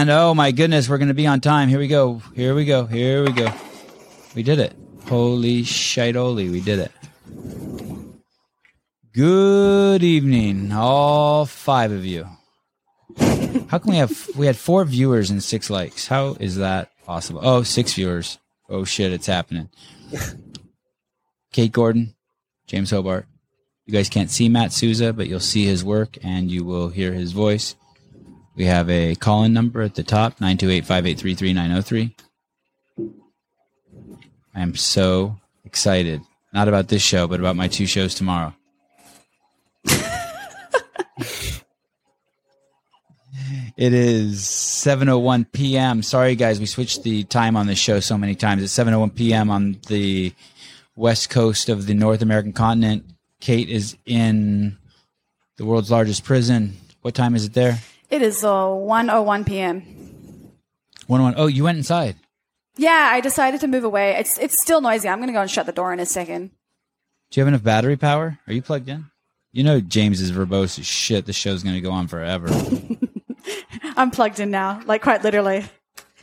And oh my goodness, we're going to be on time. Here we go. Here we go. Here we go. We did it. Holy shitoli, we did it. Good evening, all five of you. How can we have we had four viewers and six likes? How is that possible? Oh, six viewers. Oh shit, it's happening. Kate Gordon, James Hobart. You guys can't see Matt Souza, but you'll see his work and you will hear his voice. We have a call in number at the top 928 583 3903. I am so excited. Not about this show, but about my two shows tomorrow. it is 7:01 p.m. Sorry guys, we switched the time on the show so many times. It's 7:01 p.m. on the west coast of the North American continent. Kate is in the world's largest prison. What time is it there? It is uh, 1.01 p.m. One one. Oh, you went inside. Yeah, I decided to move away. It's it's still noisy. I'm going to go and shut the door in a second. Do you have enough battery power? Are you plugged in? You know James is verbose as shit. The show's going to go on forever. I'm plugged in now, like quite literally.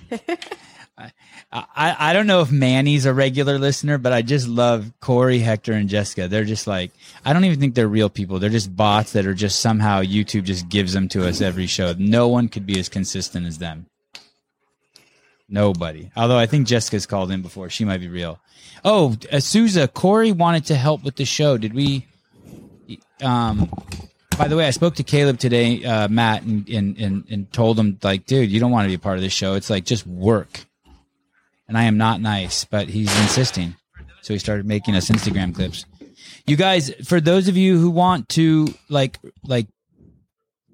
I, I don't know if Manny's a regular listener, but I just love Corey, Hector, and Jessica. They're just like I don't even think they're real people. They're just bots that are just somehow YouTube just gives them to us every show. No one could be as consistent as them. Nobody. Although I think Jessica's called in before. She might be real. Oh, uh, Souza, Corey wanted to help with the show. Did we? Um, by the way, I spoke to Caleb today, uh, Matt, and, and, and, and told him, like, dude, you don't want to be a part of this show. It's like, just work. And I am not nice, but he's insisting. So he started making us Instagram clips. You guys, for those of you who want to, like, like,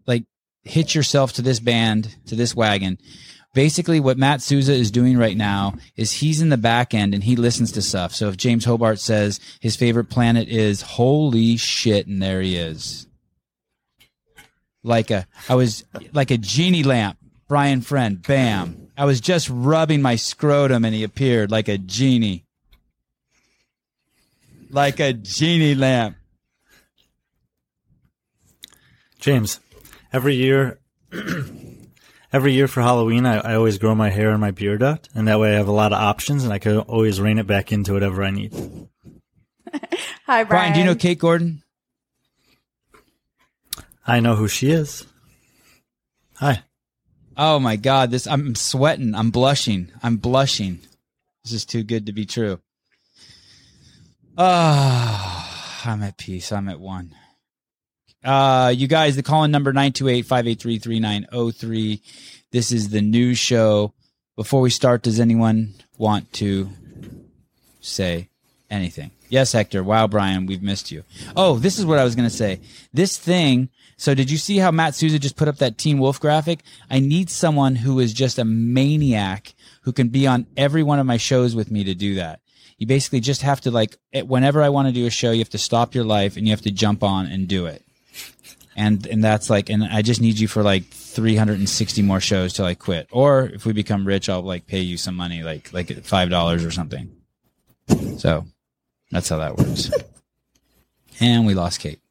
like, hitch yourself to this band, to this wagon, basically what Matt Souza is doing right now is he's in the back end and he listens to stuff. So if James Hobart says his favorite planet is holy shit, and there he is. Like a, I was like a genie lamp, Brian Friend, bam. I was just rubbing my scrotum and he appeared like a genie. Like a genie lamp. James, every year, every year for Halloween, I, I always grow my hair and my beard out, and that way I have a lot of options, and I can always rein it back into whatever I need. Hi, Brian. Brian, do you know Kate Gordon? I know who she is. Hi. Oh my God, this I'm sweating. I'm blushing. I'm blushing. This is too good to be true. Ah, I'm at peace. I'm at one. Uh, you guys, the call in number 928-583-3903. This is the news show. Before we start, does anyone want to say anything? Yes, Hector. Wow, Brian, we've missed you. Oh, this is what I was going to say. This thing. So did you see how Matt Souza just put up that Teen Wolf graphic? I need someone who is just a maniac who can be on every one of my shows with me to do that. You basically just have to like, eh, whenever I want to do a show, you have to stop your life and you have to jump on and do it. And and that's like and i just need you for like 360 more shows till i quit. Or if we become rich i'll like pay you some money like like five dollars or something. So that's how that works. And we lost kate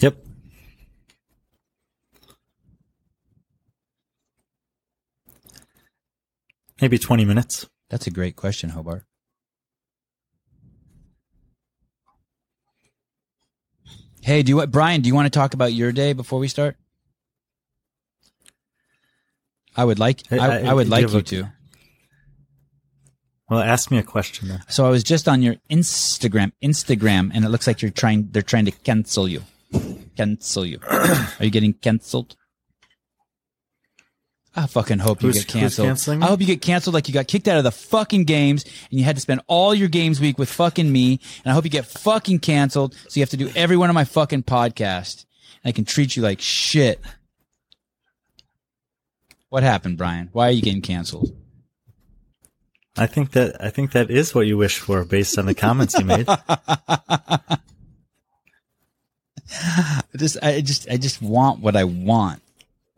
Yep. Maybe 20 minutes. that's a great question hobart hey do you what brian do you want to talk about your day before we start i would like i, I- I, would like you a- to Well, ask me a question then. So I was just on your Instagram, Instagram, and it looks like you're trying. They're trying to cancel you. Cancel you. Are you getting canceled? I fucking hope you Who's- get canceled. I hope you get canceled like you got kicked out of the fucking games and you had to spend all your games week with fucking me. And I hope you get fucking canceled so you have to do every one of my fucking podcast. And I can treat you like shit. What happened, Brian? Why are you getting canceled? I think that I think that is what you wish for based on the comments you made. I just I just I just want what I want.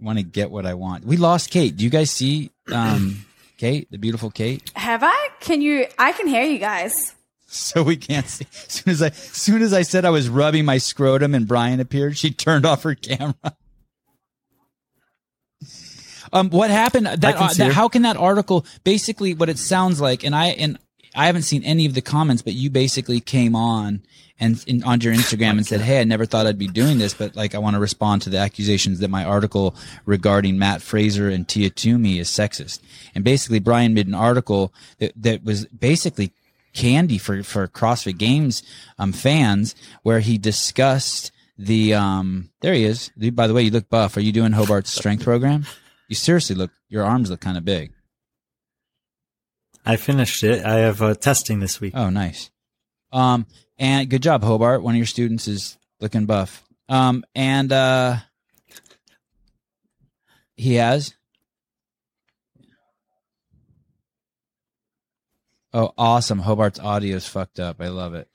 I want to get what I want. We lost Kate. Do you guys see um Kate, the beautiful Kate? Have I? Can you? I can hear you guys. so we can't see. As soon as I, as soon as I said I was rubbing my scrotum and Brian appeared, she turned off her camera. Um, what happened? That, can uh, that how can that article basically what it sounds like? And I and I haven't seen any of the comments, but you basically came on and in, on your Instagram and said, "Hey, I never thought I'd be doing this, but like I want to respond to the accusations that my article regarding Matt Fraser and Tia Toomey is sexist." And basically, Brian made an article that that was basically candy for for CrossFit Games um, fans, where he discussed the um. There he is. By the way, you look buff. Are you doing Hobart's strength program? You seriously look. Your arms look kind of big. I finished it. I have uh, testing this week. Oh, nice. Um, and good job, Hobart. One of your students is looking buff. Um, and uh, he has. Oh, awesome! Hobart's audio is fucked up. I love it.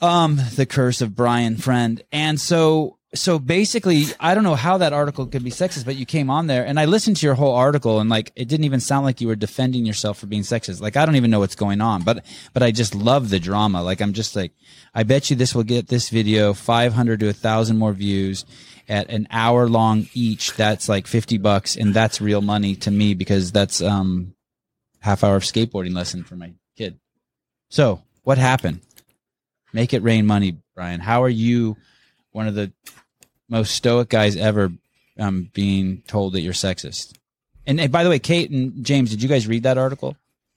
Um, the curse of Brian Friend, and so so basically, I don't know how that article could be sexist, but you came on there and I listened to your whole article and like it didn't even sound like you were defending yourself for being sexist. Like I don't even know what's going on, but but I just love the drama. Like I'm just like, I bet you this will get this video 500 to a thousand more views at an hour long each. That's like 50 bucks, and that's real money to me because that's um half hour of skateboarding lesson for my kid. So what happened? Make it rain money, Brian. How are you? One of the most stoic guys ever um, being told that you're sexist. And, and by the way, Kate and James, did you guys read that article?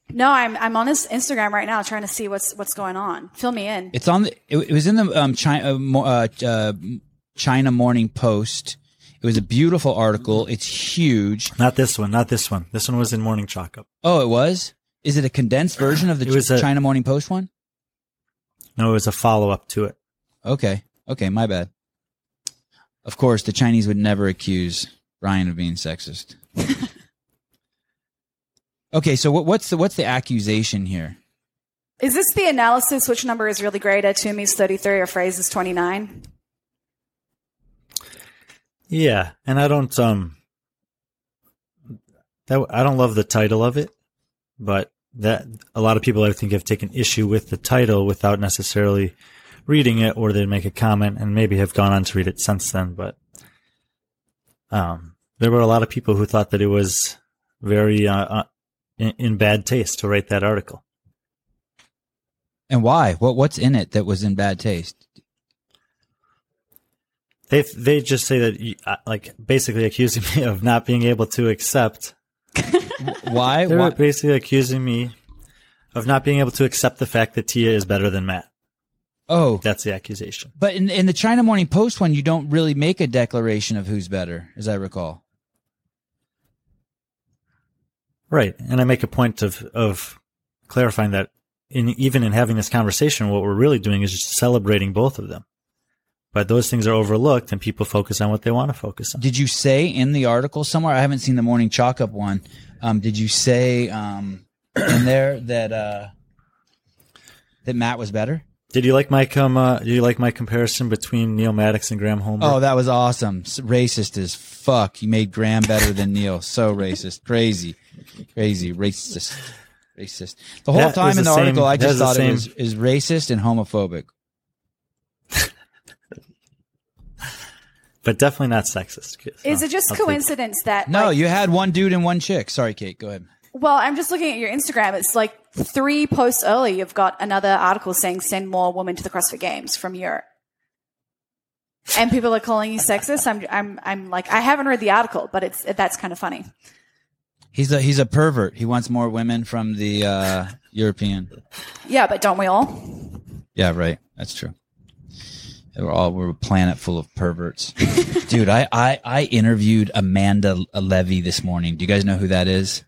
No, I'm I'm on his Instagram right now trying to see what's what's going on. Fill me in. It's on the. It, it was in the um, China uh, uh, China Morning Post. It was a beautiful article. It's huge. Not this one. Not this one. This one was in Morning Chalk Up. Oh, it was. Is it a condensed version of the It was a- China Morning Post one? No, it was a follow up to it. Okay. Okay, my bad. Of course, the Chinese would never accuse Brian of being sexist. okay, so what, what's the what's the accusation here? Is this the analysis? Which number is really greater? Toomey's 33 or Fraser's 29? Yeah, and I don't um that I don't love the title of it, but that a lot of people I think have taken issue with the title without necessarily reading it, or they'd make a comment and maybe have gone on to read it since then. But um, there were a lot of people who thought that it was very uh, uh, in, in bad taste to write that article. And why? What what's in it that was in bad taste? They they just say that you, uh, like basically accusing me of not being able to accept Why? They why? basically accusing me of not being able to accept the fact that Tia is better than Matt. Oh, That's the accusation. but in in the China Morning Post one, you don't really make a declaration of who's better, as I recall. Right. And I make a point of, of clarifying that in, even in having this conversation, what we're really doing is just celebrating both of them. But those things are overlooked and people focus on what they want to focus on. Did you say in the article somewhere? I haven't seen the morning chalk up one. Um, did you say um, in there that uh, that Matt was better? Did you like my com, uh, did you like my comparison between Neal Maddox and Graham Holmberg? Oh, that was awesome. Racist as fuck. You made Graham better than Neil. So racist. Crazy. Crazy. Racist. Racist. The whole That time in the, the same- article, I just thought it was is racist and homophobic. but definitely not sexist. Is So, it just I'll coincidence that? No, like- you had one dude and one chick. Sorry, Kate. Go ahead. Well, I'm just looking at your Instagram. It's like three posts early. You've got another article saying send more women to the CrossFit Games from Europe. And people are calling you sexist. I'm, I'm, I'm like, I haven't read the article, but it's, that's kind of funny. He's a he's a pervert. He wants more women from the uh, European. Yeah, but don't we all? Yeah, right. That's true. We're all we're a planet full of perverts. Dude, I, I I interviewed Amanda Levy this morning. Do you guys know who that is?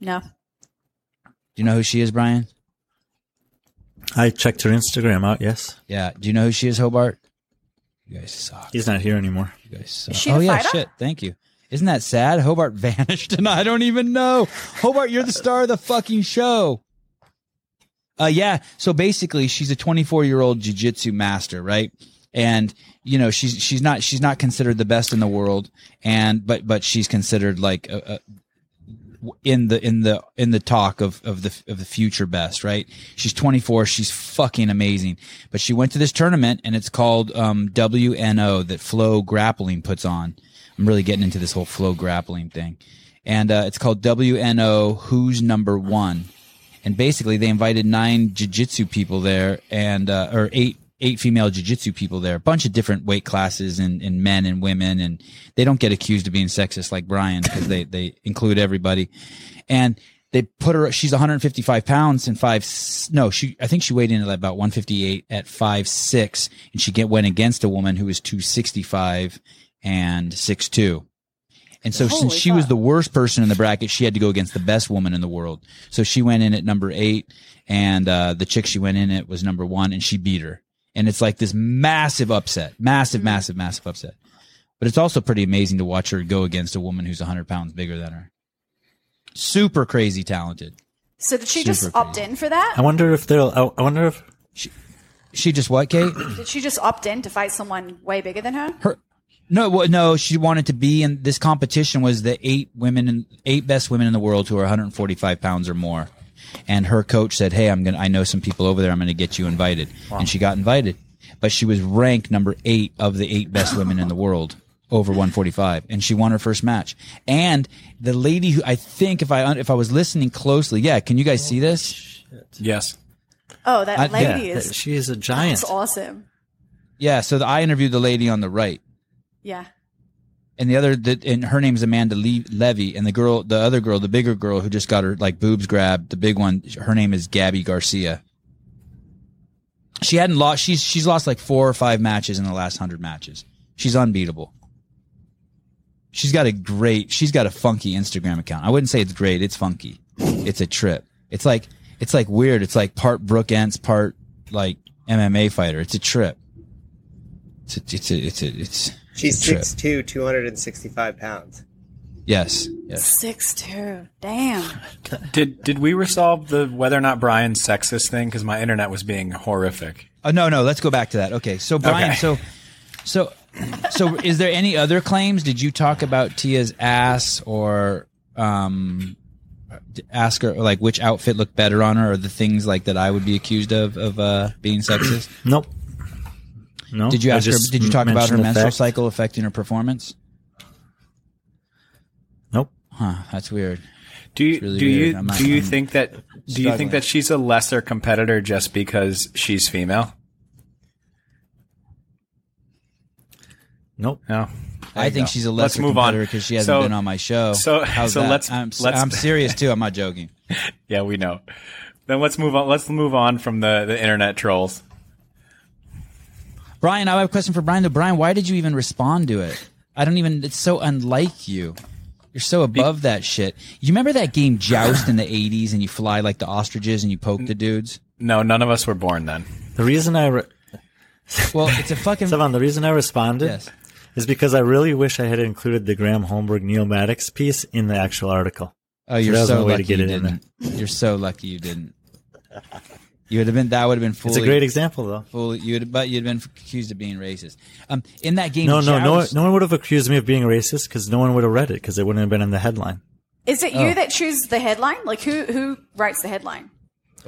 No. Do you know who she is, Brian? I checked her Instagram out. Yes. Yeah. Do you know who she is, Hobart? You guys suck. He's not here anymore. You guys suck. Is she oh yeah, fighter? shit. Thank you. Isn't that sad? Hobart vanished and I don't even know. Hobart, you're the star of the fucking show. Uh, yeah. So basically, she's a 24 year old jujitsu master, right? And you know, she's she's not she's not considered the best in the world, and but but she's considered like a, a, in the in the in the talk of of the of the future best, right? She's 24, she's fucking amazing. But she went to this tournament and it's called um WNO that Flow Grappling puts on. I'm really getting into this whole Flow Grappling thing. And uh, it's called WNO Who's Number 1. And basically they invited nine jiu-jitsu people there and uh, or eight eight female jiu-jitsu people there, a bunch of different weight classes and, and men and women. And they don't get accused of being sexist like Brian because they, they include everybody. And they put her, she's 155 pounds and five, no, she, I think she weighed in at about 158 at five, six. And she get, went against a woman who was 265 and six, two. And so Holy since she was the worst person in the bracket, she had to go against the best woman in the world. So she went in at number eight and, uh, the chick she went in at was number one and she beat her. And it's like this massive upset, massive, mm-hmm. massive, massive upset. But it's also pretty amazing to watch her go against a woman who's 100 pounds bigger than her. Super crazy talented. So did she just Super opt in for that? I wonder if they'll. I- I wonder if She just what, Kate? Did she just opt in to fight someone way bigger than her? Her no, well, no. She wanted to be in this competition. Was the eight women and eight best women in the world who are 145 pounds or more, and her coach said, "Hey, I'm gonna. I know some people over there. I'm gonna get you invited." And she got invited, but she was ranked number eight of the eight best women in the world over 145, and she won her first match. And the lady who I think, if I if I was listening closely, yeah, can you guys see this? Yes. Oh, that I- lady yeah, is she is a giant. that's awesome. Yeah. So the, I interviewed the lady on the right. Yeah. And the other the, and her name's Amanda Le- Levy, and the girl, the other girl, the bigger girl who just got her like boobs grabbed, the big one, her name is Gabi Garcia. She hadn't lost. She's she's lost like four or five matches in the last hundred matches. She's unbeatable. She's got a great. She's got a funky Instagram account. I wouldn't say it's great. It's funky. It's a trip. It's like it's like weird. It's like part Brooke Ence, part like MMA fighter. It's a trip. It's a, it's a, it's a, it's She's it's a trip. 6'2", 265 pounds. Yes. Yes. Six two. Damn. Did did we resolve the whether or not Brian's sexist thing? Because my internet was being horrific. Oh no, no. Let's go back to that. Okay, so Brian, Okay. so, so, so, is there any other claims? Did you talk about Tia's ass or um, ask her like which outfit looked better on her, or the things like that I would be accused of of uh, being sexist? Nope. No. Did you ask her? Did you talk about her menstrual fact. cycle affecting her performance? Nope. Huh, that's weird. Do you really do weird. you not- do you I'm think that do you think that she's a lesser competitor just because she's female? Nope. No. There I think go. she's a Let's lesser move competitor because she hasn't So- been on my show. so- How's so that? let's- I'm, let's- I'm serious too. I'm not joking. Yeah, we know. Then let's move on. Let's move on from the the internet trolls. Brian, I have a question for Brian. Though, Brian, why did you even respond to it? I don't even. It's so unlike you. You're so above that shit. You remember that game Joust in the '80s, and you fly like the ostriches and you poke the dudes? No, none of us were born then. The reason I re- Well, it's a fucking. Stefan, the reason I responded Yes. is because I really wish I had included the Graham Holmberg Neal Maddox piece in the actual article. Oh, you're that was so my way to lucky get you it didn't. You're so lucky you didn't. You would have been. That would have been fully. It's a great example, though. fully- you would, but you'd been accused of being racist. Um, in that game, No, no, no, one- no one would have accused me of being racist because no one would have read it because it wouldn't have been in the headline. Is it Oh. you that chooses the headline? Like who who writes the headline?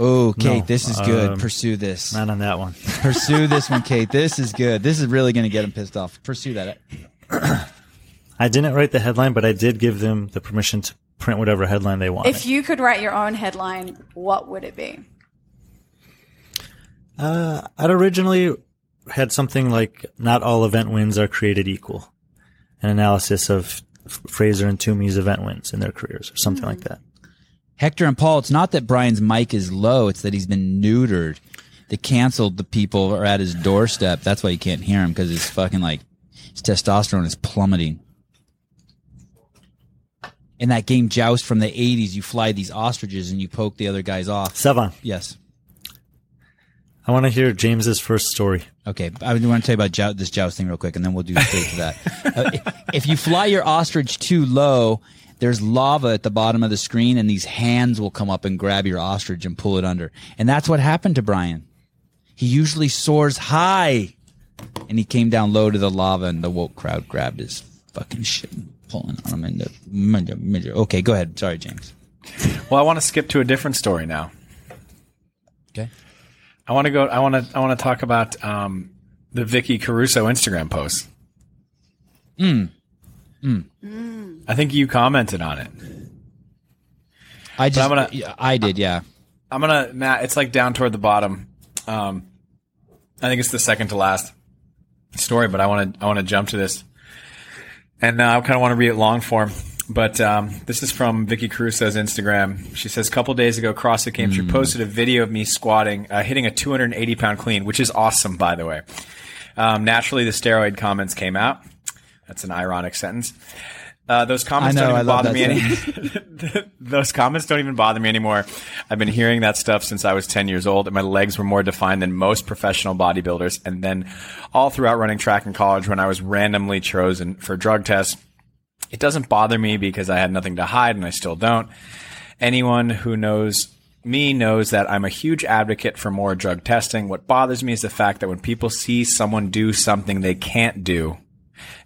Oh, Kate, No, this is good. um, Pursue this. Not on that one. Pursue this one, Kate. This is good. This is really going to get him pissed off. Pursue that. I didn't write the headline, but I did give them the permission to print whatever headline they want. If you could write your own headline, what would it be? Uh, I'd originally had something like "Not all event wins are created equal," an analysis of Fraser and Toomey's event wins in their careers, or something like that. Hector and Paul, it's not that Brian's mic is low, it's that he's been neutered. They canceled the people are at his doorstep. That's why you can't hear him because his fucking like his testosterone is plummeting. In that game Joust from the 80s, you fly these ostriches and you poke the other guys off. Seven. Yes. I want to hear James's first story. Okay, I want to tell you about jou- this joust thing real quick, and then we'll do straight to that. Uh, if- if you fly your ostrich too low, there's lava at the bottom of the screen, and these hands will come up and grab your ostrich and pull it under. And that's what happened to Brian. He usually soars high, and he came down low to the lava, and the woke crowd grabbed his fucking shit and pulling on him in the middle. Okay, go ahead. Sorry, James. Well, I want to skip to a different story now. Okay. I want to go. I want to. I want to talk about um, the Vicky Caruso Instagram post. Mm. I think you commented on it. I just, gonna- I did, yeah. I'm gonna Matt. It's like down toward the bottom. Um, I think it's the second to last story, but I want to I want to jump to this, and uh, I kind of want to read it long form. But um, this is from Vicky Caruso's Instagram. She says, "A couple days ago, CrossFit Games, she posted a video of me squatting, uh, hitting a 280 pound clean, which is awesome, by the way. Um, naturally, the steroid comments came out. That's an ironic sentence. Uh, those comments know, don't even bother me that any. those comments don't even bother me anymore. I've been hearing that stuff since I was 10 years old, and my legs were more defined than most professional bodybuilders. And then all throughout running track in college, when I was randomly chosen for drug tests, it doesn't bother me because I had nothing to hide, and I still don't. Anyone who knows me knows that I'm a huge advocate for more drug testing. What bothers me is the fact that when people see someone do something they can't do,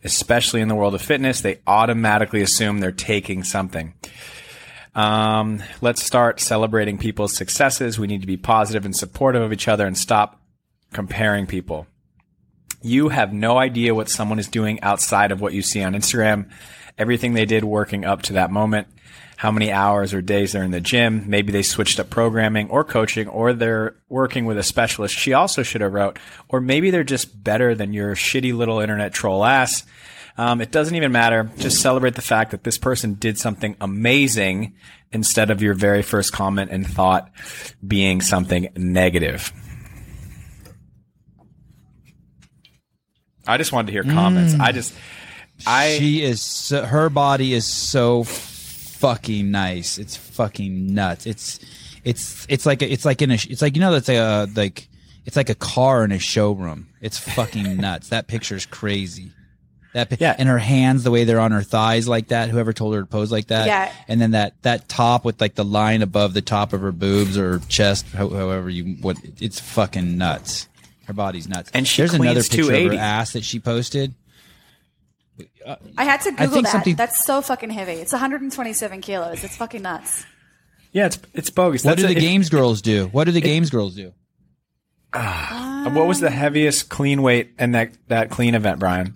especially in the world of fitness, they automatically assume they're taking something. Um, let's start celebrating people's successes. We need to be positive and supportive of each other and stop comparing people. You have no idea what someone is doing outside of what you see on Instagram, everything they did working up to that moment, how many hours or days they're in the gym. Maybe they switched up programming or coaching, or they're working with a specialist. She also should have wrote, or maybe they're just better than your shitty little internet troll ass. Um, it doesn't even matter. Just celebrate the fact that this person did something amazing instead of your very first comment and thought being something negative. I just wanted to hear comments. I just, I, she is so, her body is so fucking nice. It's fucking nuts. It's it's it's like a, it's like in a it's like you know that's a like it's like a car in a showroom. It's fucking nuts. That picture's crazy. That pi- Yeah. and her hands the way they're on her thighs like that. Whoever told her to pose like that. Yeah. And then that that top with like the line above the top of her boobs or chest, ho- however you what it's fucking nuts. Her body's nuts. And she there's another picture of her ass that she posted. I had to Google that. something- That's so fucking heavy. It's 127 kilos. It's fucking nuts. yeah, it's, it's bogus. What That's do a- the if- games girls do? What do the games girls do? Uh, What was the heaviest clean weight in that, that clean event, Brian?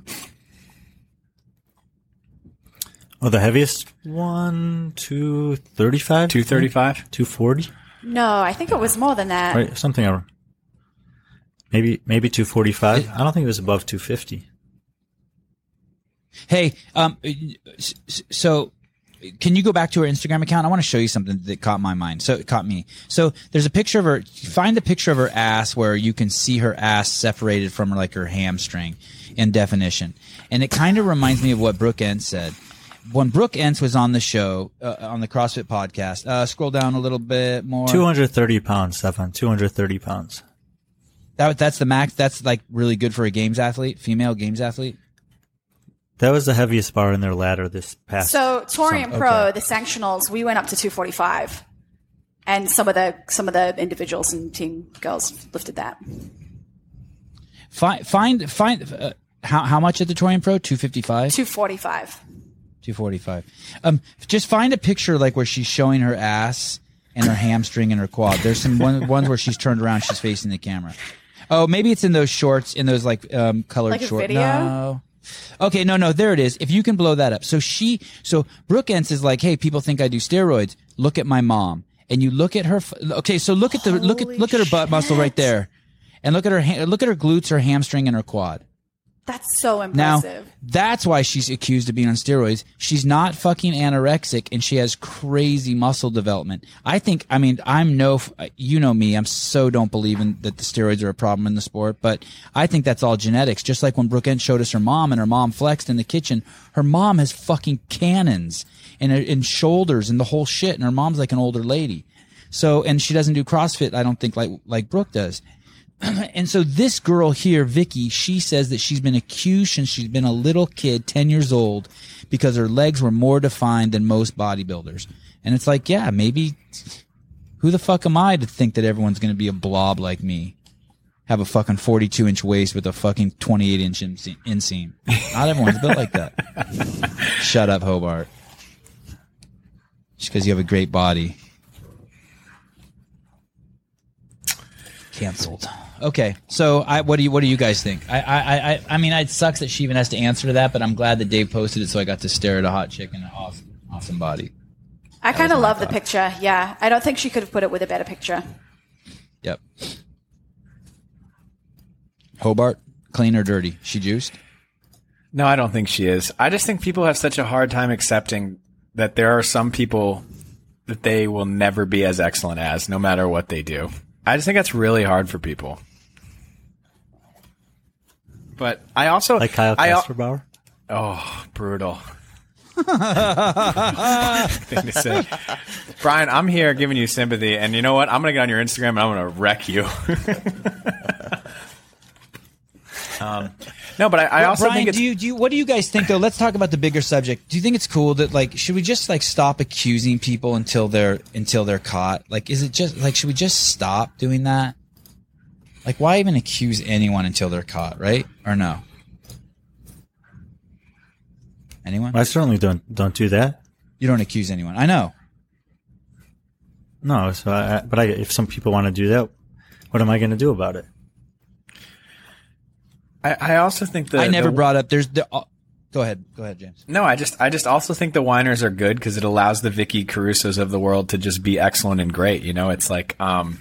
Oh, the heaviest one, two thirty-five, 235? two forty, No, I think it was more than that. right? Something around. Maybe maybe two forty-five. I don't think it was above two fifty. Hey, um, s- so can you go back to her Instagram account? I want to show you something that caught my mind. So it caught me. So there's a picture of her. Find the picture of her ass where you can see her ass separated from like her hamstring in definition, and it kind of reminds me of what Brooke Ence said. When Brooke Ence was on the show uh, on the CrossFit podcast, uh, scroll down a little bit more. Two hundred thirty pounds, Stefan. Two hundred thirty pounds. That that's the max. That's like really good for a games athlete, female games athlete. That was the heaviest bar in their ladder this past. So Torian Some- Pro, okay. the sanctionals, we went up to 245, and some of the some of the individuals and team girls lifted that. Find find find uh, how how much at the Torian Pro? Two fifty five. 245. 245. Um, just find a picture like where she's showing her ass and her hamstring and her quad. There's some one, ones where she's turned around, she's facing the camera. Oh, maybe it's in those shorts, in those like um, colored Like shorts. No. Okay, no, no, there it is. If you can blow that up. So she, so Brooke Ence is like, hey, people think I do steroids. Look at my mom. And you look at her. Okay, so look at the look at look at her butt muscle right there, and look at her look at her glutes, her hamstring, and her quad. That's so impressive. Now, that's why she's accused of being on steroids. She's not fucking anorexic and she has crazy muscle development. I think, I mean, I'm no, you know me, I'm so don't believe in that the steroids are a problem in the sport, but I think that's all genetics. Just like when Brooke Ence showed us her mom and her mom flexed in the kitchen, her mom has fucking cannons and, and shoulders and the whole shit. And her mom's like an older lady. So, and she doesn't do CrossFit, I don't think like, like Brooke does. And so this girl here, Vicky, she says that she's been accused since she's been a little kid, 10 years old, because her legs were more defined than most bodybuilders. And it's like, yeah, maybe who the fuck am I to think that everyone's going to be a blob like me? have a fucking 42 inch waist with a fucking 28 inch inseam. inseam. Not everyone's built like that. Shut up, Hobart. Just because you have a great body. Cancelled. Okay, so I, what do you what do you guys think? I I I I mean, it sucks that she even has to answer to that, but I'm glad that Dave posted it, so I got to stare at a hot chick and an awesome awesome body. I kind of love the picture. Yeah, I don't think she could have put it with a better picture. Yep. Hobart, clean or dirty? She juiced. No, I don't think she is. I just think people have such a hard time accepting that there are some people that they will never be as excellent as, no matter what they do. I just think that's really hard for people. But I also Like Kyle I, Kasperbauer. Oh, brutal. Thing to say. Brian, I'm here giving you sympathy, and you know what? I'm going to get on your Instagram and I'm going to wreck you. um, no, but I, I also Brian, think it's do you do you, what do you guys think though? Let's talk about the bigger subject. Do you think it's cool that like should we just like stop accusing people until they're until they're caught? Like, is it just like should we just stop doing that? Like, why even accuse anyone until they're caught, right? Or no? Anyone? I certainly don't don't do that. You don't accuse anyone. I know. No, so I, I- but I, if some people want to do that, what am I going to do about it? I, I also think that I never the- brought up. There's the. Uh, go ahead. Go ahead, James. No, I just I just also think the whiners are good because it allows the Vicky Caruso's of the world to just be excellent and great. You know, it's like um,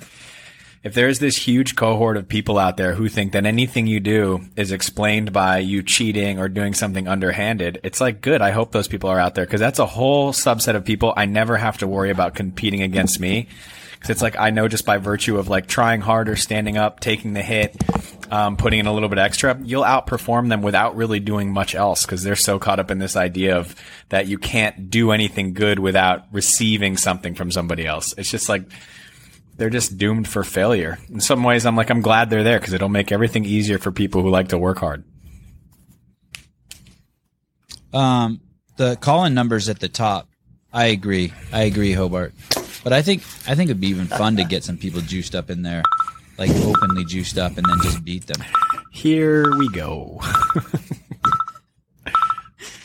if there's this huge cohort of people out there who think that anything you do is explained by you cheating or doing something underhanded, it's like good. I hope those people are out there because that's a whole subset of people I never have to worry about competing against me. It's like I know just by virtue of like trying harder, standing up, taking the hit, um, putting in a little bit extra, you'll outperform them without really doing much else because they're so caught up in this idea of that you can't do anything good without receiving something from somebody else. It's just like they're just doomed for failure. In some ways, I'm like, I'm glad they're there because it'll make everything easier for people who like to work hard. Um, the call-in numbers at the top. I agree. I agree, Hobart. But I think I think it'd be even fun to get some people juiced up in there, like openly juiced up, and then just beat them. Here we go.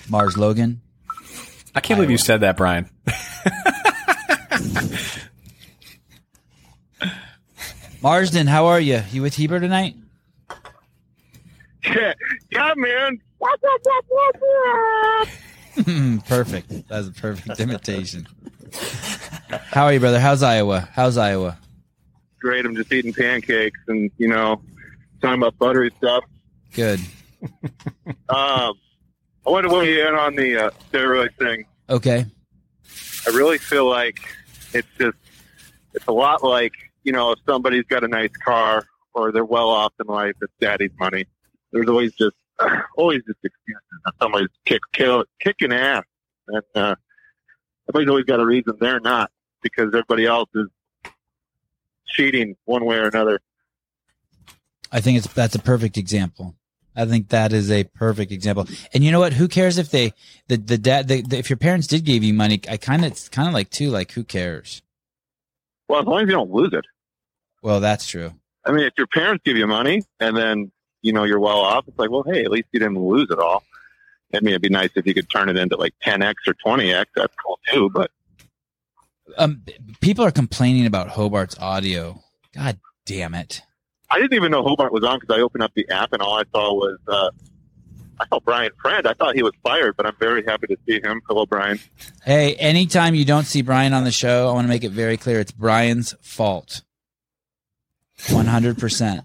Mars Logan. I can't believe you said that, Brian. Marsden, how are you? You with Heber tonight? Yeah, yeah, man. Perfect. That's a perfect imitation. How are you, brother? How's Iowa? How's Iowa? Great. I'm just eating pancakes and you know talking about buttery stuff. Good. Um, I want to weigh in on the uh, steroid thing. Okay. I really feel like it's just it's a lot like you know if somebody's got a nice car or they're well off in life, it's daddy's money. There's always just always just excuses that somebody's kick, kill, kicking ass, and uh, everybody's always got a reason they're not because everybody else is cheating one way or another. I think it's that's a perfect example. I think that is a perfect example. And you know what? Who cares if they the the dad the, the, if your parents did give you money? I kind of it's kind of like too like who cares? Well, as long as you don't lose it. Well, that's true. I mean, if your parents give you money and then you know you're well off, it's like, well, hey, at least you didn't lose it all. I mean, it'd be nice if you could turn it into like 10x or 20x. That's cool too. But Um, people are complaining about Hobart's audio. God damn it! I didn't even know Hobart was on because I opened up the app and all I saw was uh, I saw Brian Friend. I thought he was fired, but I'm very happy to see him. Hello, Brian. Hey, anytime you don't see Brian on the show, I want to make it very clear it's Brian's fault. One hundred percent.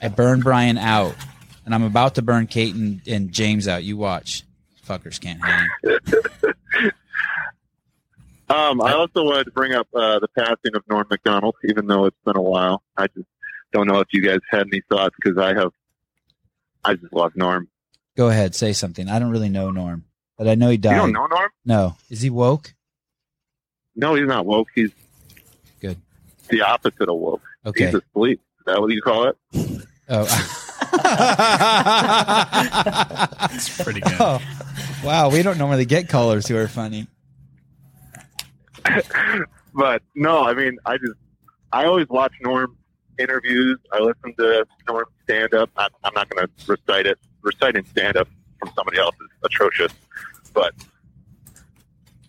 I burned Brian out, and I'm about to burn Kate and, and James out. You watch, fuckers can't hang. Um, I also wanted to bring up uh, the passing of Norm Macdonald, even though it's been a while. I just don't know if you guys had any thoughts because I have. I just love Norm. Go ahead, say something. I don't really know Norm, but I know he died. You don't know Norm? No, is he woke? No, he's not woke. He's Good. the opposite of woke. Okay. He's asleep. Is that what you call it? Oh. It's pretty good. oh, wow. We don't normally get callers who are funny. But no, I mean, I just I always watch Norm interviews. I listen to Norm stand up. I'm, I'm not going to recite it. Reciting stand up from somebody else is atrocious, but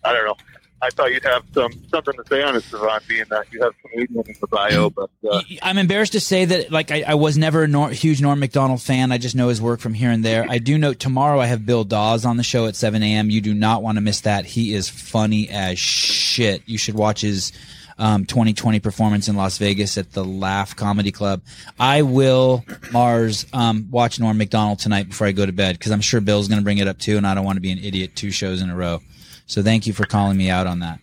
I don't know. I thought you'd have some something to say on it, Sevan, being that you have Canadian in the bio. But uh, I'm embarrassed to say that, like, I, I was never a Nor- huge Norm Macdonald fan. I just know his work from here and there. I do know tomorrow I have Bill Dawes on the show at 7 a.m. You do not want to miss that. He is funny as shit. You should watch his um, 2020 performance in Las Vegas at the Laugh Comedy Club. I will, Mars, um, watch Norm Macdonald tonight before I go to bed because I'm sure Bill's going to bring it up too, and I don't want to be an idiot two shows in a row. So thank you for calling me out on that.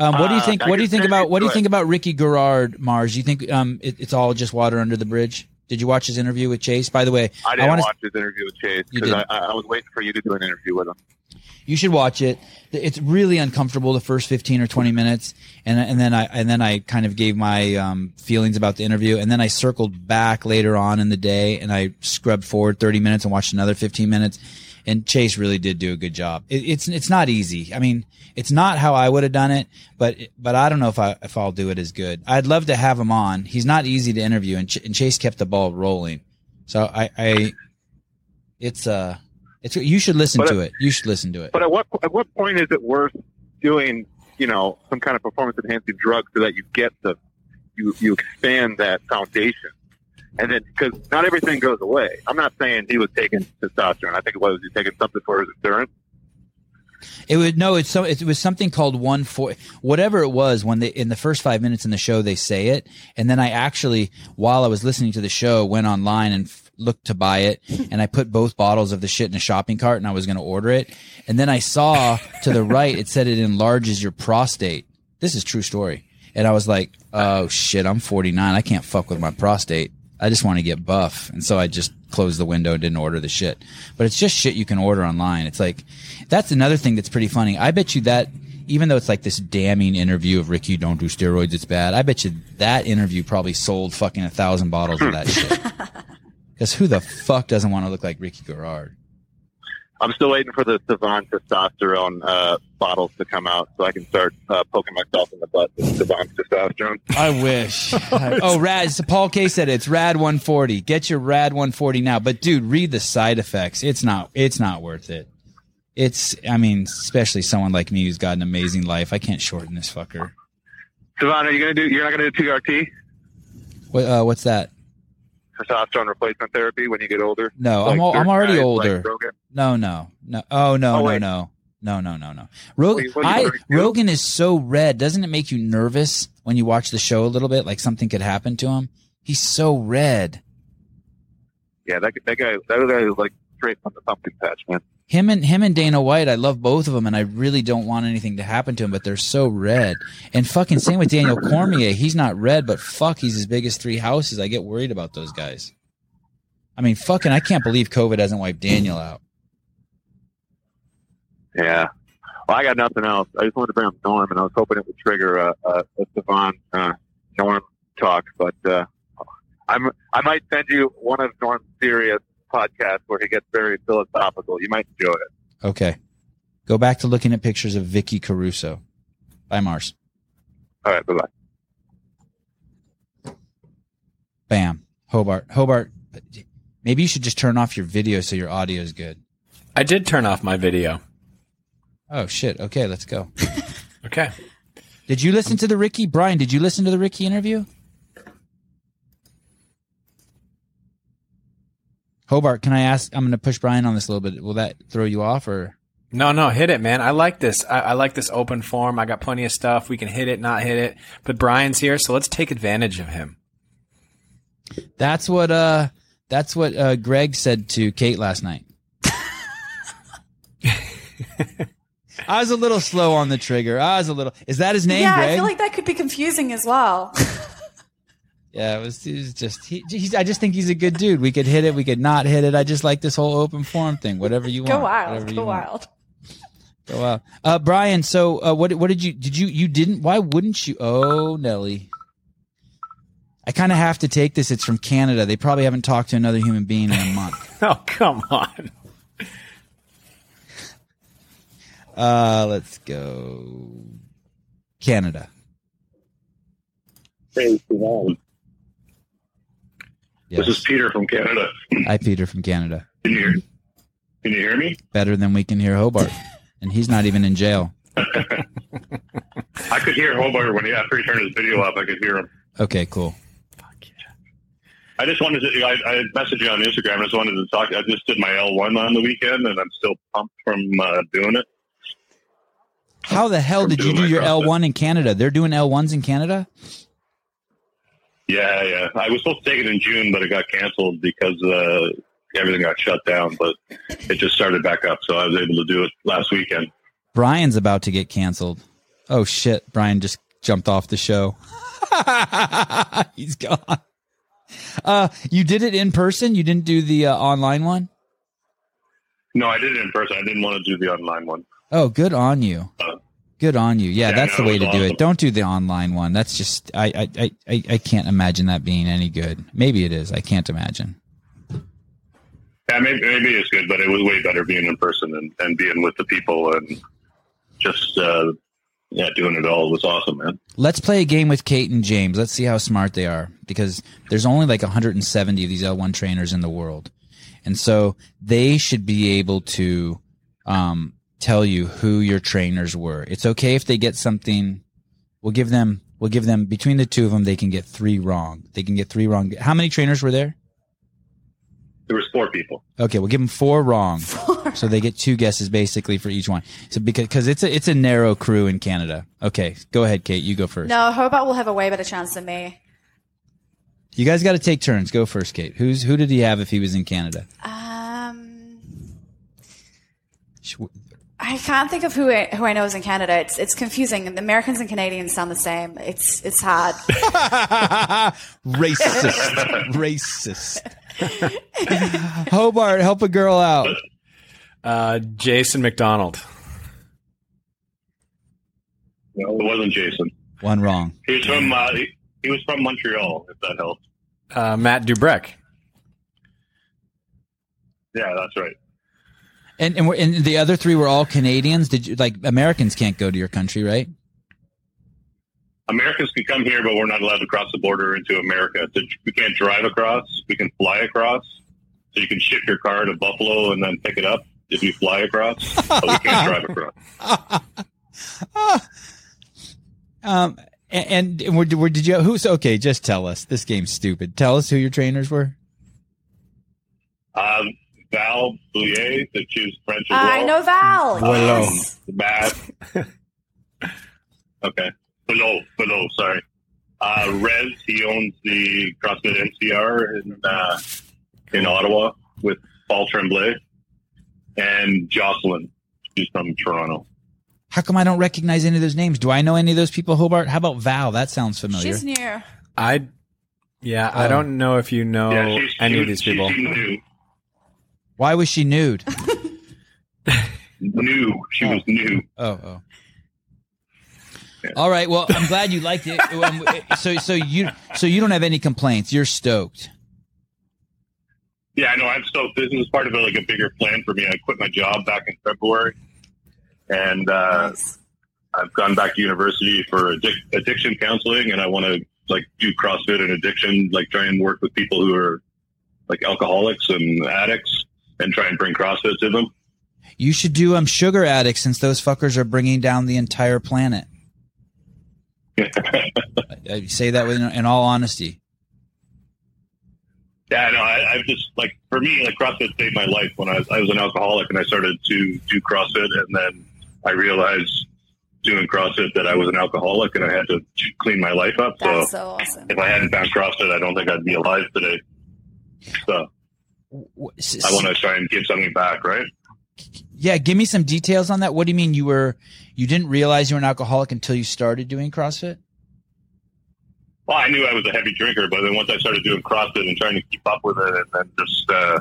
Um, what do you Uh, think? I What do you think about what do you think about Ricky Garard, Mars? Do you think um, it, it's all just water under the bridge? Did you watch his interview with Chase? By the way, I didn't wanna- watch his interview with Chase because I. I I was waiting for you to do an interview with him. You should watch it. It's really uncomfortable the first 15 or 20 minutes. And, and then I, and then I kind of gave my, um, feelings about the interview. And then I circled back later on in the day and I scrubbed forward 30 minutes and watched another 15 minutes. And Chase really did do a good job. It, it's, it's not easy. I mean, it's not how I would have done it, but, but I don't know if I, if I'll do it as good. I'd love to have him on. He's not easy to interview and, Ch- and Chase kept the ball rolling. So I, I, it's, uh, it's, you should listen But, to uh, it. You should listen to it. But at what at what point is it worth doing, you know, some kind of performance enhancing drug so that you get the you you expand that foundation, and then because not everything goes away. I'm not saying he was taking testosterone. I think it was he taking something for his endurance. It would no. It's so. It was something called one four. Whatever it was when they in the first five minutes in the show they say it, and then I actually while I was listening to the show went online and f- looked to buy it, and I put both bottles of the shit in a shopping cart, and I was going to order it, and then I saw to the right it said it enlarges your prostate. This is true story, and I was like, oh shit, I'm 49, I can't fuck with my prostate. I just want to get buff, and so I just closed the window and didn't order the shit. But it's just shit you can order online. It's like that's another thing that's pretty funny. I bet you that even though it's like this damning interview of Ricky, don't do steroids, it's bad. I bet you that interview probably sold fucking a thousand bottles of that shit. Because who the fuck doesn't want to look like Ricky Garard? I'm still waiting for the Sevan testosterone uh, bottles to come out so I can start uh, poking myself in the butt with Sevan testosterone. I wish. oh, Rad. So Paul K said it's Rad 140. Get your Rad 140 now. But dude, read the side effects. It's not. It's not worth it. It's. I mean, especially someone like me who's got an amazing life. I can't shorten this fucker. Sevan, are you gonna do? You're not gonna do TRT, What? Uh, what's that? Testosterone replacement therapy, when you get older. No, Like I'm. al- I'm already like older. Rogan? No, no, no. Oh no, Oh, no, no, no, no, no, no. Rogan, Wait, what are you I. Rogan is so red. Doesn't it make you nervous when you watch the show a little bit? Like something could happen to him. He's so red. Yeah, that that guy, that guy is like straight from the pumpkin patch, man. Him and him and Dana White. I love both of them, and I really don't want anything to happen to him. But they're so red. And fucking same with Daniel Cormier. He's not red, but fuck, he's as big as three houses. I get worried about those guys. I mean, fucking, I can't believe COVID hasn't wiped Daniel out. Yeah. Well, I got nothing else. I just wanted to bring up Norm, and I was hoping it would trigger a, a, a Sevan uh, Norm talk, but uh, I'm I might send you one of Norm's serious podcasts where he gets very philosophical. You might enjoy it. Okay, go back to looking at pictures of Vicky Caruso. Bye, Mars. All right, bye bye. Bam. Hobart. Hobart. Maybe you should just turn off your video so your audio is good. I did turn off my video. Oh shit. Okay, let's go. Okay. Did you listen to the Ricky Brian? Did you listen to the Ricky interview? Hobart, can I ask? I'm going to push Brian on this a little bit. Will that throw you off or? No, no, hit it, man. I like this. I, I like this open form. I got plenty of stuff. We can hit it, not hit it. But Brian's here, so let's take advantage of him. That's what uh that's what uh Greg said to Kate last night. I was a little slow on the trigger. I was a little. Is that his name, yeah, Greg? I feel like that could be confusing as well. yeah, it was, it was just. He, he's, I just think he's a good dude. We could hit it. We could not hit it. I just like this whole open forum thing. Whatever you want. go wild. Whatever you Go want. wild. Go wild. Uh, Brian. So, uh, what what did you did you you didn't? Why wouldn't you? Oh, Nelly. I kind of have to take this. It's from Canada. They probably haven't talked to another human being in a month. Oh, come on. Uh, let's go. Canada. Hey, Sevan. Yes. This is Peter from Canada. Hi, Peter from Canada. Can you hear? Can you hear me? Better than we can hear Hobart, and he's not even in jail. I could hear Hobart when he after he turned his video up. I could hear him. Okay, cool. Fuck yeah. I just wanted to. I, I messaged you on Instagram. I just wanted to talk. I just did my L1 on the weekend, and I'm still pumped from uh, doing it. How the hell From did you do your L1 in Canada? They're doing L1s in Canada? Yeah, yeah. I was supposed to take it in June, but it got canceled because uh, everything got shut down. But it just started back up, so I was able to do it last weekend. Brian's about to get canceled. Oh shit, Brian just jumped off the show. He's gone. Uh, you did it in person? You didn't do the uh, online one? No, I did it in person. I didn't want to do the online one. Oh, good on you. Uh, Good on you. Yeah, Yeah, that's no, the way to was do it. Don't do the online one. That's just I I, I, I I can't imagine that being any good. Maybe it is. I can't imagine. Yeah, maybe, maybe it's good, but it was way better being in person and, and being with the people and just uh, yeah, doing it all was awesome, man. Let's play a game with Kate and James. Let's see how smart they are because there's only like 170 of these L1 trainers in the world. And so they should be able to um, tell you who your trainers were. It's okay if they get something. We'll give them. We'll give them between the two of them. They can get three wrong. They can get three wrong. How many trainers were there? There was four people. Okay, we'll give them four wrong, so they get two guesses basically for each one. So because because it's a it's a narrow crew in Canada. Okay, go ahead, Kate. You go first. No, Hobart will have a way better chance than me. You guys got to take turns. Go first, Kate. Who's who did he have if he was in Canada? Um, Sh- I can't think of who I, who I know is in Canada. It's it's confusing. The Americans and Canadians sound the same. It's it's hard. Racist. Racist. Hobart, help a girl out. Uh, Jason McDonald. No, it wasn't Jason. One wrong. He was from uh, he, he was from Montreal. If that helps. Uh, Matt Dubrek. Yeah, that's right. And and, we're, and the other three were all Canadians. Did you like Americans can't go to your country, right? Americans can come here, but we're not allowed to cross the border into America. So we can't drive across. We can fly across. So you can ship your car to Buffalo and then pick it up if you fly across. But we can't drive across. Um, and, and where, where did you? Who's okay? Just tell us. This game's stupid. Tell us who your trainers were. Um, Val Boulier, that she's French as I well. know Val. Hello. Yes. Matt. okay. Below, below, sorry. Uh, Rez, he owns the CrossFit NCR in, uh, in Ottawa with Paul Tremblay. And Jocelyn, she's from Toronto. How come I don't recognize any of those names? Do I know any of those people, Hobart? How about Val? That sounds familiar. She's new. I, yeah, I Oh. don't know if you know yeah, any she of these people. She seemed new. Why was she nude? New. She was new. Oh, oh. All right. Well, I'm glad you liked it. Um, So, so you, so you don't have any complaints. You're stoked. Yeah, I know. I'm stoked. This is part of like a bigger plan for me. I quit my job back in February, and uh, Nice. I've gone back to university for addic- addiction counseling, and I want to like do CrossFit and addiction, like try and work with people who are like alcoholics and addicts, and try and bring CrossFit to them. You should do um sugar addicts since those fuckers are bringing down the entire planet. I say that with, in all honesty. Yeah, no, I, I've just like for me, like CrossFit saved my life when I was I was an alcoholic and I started to do CrossFit, and then I realized doing CrossFit that I was an alcoholic and I had to clean my life up. So That's so awesome. if I hadn't found CrossFit, I don't think I'd be alive today. So I want to try and give something back, right? Yeah, give me some details on that. What do you mean you were you didn't realize you were an alcoholic until you started doing CrossFit? Well, I knew I was a heavy drinker, but then once I started doing CrossFit and trying to keep up with it, and then just uh,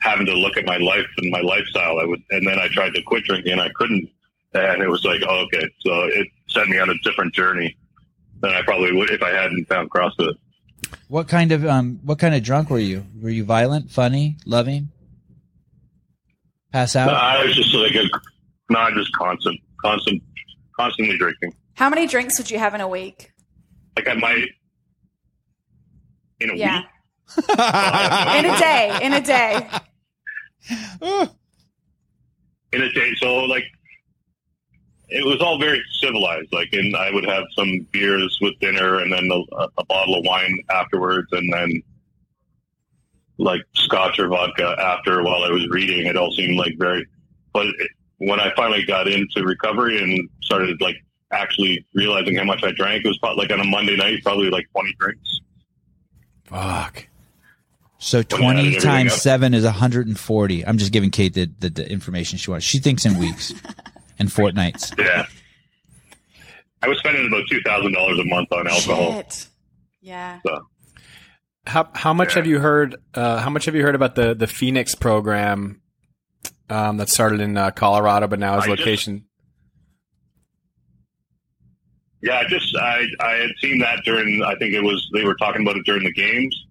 having to look at my life and my lifestyle, I would, and then I tried to quit drinking and I couldn't, and it was like, oh, okay, so it set me on a different journey than I probably would if I hadn't found CrossFit. What kind of um what kind of drunk were you? Were you violent, funny, loving? Pass out? No, I was just like a, not just constant, constant, constantly drinking. How many drinks would you have in a week? Like I might in a Yeah. week. in a day. In a day. in a day. So like, it was all very civilized. Like, and I would have some beers with dinner, and then a, a bottle of wine afterwards, and then like scotch or vodka after while I was reading. It all seemed like very. But it, when I finally got into recovery and started like actually realizing how much I drank, it was probably like on a Monday night, probably like twenty drinks. Fuck. So When you added 20 times up. 7 is 140. I'm just giving Kate the, the, the information she wants. She thinks in weeks and fortnights. Yeah. I was spending about two thousand dollars a month on alcohol. Shit. Yeah. So How how much Yeah. have you heard? Uh, how much have you heard about the the Phoenix program um, that started in uh, Colorado, but now is I just- location? yeah, I just I I had seen that during I think it was they were talking about it during the games.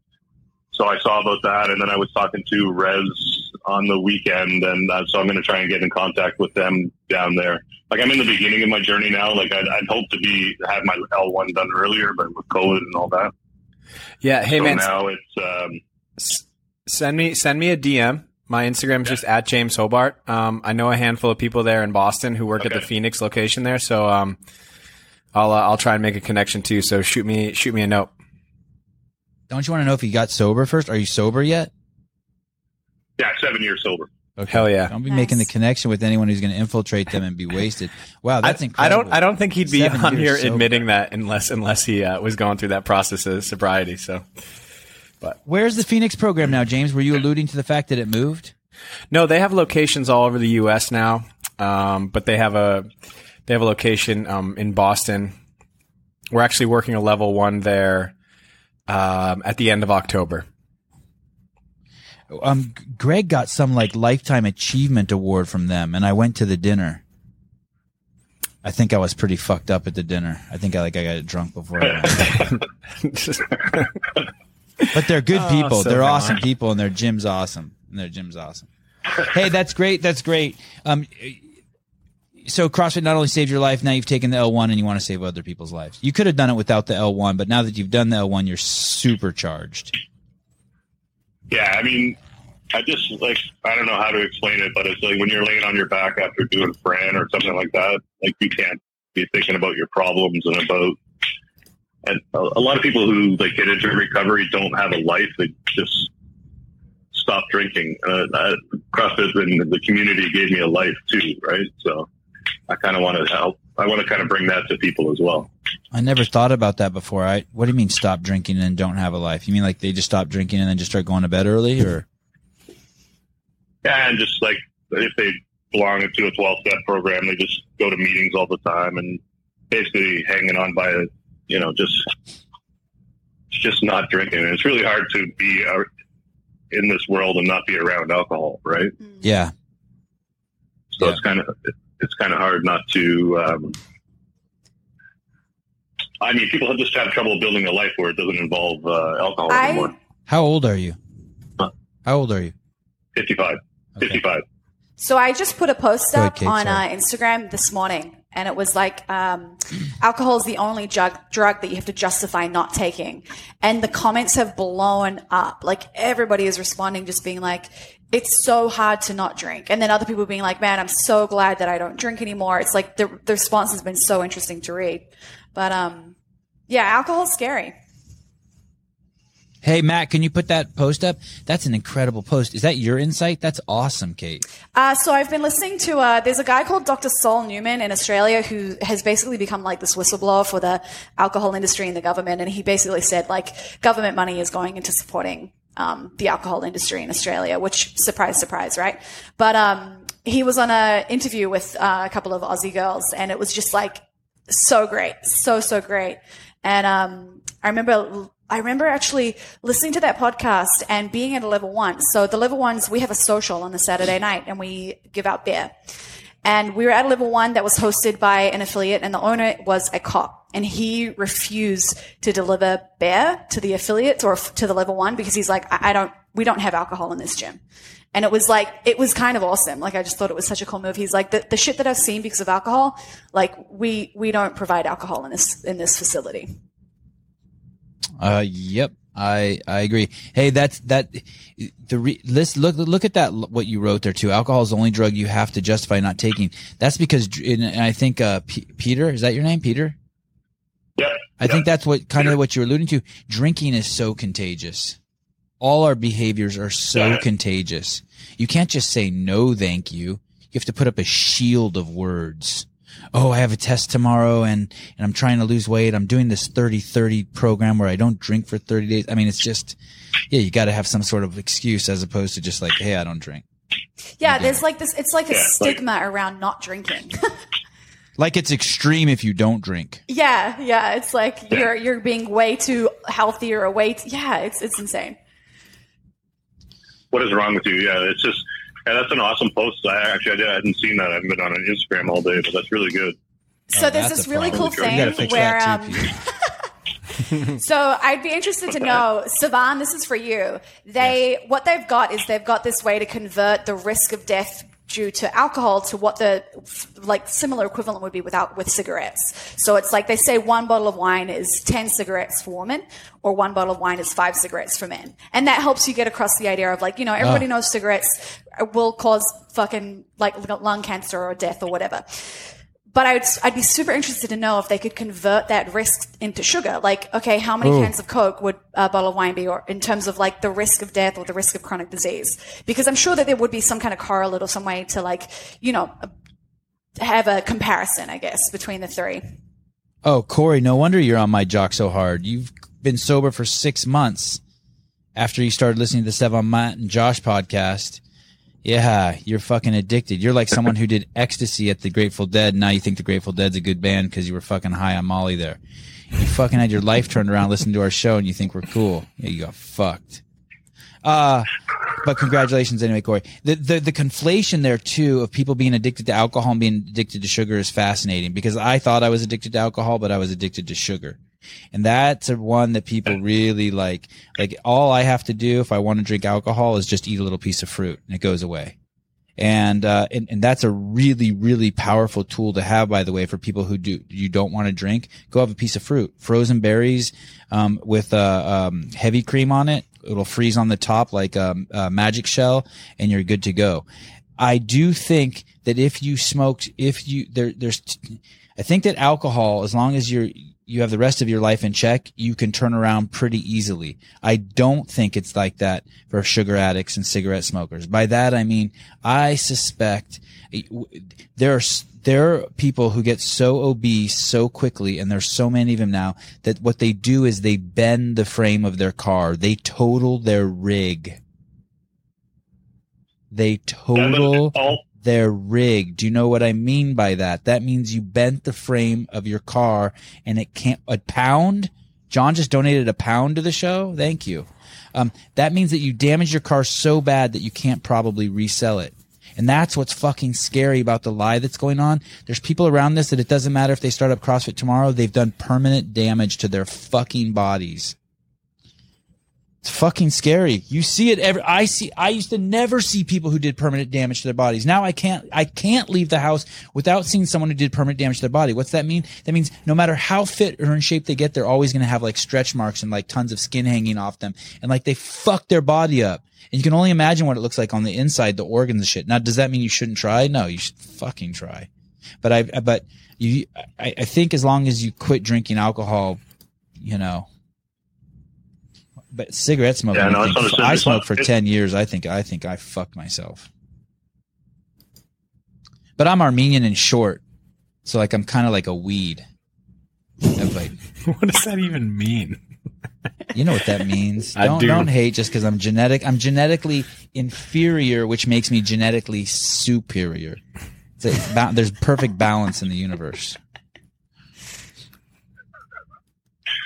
So I saw about that, and then I was talking to Rez on the weekend, and uh, so I'm going to try and get in contact with them down there. Like I'm in the beginning of my journey now. Like I'd, I'd hope to be have my L1 done earlier, but with COVID and all that. Yeah. Hey so man, now it's um, s- send me send me a DM. My Instagram is just at James Hobart. Um, I know a handful of people there in Boston who work at the Phoenix location there, so um, I'll uh, I'll try and make a connection too. So shoot me shoot me a note. Don't you want to know if you got sober first? Are you sober yet? Yeah, seven years sober. Okay. Hell yeah. Don't be Nice. making the connection with anyone who's going to infiltrate them and be wasted. Wow, that's I, I incredible. don't I don't think he'd be Seven on years here sober. admitting that unless unless he uh, was going through that process of sobriety. So Where's the Phoenix program now, James? Were you alluding to the fact that it moved? no, they have locations all over the U.S. now, um, but they have a they have a location um, in Boston. We're actually working a level one there um, at the end of October. Um, Greg got some like lifetime achievement award from them, and I went to the dinner. I think I was pretty fucked up at the dinner. I think I like I got drunk before. I went. but they're good Oh, people. so they're awesome people, and their gym's awesome. And their gym's awesome. hey, that's great. That's great. Um, so CrossFit not only saved your life, now you've taken the L1 and you want to save other people's lives. You could have done it without the L1, but now that you've done the L1, you're supercharged. Yeah, I mean, I just like I don't know how to explain it, but it's like when you're laying on your back after doing Fran or something like that, like you can't be thinking about your problems and about. And a, lot of people who like get into recovery don't have a life; they just stop drinking. Uh, CrossFit and the community gave me a life too, right? So I kind of want to help. I want to kind of bring that to people as well. I never thought about that before. I what do you mean stop drinking and don't have a life? You mean like they just stop drinking and then just start going to bed early or Yeah, and just like if they belong to a 12 step program, they just go to meetings all the time and basically hanging on by, a, you know, just just not drinking. And it's really hard to be in this world and not be around alcohol, right? Mm. yeah. So Yeah. it's kind of it's kind of hard not to. Um, I mean, people have just have trouble building a life where it doesn't involve uh, alcohol I anymore. How old are you? Huh? How old are you? 55. Okay. 55. So I just put a post Go ahead, up Kate, on uh. Instagram this morning, and it was like, um, alcohol is the only drug, drug that you have to justify not taking. And the comments have blown up. Like everybody is responding, just being like, it's so hard to not drink. And then other people being like, man, I'm so glad that I don't drink anymore. It's like the, the response has been so interesting to read. But, um, yeah, alcohol's scary. Hey Matt, can you put that post up? That's an incredible post. Is that your insight? That's awesome, Kate. Uh, so I've been listening to. Uh, there's a guy called Dr. Saul Newman in Australia who has basically become like this whistleblower for the alcohol industry and the government, and he basically said like government money is going into supporting um, the alcohol industry in Australia, which surprise, surprise, right? But um, he was on a interview with uh, a couple of Aussie girls, and it was just like so great, so so great. And um, I remember, I remember actually listening to that podcast and being at a level one. So the level ones, we have a social on the Saturday night, and we give out beer. And we were at a level one that was hosted by an affiliate, and the owner was a cop, and he refused to deliver beer to the affiliates or to the level one because he's like, I, I don't, we don't have alcohol in this gym. And it was like, it was kind of awesome. Like, I just thought it was such a cool move. He's like, the, the shit that I've seen because of alcohol, like, we, we don't provide alcohol in this, in this facility. Uh, yep. I I agree. Hey, that's that. The re, let's look look at that. What you wrote there too. Alcohol is the only drug you have to justify not taking. That's because, and I think uh, P- Peter is that your name, Peter? Yep. I think that's what kind of what you're alluding to. Drinking is so contagious. All our behaviors are so Yeah. contagious. You can't just say no, thank you. You have to put up a shield of words. Oh, I have a test tomorrow and, and I'm trying to lose weight. I'm doing this 30-30 program where I don't drink for 30 days. I mean, it's just, yeah, you got to have some sort of excuse as opposed to just like, hey, I don't drink. Yeah, there's like this. It's like a Yeah, like- stigma around not drinking. Like it's extreme if you don't drink. yeah, yeah. It's like you're you're being way too healthy or way. Too, yeah, it's it's insane. What is wrong with you? Yeah, it's just. Yeah, that's an awesome post. I actually I, did, I hadn't seen that. I've been on an Instagram all day, but that's really good. So Oh, there's this really cool thing where that um. So I'd be interested to know, Sevan, this is for you. They what they've got is they've got this way to convert the risk of death due to alcohol to what the like similar equivalent would be without with cigarettes. So it's like they say one bottle of wine is 10 cigarettes for women or one bottle of wine is 5 cigarettes for men. And that helps you get across the idea of like, you know, everybody ah. knows cigarettes will cause fucking like lung cancer or death or whatever but I'd, I'd be super interested to know if they could convert that risk into sugar. Like, okay, how many cans of Coke would a bottle of wine be, or in terms of like the risk of death or the risk of chronic disease? Because I'm sure that there would be some kind of correlate or some way to like, you know, uh, have a comparison, I guess, between the three. Oh, Corey, no wonder you're on my jock so hard. You've been sober for six months after you started listening to the Sevan Matt and Josh podcast. Yeah, you're fucking addicted. You're like someone who did ecstasy at the Grateful Dead. Now you think the Grateful Dead's a good band because you were fucking high on Molly there. You fucking had your life turned around listening to our show and you think we're cool. Yeah, you got fucked. Uh, but congratulations anyway, Corey. The, the, the conflation there too of people being addicted to alcohol and being addicted to sugar is fascinating because I thought I was addicted to alcohol, but I was addicted to sugar. And that's a one that people really like. Like all I have to do if I want to drink alcohol is just eat a little piece of fruit and it goes away. And, uh, and, and that's a really, really powerful tool to have, by the way, for people who do, you don't want to drink. Go have a piece of fruit, frozen berries, um, with, uh, um, heavy cream on it. It'll freeze on the top like um, a magic shell and you're good to go. I do think that if you smoked, if you, there, there's, I think that alcohol, as long as you're, you have the rest of your life in check, you can turn around pretty easily. I don't think it's like that for sugar addicts and cigarette smokers. By that, I mean, I suspect there are, there are people who get so obese so quickly, and there's so many of them now, that what they do is they bend the frame of their car. They total their rig. They total all their rig. Do you know what I mean by that? That means you bent the frame of your car and it can't, a pound? John just donated a pound to the show. Thank you. Um, that means that you damaged your car so bad that you can't probably resell it. And that's what's fucking scary about the lie that's going on. There's people around this that it doesn't matter if they start up CrossFit tomorrow, they've done permanent damage to their fucking bodies. It's fucking scary. You see it every, I see, I used to never see people who did permanent damage to their bodies. Now I can't, I can't leave the house without seeing someone who did permanent damage to their body. What's that mean? That means no matter how fit or in shape they get, they're always going to have like stretch marks and like tons of skin hanging off them. And like they fuck their body up. And you can only imagine what it looks like on the inside, the organs and shit. Now, does that mean you shouldn't try? No, you should fucking try. But I, but you, I, I think as long as you quit drinking alcohol, you know, but cigarette smoking, Yeah, no, I, it's think, understood. I smoked for it- 10 years. I think, I think I fucked myself. But I'm Armenian and short. So like, I'm kind of like a weed. Like, What does that even mean? you know what that means. I don't, do. don't hate just because I'm genetic. I'm genetically inferior, which makes me genetically superior. It's a, ba- there's perfect balance in the universe.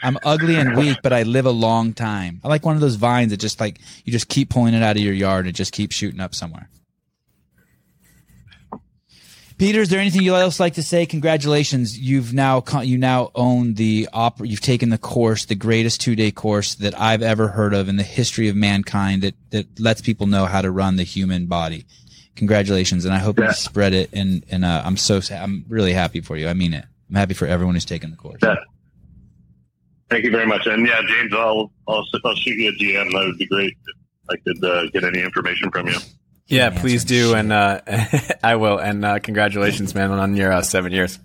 I'm ugly and weak, but I live a long time. I like one of those vines that just like you just keep pulling it out of your yard and just keep shooting up somewhere. Peter, is there anything you else like to say? Congratulations, you've now you now own the opera. You've taken the course, the greatest two day course that I've ever heard of in the history of mankind that that lets people know how to run the human body. Congratulations, and I hope Yeah. you spread it. And and uh, I'm so I'm really happy for you. I mean it. I'm happy for everyone who's taken the course. Yeah. Thank you very much. And yeah, James, I'll I'll, I'll shoot you a DM. That would be great if I could uh, get any information from you. Yeah, Can't please do, shit. and uh, I will. And uh, congratulations, man, on your uh, seven years.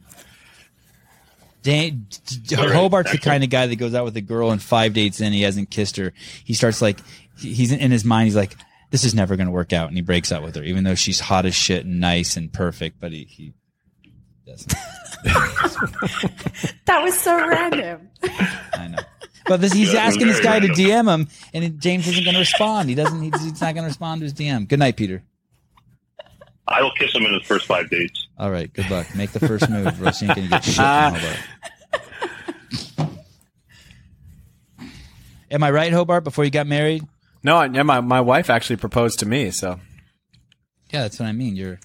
Dan, d- d- All right. Hobart's the Excellent. kind of guy that goes out with a girl and five dates in, he hasn't kissed her. He starts like, he's in, in his mind, he's like, this is never going to work out. And he breaks up with her, even though she's hot as shit and nice and perfect, but he, he doesn't. That was so random. I know. But this, he's Yeah, asking this guy very to. DM him, and it- James isn't going to respond. He doesn't. He's, he's not going to respond to his DM. Good night, Peter. I will kiss him in his first five dates. All right. Good luck. Make the first move, or else you ain't going to get shit from ah. Hobart. Am I right, Hobart? Before you got married? No, I- yeah, my my wife actually proposed to me. So Yeah, that's what I mean. You're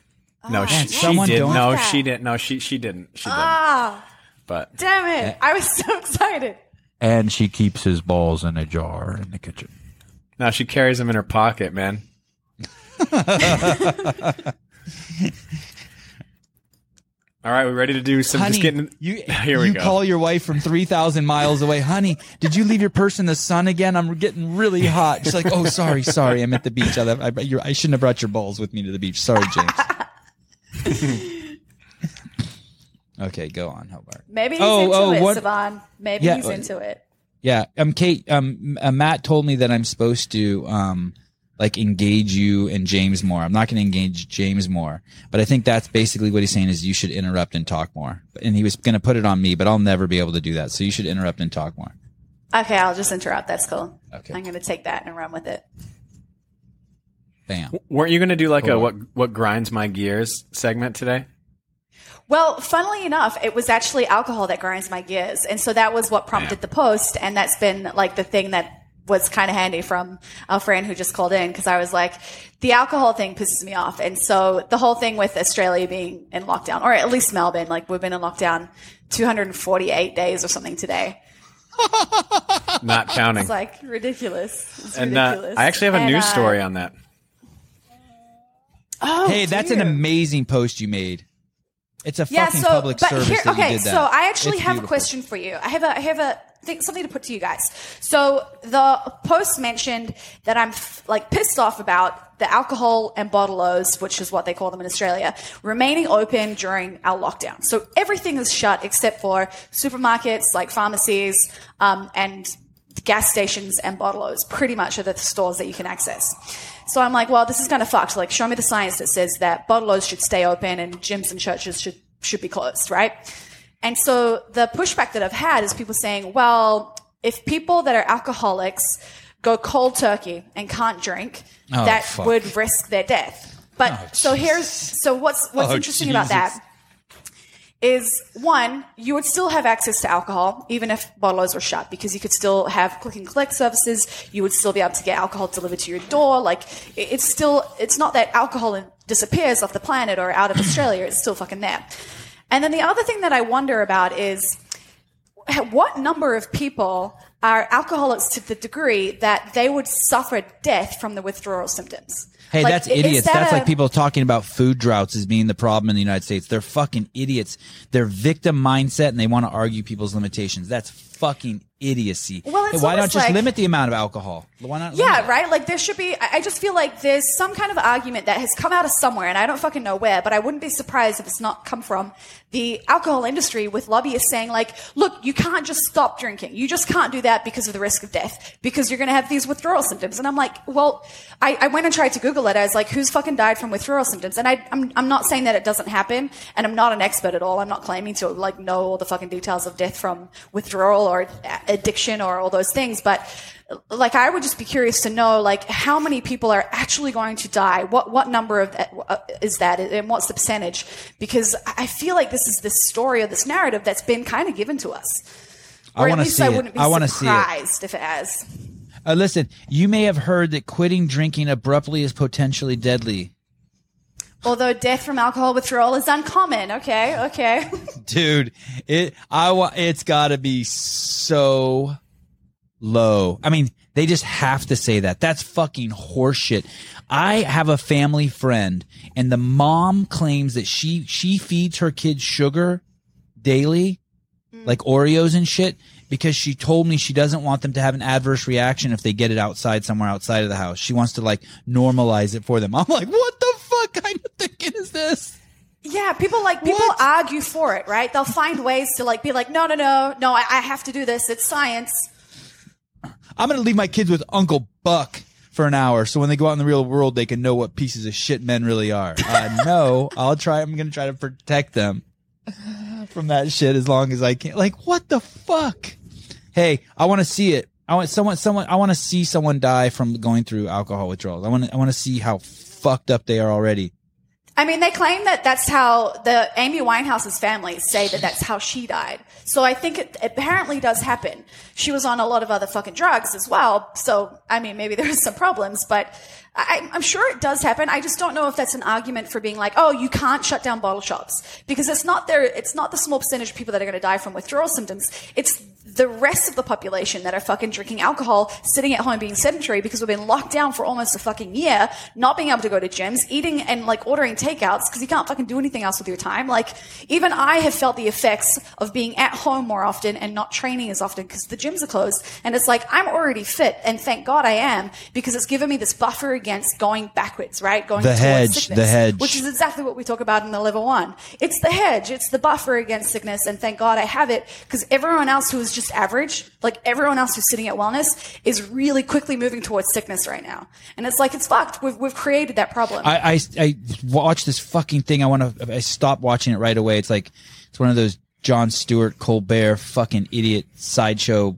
no, Ah, she, she did. don't- No, that. she didn't. No, she she didn't. She didn't. Ah, But damn it! I was so excited. And she keeps his balls in a jar in the kitchen. Now she carries them in her pocket, man. All right, we ready to do some? honey, just getting. you Here we you go. call your wife from three thousand miles away, honey. Did you leave your purse in the sun again? I'm getting really hot. She's like, oh, sorry, sorry, I'm at the beach. I, I, I shouldn't have brought your balls with me to the beach. Sorry, James. okay, go on, Hobart. Maybe he's Oh, into oh, it, what- Sevan. Maybe Yeah, he's uh, into it. Yeah, um, Kate, um, uh, Matt told me that I'm supposed to, um, like engage you and James more. I'm not going to engage James more, but I think that's basically what he's saying is you should interrupt and talk more. And he was going to put it on me, but I'll never be able to do that. So you should interrupt and talk more. Okay, I'll just interrupt. That's cool. Okay. I'm going to take that and run with it. Bam. Weren't you going to do like a what what grinds my gears segment today? Well, funnily enough, it was actually alcohol that grinds my gears. And so that was what prompted the post. And that's been like the thing that was kind of handy from a friend who just called in because I was like, the alcohol thing pisses me off. And so the whole thing with Australia being in lockdown, or at least Melbourne, like we've been in lockdown 248 days or something today. Not counting. It's like ridiculous. It's and uh. I actually have a And, news uh, story on that. Oh, Hey, that's an amazing post you made. It's a yeah, fucking so public but service here, that okay, you did that. so I actually It's have beautiful. a question for you. I have a I have a thing, something to put to you guys. So the post mentioned that I'm f- like pissed off about the alcohol and bottle-os, which is what they call them in Australia, remaining open during our lockdown. So everything is shut except for supermarkets, like pharmacies, um, and gas stations and bottle-os. Pretty much are the stores that you can access. So I'm like, well, this is kind of fucked. Like, show me the science that says that bottle-os should stay open and gyms and churches should should be closed, right? And so the pushback that I've had is people saying, well, if people that are alcoholics go cold turkey and can't drink, Oh, that fuck. would risk their death. But Oh, so here's so what's what's Oh, interesting about that is one, you would still have access to alcohol even if bottles were shut because you could still have click and collect services. You would still be able to get alcohol delivered to your door. Like it's still, it's not that alcohol disappears off the planet or out of Australia. It's still fucking there. And then the other thing that I wonder about is what number of people are alcoholics to the degree that they would suffer death from the withdrawal symptoms? Hey, Like, that's idiots. that That's a- like people talking about food droughts as being the problem in the United States. They're fucking idiots. They're victim mindset and they want to argue people's limitations. That's fucking idiocy. Well, it's why not just like- limit the amount of alcohol? Why not? Yeah, right. Like there should be. I I just feel like there's some kind of argument that has come out of somewhere, and I don't fucking know where. But I wouldn't be surprised if it's not come from the alcohol industry with lobbyists saying like, "Look, you can't just stop drinking. You just can't do that because of the risk of death because you're going to have these withdrawal symptoms." And I'm like, well, I, I went and tried to Google it. I was like, "Who's fucking died from withdrawal symptoms?" And I, I'm I'm not saying that it doesn't happen, and I'm not an expert at all. I'm not claiming to like know all the fucking details of death from withdrawal or a- addiction or all those things, but like I would just be curious to know like how many people are actually going to die. What what number of that, uh, is that, and what's the percentage? Because I feel like this is this story or this narrative that's been kind of given to us. Or at wanna least see I it. wouldn't be I wanna see it. surprised if it has. Uh, listen, you may have heard that quitting drinking abruptly is potentially deadly. Although death from alcohol withdrawal is uncommon. Okay, okay. dude it i wa- it's got to be so low i mean they just have to say that that's fucking horseshit i have a family friend and the mom claims that she she feeds her kids sugar daily mm. like oreos and shit because she told me she doesn't want them to have an adverse reaction if they get it outside somewhere outside of the house. She wants to like normalize it for them. I'm like, what the kind of thinking is this? Yeah, people like people What? argue for it, right? They'll find ways to like be like, no, no, no, no, I, I have to do this. It's science. I'm going to leave my kids with Uncle Buck for an hour so when they go out in the real world, they can know what pieces of shit men really are. Uh, no, I'll try. I'm going to try to protect them from that shit as long as I can. Like, what the fuck? Hey, I want to see it. I want someone, someone, I want to see someone die from going through alcohol withdrawals. I want to, I want to see how fucked up they are already. I mean, they claim that that's how the Amy Winehouse's family say that that's how she died. So I think it apparently does happen. She was on a lot of other fucking drugs as well. So, I mean, maybe there's some problems, but I, I'm sure it does happen. I just don't know if that's an argument for being like, oh, you can't shut down bottle shops because it's not there. It's not the small percentage of people that are going to die from withdrawal symptoms. It's the rest of the population that are fucking drinking alcohol, sitting at home being sedentary because we've been locked down for almost a fucking year, not being able to go to gyms, eating and like ordering takeouts because you can't fucking do anything else with your time. Like even I have felt the effects of being at home more often and not training as often because the gyms are closed. And it's like I'm already fit and thank God I am because it's given me this buffer against going backwards, right? Going The towards hedge, sickness, the hedge. which is exactly what we talk about in the level one. It's the hedge. It's the buffer against sickness. And thank God I have it because everyone else who is just average, like everyone else who's sitting at wellness is really quickly moving towards sickness right now. And it's like, it's fucked. We've, we've created that problem. I, I, I watched this fucking thing. I want to, I stopped watching it right away. It's like, it's one of those Jon Stewart, Colbert, fucking idiot sideshow.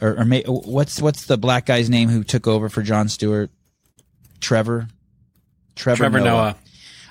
Or, or may, what's, what's the black guy's name who took over for Jon Stewart? Trevor? Trevor, Trevor Noah.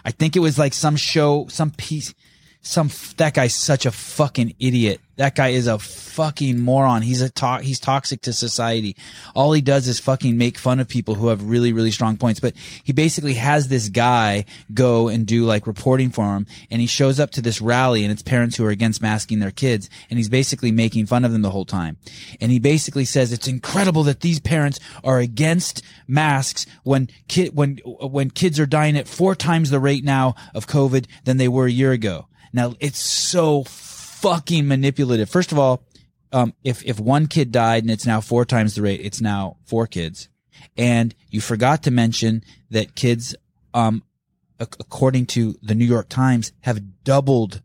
I think it was like some show, some piece, some, that guy's such a fucking idiot. That guy is a fucking moron. He's a to- he's toxic to society. All he does is fucking make fun of people who have really, really strong points. But he basically has this guy go and do like reporting for him. And he shows up to this rally and it's parents who are against masking their kids. And he's basically making fun of them the whole time. And he basically says it's incredible that these parents are against masks when kid, when, when kids are dying at four times the rate now of COVID than they were a year ago. Now it's so fucking manipulative. First of all, um, if if one kid died and it's now four times the rate, it's now four kids. And you forgot to mention that kids, um, ac- according to the New York Times, have doubled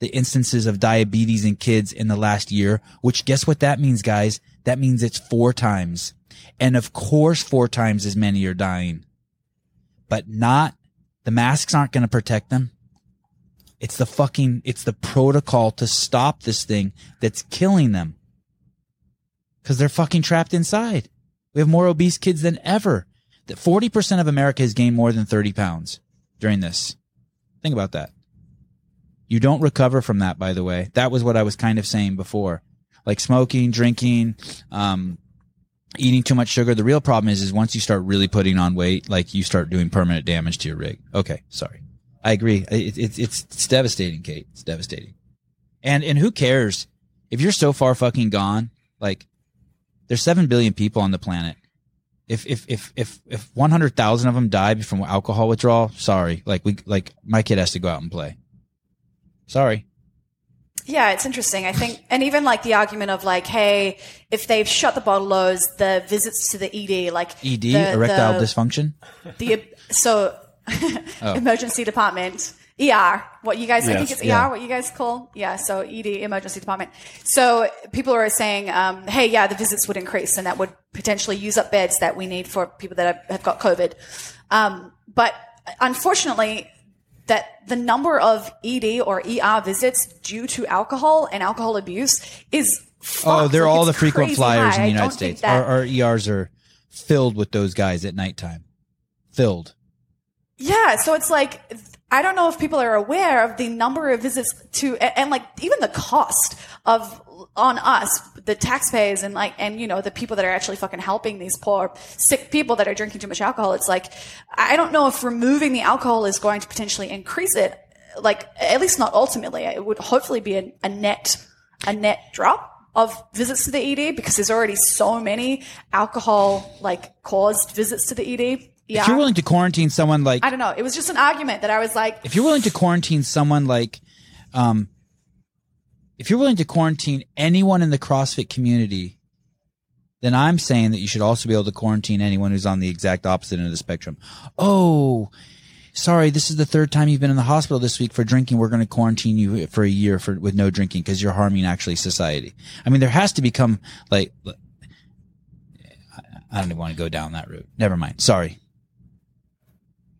the instances of diabetes in kids in the last year. Which guess what that means, guys? That means it's four times, and of course, four times as many are dying. But not the masks aren't going to protect them. It's the fucking, it's the protocol to stop this thing that's killing them. Cause they're fucking trapped inside. We have more obese kids than ever. That 40% of America has gained more than 30 pounds during this. Think about that. You don't recover from that, by the way. That was what I was kind of saying before. Like smoking, drinking, um, eating too much sugar. The real problem is, is once you start really putting on weight, like you start doing permanent damage to your rig. Okay. Sorry. I agree. It, it, it's, it's devastating, Kate. It's devastating. And, and who cares if you're so far fucking gone? Like there's 7 billion people on the planet. If, if, if, if, if 100,000 of them died from alcohol withdrawal, sorry. Like we, like my kid has to go out and play. Sorry. Yeah, it's interesting. I think, and even like the argument of like, hey, if they've shut the bottle-os, the visits to the ED, like ED, the- erectile the- dysfunction. the so Oh. emergency department ER what you guys I think it's ER Yeah. what you guys call yeah so ED emergency department so people are saying um, hey yeah the visits would increase and that would potentially use up beds that we need for people that have, got COVID um, but unfortunately that the number of ED or ER visits due to alcohol and alcohol abuse is Oh, they're Like, all the frequent flyers high. in the United States. Our, our ERs are filled with those guys at nighttime. Filled. Yeah, so it's like I don't know if people are aware of the number of visits to and, and like even the cost of on us, the taxpayers and like and you know the people that are actually fucking helping these poor sick people that are drinking too much alcohol. It's like I don't know if removing the alcohol is going to potentially increase it. Like at least not ultimately. It would hopefully be a, a net a net drop of visits to the ED because there's already so many alcohol like caused visits to the ED. Yeah. If you're willing to quarantine someone like I don't know. It was just an argument that I was like, if you're willing to quarantine someone like um if you're willing to quarantine anyone in the CrossFit community, then I'm saying that you should also be able to quarantine anyone who's on the exact opposite end of the spectrum. Oh, sorry, this is the third time you've been in the hospital this week for drinking. We're going to quarantine you for a year for with no drinking because you're harming actually society. I mean, there has to become like I don't even want to go down that route. Never mind. Sorry.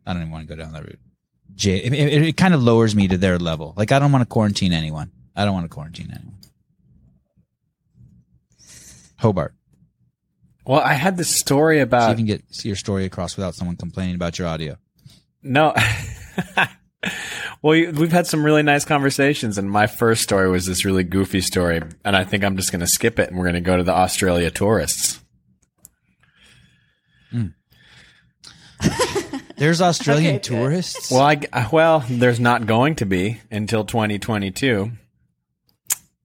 I don't even want to go down that route. J- it, it, it kind of lowers me to their level. Like I don't want to quarantine anyone. I don't want to quarantine anyone. Hobart. Well, I had this story about if you can get your story across without someone complaining about your audio. No. well, we've had some really nice conversations, and my first story was this really goofy story, and I think I'm just going to skip it, and we're going to go to the Australia tourists. Hmm. There's Australian Okay, tourists. Well, I g- uh, well, there's not going to be until 2022.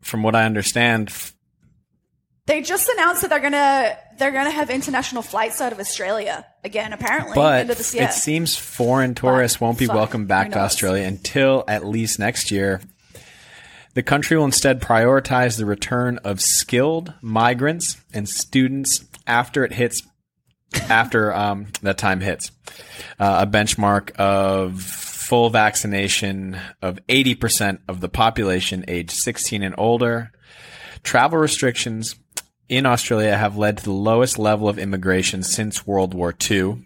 From what I understand, They just announced that they're gonna they're gonna have international flights out of Australia again. Apparently, but end of this year. it seems foreign tourists won't be fuck, welcomed back to? Australia until at least next year. The country will instead prioritize the return of skilled migrants and students after it hits after um, that time hits. Uh, a benchmark of full vaccination of 80% of the population aged 16 and older. Travel restrictions in Australia have led to the lowest level of immigration since World War II.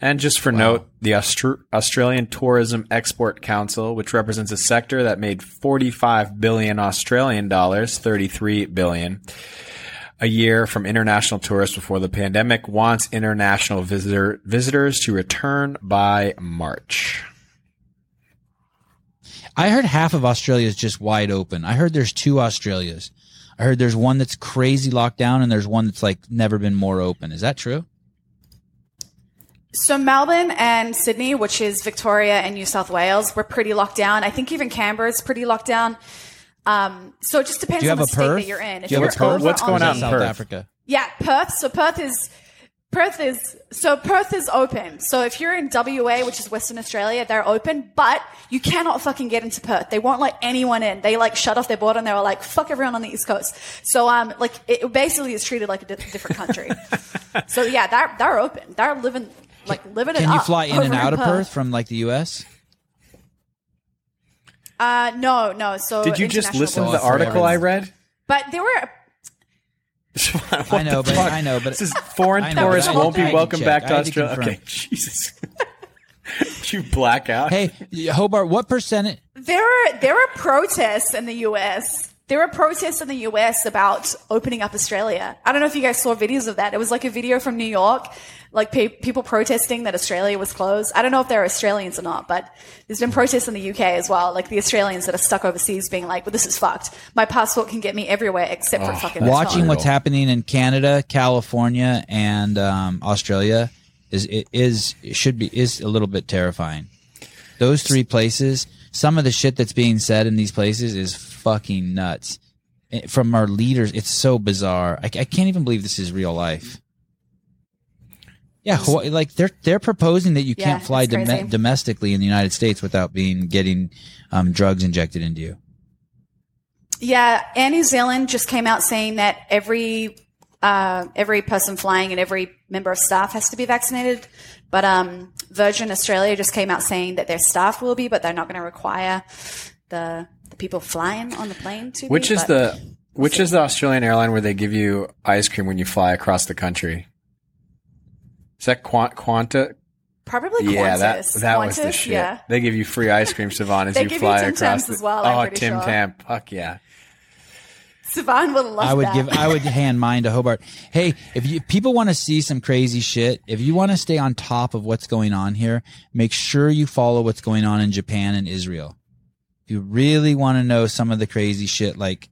And just for note, the Austr- Australian Tourism Export Council, which represents a sector that made 45 billion Australian dollars, 33 billion a year from international tourists before the pandemic, wants international visitor visitors to return by March. I heard half of Australia is just wide open. I heard there's two Australias. I heard there's one that's crazy locked down and there's one that's like never been more open. Is that true? So Melbourne and Sydney, which is Victoria and New South Wales, were pretty locked down. I think even Canberra is pretty locked down. Um, so it just depends Do you on have the a state Perth? that you're in. If Do you you're have a Perth? over What's going the- on in South Perth? Africa. Yeah, Perth. So Perth is Perth is so Perth is open. So if you're in WA, which is Western Australia, they're open, but you cannot fucking get into Perth. They won't let anyone in. They like shut off their border and they were like, fuck everyone on the East Coast. So um, like it basically is treated like a di- different country. so yeah, they're they're open. They're living like living it Can you up fly in and out of Perth from like the US? Uh, no, no. So Did you just international listen to the borders. article I read? But there were What I know, the but fuck? I know, but this is foreign know, but tourists I- won't I had be to welcome check. back I to had to Australia. confirm. Okay, Jesus. Did you black out? Hey, Hobart, what percentage? there are there are protests in the U.S. There were protests in the U.S. about opening up Australia. I don't know if you guys saw videos of that. It was like a video from New York, like pe- people protesting that Australia was closed. I don't know if they're Australians or not, but there's been protests in the UK as well. Like the Australians that are stuck overseas, being like, "Well, this is fucked. My passport can get me everywhere except for fucking Watching what's happening in Canada, California, and um, Australia is it is it should be is a little bit terrifying. Those three places, some of the shit that's being said in these places is fucking nuts. From our leaders, it's so bizarre. I, I can't even believe this is real life. Yeah, Hawaii, like they're they're proposing that you Yeah, can't fly dom- domestically in the United States without being getting um, drugs injected into you. Yeah, Air New Zealand just came out saying that every uh, every person flying and every member of staff has to be vaccinated. But um, Virgin Australia just came out saying that their staff will be, but they're not going to require the the people flying on the plane to. Which be, is the which is the Australian airline where they give you ice cream when you fly across the country? Is that Quant Quanta? probably Qantas? Yeah, that that was the shit. Yeah, They give you free ice cream, Sevan, as They you give you fly Tim across Tams the, as well, I'm oh, pretty Tim sure. Tam, fuck yeah. Sevan will love I would that. give I would hand mine to Hobart. Hey, if you people want to see some crazy shit, if you want to stay on top of what's going on here, make sure you follow what's going on in Japan and Israel. If you really want to know some of the crazy shit, like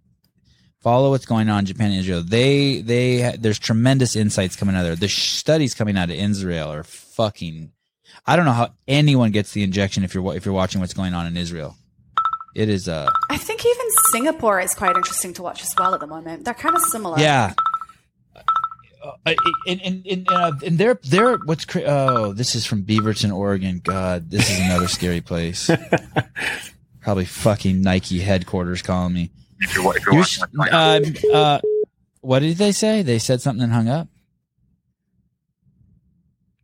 follow what's going on in Japan and Israel. They they there's tremendous insights coming out of there. The sh- studies coming out of Israel are fucking. I don't know how anyone gets the injection if you're if you're watching what's going on in Israel. It is uh I think even Singapore is quite interesting to watch as well at the moment. They're kind of similar. Yeah. Uh, and and and, uh, and they're they're what's cra- oh this is from Beaverton, Oregon. God, this is another scary place. Probably fucking Nike headquarters calling me. If you're, if you're You're, watching sh- a uh, uh, what did they say? They said something and hung up.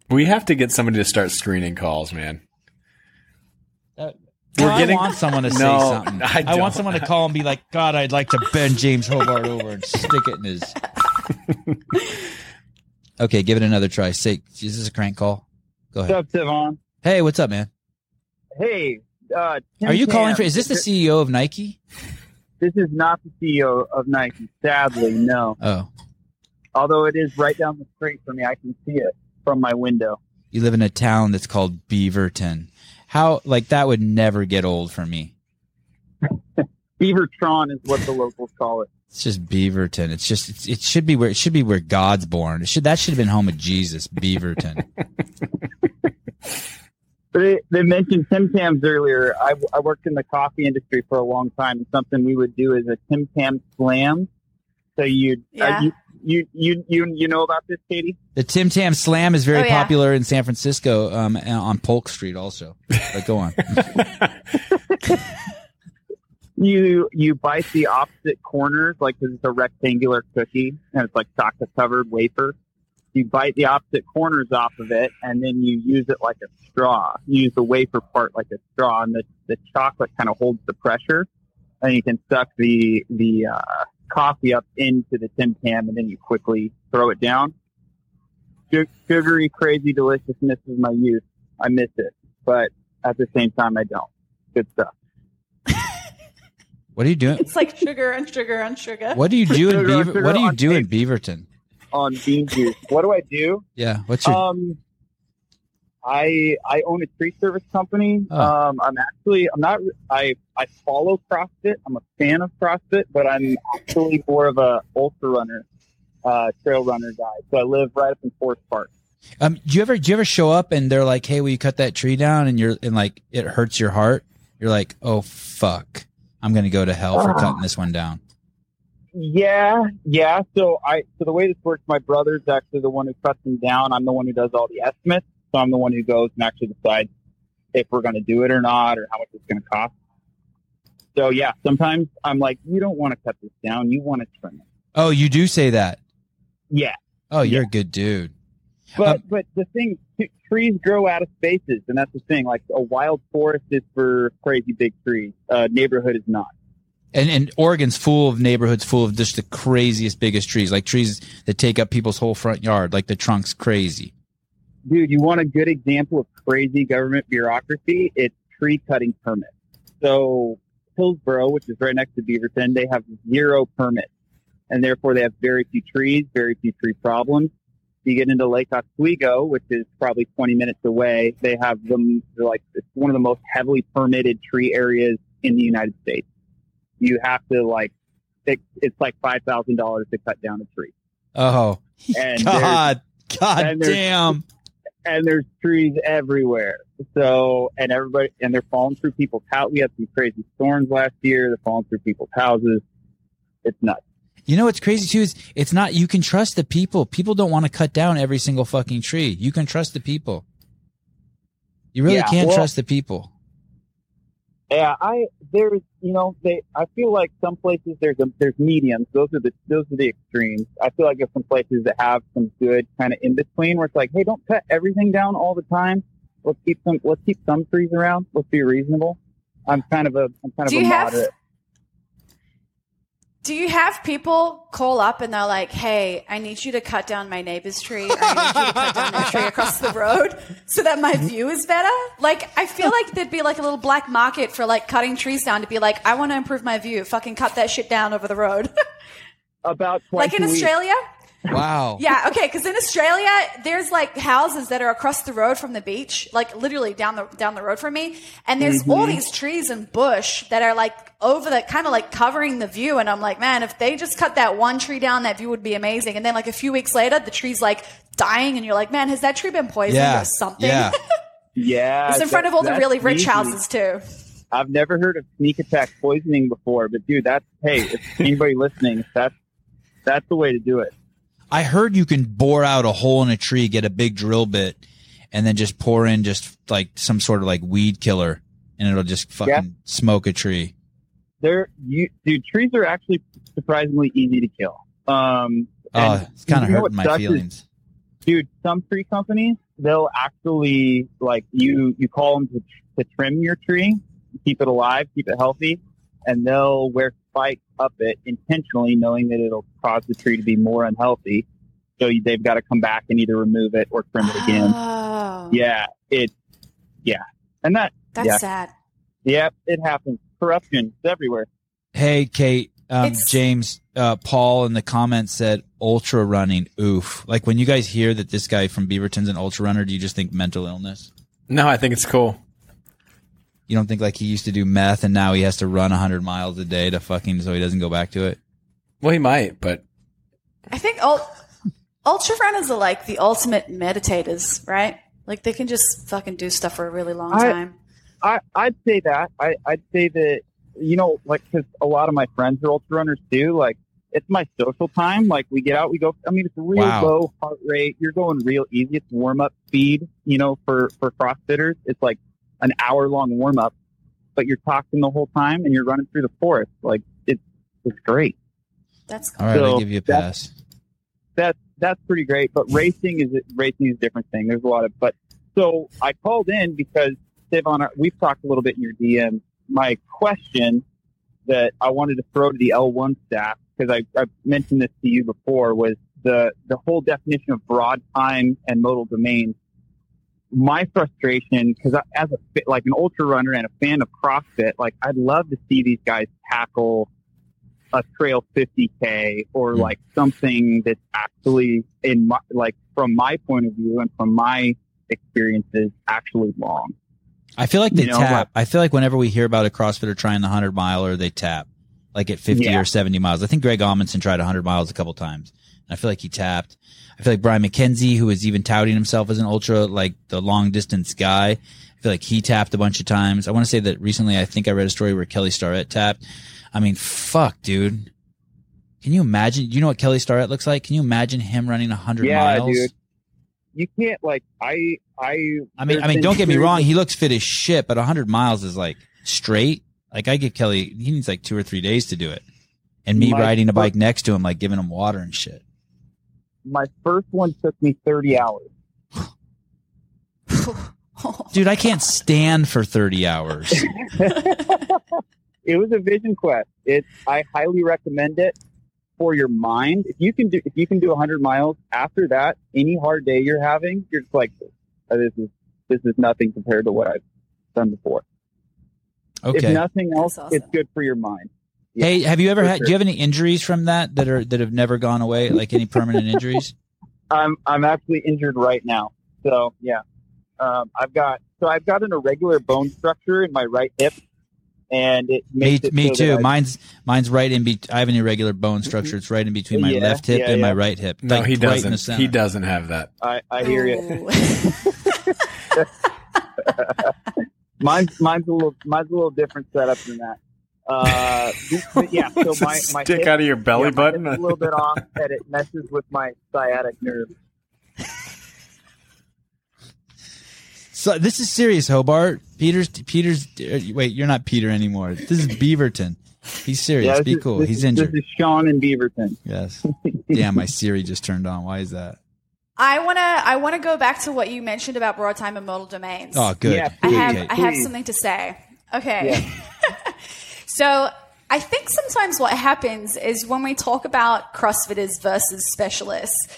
We have to get somebody to start screening calls, man. Uh, We're no, getting- I want someone to say No, something. I I, want someone to call and be like, "God, I'd like to bend James Hobart over and stick it in his." okay, give it another try. Say, is this a crank call? Go What's ahead. up, Devon? Hey, what's up, man? Hey, uh, Tim Are you calling for? Is this the CEO of Nike? This is not the CEO of Nike. Sadly, no. Oh, Although it is right down the street from me, I can see it from my window. you live in a town that's called Beaverton. How like that would never get old for me. Beavertron is what the locals call it. It's just Beaverton. It's just it's, it should be where it should be where God's born. It should that should have been home of Jesus, Beaverton. But it, they mentioned Tim Tams earlier. I, I worked in the coffee industry for a long time, and something we would do is a Tim Tam slam. So you, Yeah. uh, you, you, you, you, you know about this, Katie? The Tim Tam Slam is very Oh, yeah. popular in San Francisco, um, on Polk Street also. But go on. You you bite the opposite corners, like 'cause it's a rectangular cookie and it's like chocolate covered wafer. You bite the opposite corners off of it, and then you use it like a straw. You use the wafer part like a straw, and the, the chocolate kind of holds the pressure, and you can suck the the uh, coffee up into the Tim Tam, and then you quickly throw it down. Su- Sugary, crazy deliciousness is my youth. I miss it, but at the same time, I don't. Good stuff. What are you doing? It's like sugar and sugar and sugar. What do you do in Sugar on Beaver? What do you do in. Beaverton? On bean juice. What do I do? Yeah, what's your? Um, I I own a tree service company. Oh. Um, I'm actually I'm not I I follow CrossFit. I'm a fan of CrossFit, but I'm actually more of a ultra runner, uh, trail runner guy. So I live right up in Forest Park. Um, do you ever do you ever show up and they're like, "Hey, will you cut that tree down?" And you're and like it hurts your heart. You're like, "Oh fuck, I'm gonna go to hell for Ah. cutting this one down." Yeah, yeah. So I so the way this works, my brother's actually the one who cuts them down. I'm the one who does all the estimates. So I'm the one who goes and actually decides if we're going to do it or not, or how much it's going to cost. So yeah, sometimes I'm like, you don't want to cut this down. You want to trim it. Oh, you do say that. Yeah, Oh, you're a good dude. but Um, but the thing, trees grow out of spaces, and that's the thing. Like a wild forest is for crazy big trees. A neighborhood is not. And and Oregon's full of neighborhoods full of just the craziest, biggest trees, like trees that take up people's whole front yard, like the trunk's crazy. Dude, you want a good example of crazy government bureaucracy? It's tree cutting permits. So Hillsboro, which is right next to Beaverton, they have zero permits. And therefore they have very few trees, very few tree problems. You get into Lake Oswego, which is probably 20 minutes away. They have them like, it's one of the most heavily permitted tree areas in the United States. You have to like, it, it's like $5,000 to cut down a tree. Oh, And God, God and there's- damn. and there's trees everywhere. So, and everybody, and they're falling through people's house. We had some crazy storms last year. They're falling through people's houses. It's nuts. You know what's crazy too is it's not you can trust the people. People don't want to cut down every single fucking tree. You can trust the people. You really Yeah, can't well- trust the people. Yeah, I there's you know they I feel like some places there's a, there's mediums. Those are the those are the extremes. I feel like there's some places that have some good kind of in between where it's like, hey, don't cut everything down all the time. Let's keep some let's keep some trees around. Let's be reasonable. I'm kind of a I'm kind of Do a you have- moderate. Do you have people call up and they're like, "Hey, I need you to cut down my neighbor's tree, or I need you to cut down that tree across the road so that my view is better"? Like, I feel like there'd be like a little black market for like cutting trees down to be like, "I want to improve my view. Fucking cut that shit down over the road." About like in Australia. week. Australia, Wow. yeah, okay. Because in Australia, there's like houses that are across the road from the beach, like literally down the down the road from me, and there's Mm-hmm. all these trees and bush that are like over the kind of like covering the view. And I'm like, man, if they just cut that one tree down, that view would be amazing. And then like a few weeks later, the tree's like dying, and you're like, man, has that tree been poisoned Yeah. or something? Yeah. Yeah, it's in front of all the really rich easy. houses too. I've never heard of sneak attack poisoning before, but dude, that's hey, if anybody listening, that's that's the way to do it. I heard you can bore out a hole in a tree, get a big drill bit, and then just pour in just like some sort of like weed killer, and it'll just fucking Yeah. smoke a tree. they're you, dude. Trees are actually surprisingly easy to kill. Um, Oh, it's kind of hurting my sucks is, feelings. dude. Some tree companies they'll actually like you. You call them to, to trim your tree, keep it alive, keep it healthy, and they'll wear spikes up it intentionally, knowing that it'll cause the tree to be more unhealthy. So they've got to come back and either remove it or trim it again. Oh, Yeah, it. Yeah, and that. that's yeah, sad. yeah, it happens. Corruption is everywhere. Hey, Kate, um, James, uh, Paul in the comments said ultra running. Oof. Like when you guys hear that this guy from Beaverton's an ultra runner, do you just think mental illness? No, I think it's cool. You don't think like he used to do meth and now he has to run 100 miles a day to fucking so he doesn't go back to it? Well, he might, but I think ul- ultra runners are like the ultimate meditators, right? Like they can just fucking do stuff for a really long I- time. I, I'd say that. I, I'd say that, you know, like, because a lot of my friends are ultra runners too. Like, it's my social time. Like, we get out, we go, I mean, it's real Wow. low heart rate. You're going real easy. It's warm up speed, you know, for, for CrossFitters. It's like an hour long warm up, but you're talking the whole time and you're running through the forest. Like, it's, it's great. That's All right, I'll give you a pass. that's that's pretty great. But racing is racing is a different thing. There's a lot of but so I called in because Sevan, uh, we've talked a little bit in your DM. My question that I wanted to throw to the L1 staff because I, I mentioned this to you before was the the whole definition of broad time and modal domains. My frustration because as a fit- like an ultra runner and a fan of CrossFit, like I'd love to see these guys tackle a trail 50k or Hmm. like something that's actually in my like from my point of view and from my experiences actually long. I feel like they You know, tap. I feel like whenever we hear about a CrossFitter trying the 100 miler, they tap like at 50 Yeah. or 70 miles. I think Greg Amundson tried 100 miles a couple times. I feel like he tapped. I feel like Brian MacKenzie, who is even touting himself as an ultra, like the long distance guy, I feel like he tapped a bunch of times. I want to say that recently, I think I read a story where Kelly Starrett tapped. I mean, fuck, dude. Can you imagine? You know what Kelly Starrett looks like? Can you imagine him running 100 Yeah, miles? dude. You can't like I I. I mean, I mean, don't get me wrong. He looks fit as shit, but 100 miles is like straight. Like I give Kelly, he needs like two or three days to do it. And me My riding a bike next to him, like giving him water and shit. My first one took me 30 hours. Dude, I can't stand for 30 hours. it was a vision quest. It I highly recommend it for your mind. If you can do if you can do 100 miles after that, any hard day you're having, you're just like "Oh, this is this is nothing compared to what I've done before. Okay. If nothing else, awesome. it's good for your mind. Hey, have you ever had, sure. do you have any injuries from that that are, that have never gone away? Like any permanent injuries? I'm I'm actually injured right now. So yeah, um, I've got so I've got an irregular bone structure in my right hip, and it Me, makes it me so too. I- Mine's, mine's right in be, I have an irregular bone structure. It's right in between my Yeah, left hip yeah, and my right hip. no, Like, he right doesn't. center. he doesn't have that. I, I hear you. Mine's mine's a little mine's a little different setup than that. Uh, yeah. So my my stick hip- out of your belly yeah, button. a little bit off, and it messes with my sciatic nerve. So this is serious, Hobart. Peter's, Peter's, wait, you're not Peter anymore. This is Beaverton. He's serious. Yeah, Be is- cool. this He's is- injured. This is Sean in Beaverton. Yes. Damn, my Siri just turned on. Why is that? I wanna I wanna go back to what you mentioned about broad time and modal domains. Oh, good. Yeah, I Good, have Kate. I have something to say. Okay. So I think sometimes what happens is when we talk about CrossFitters versus specialists,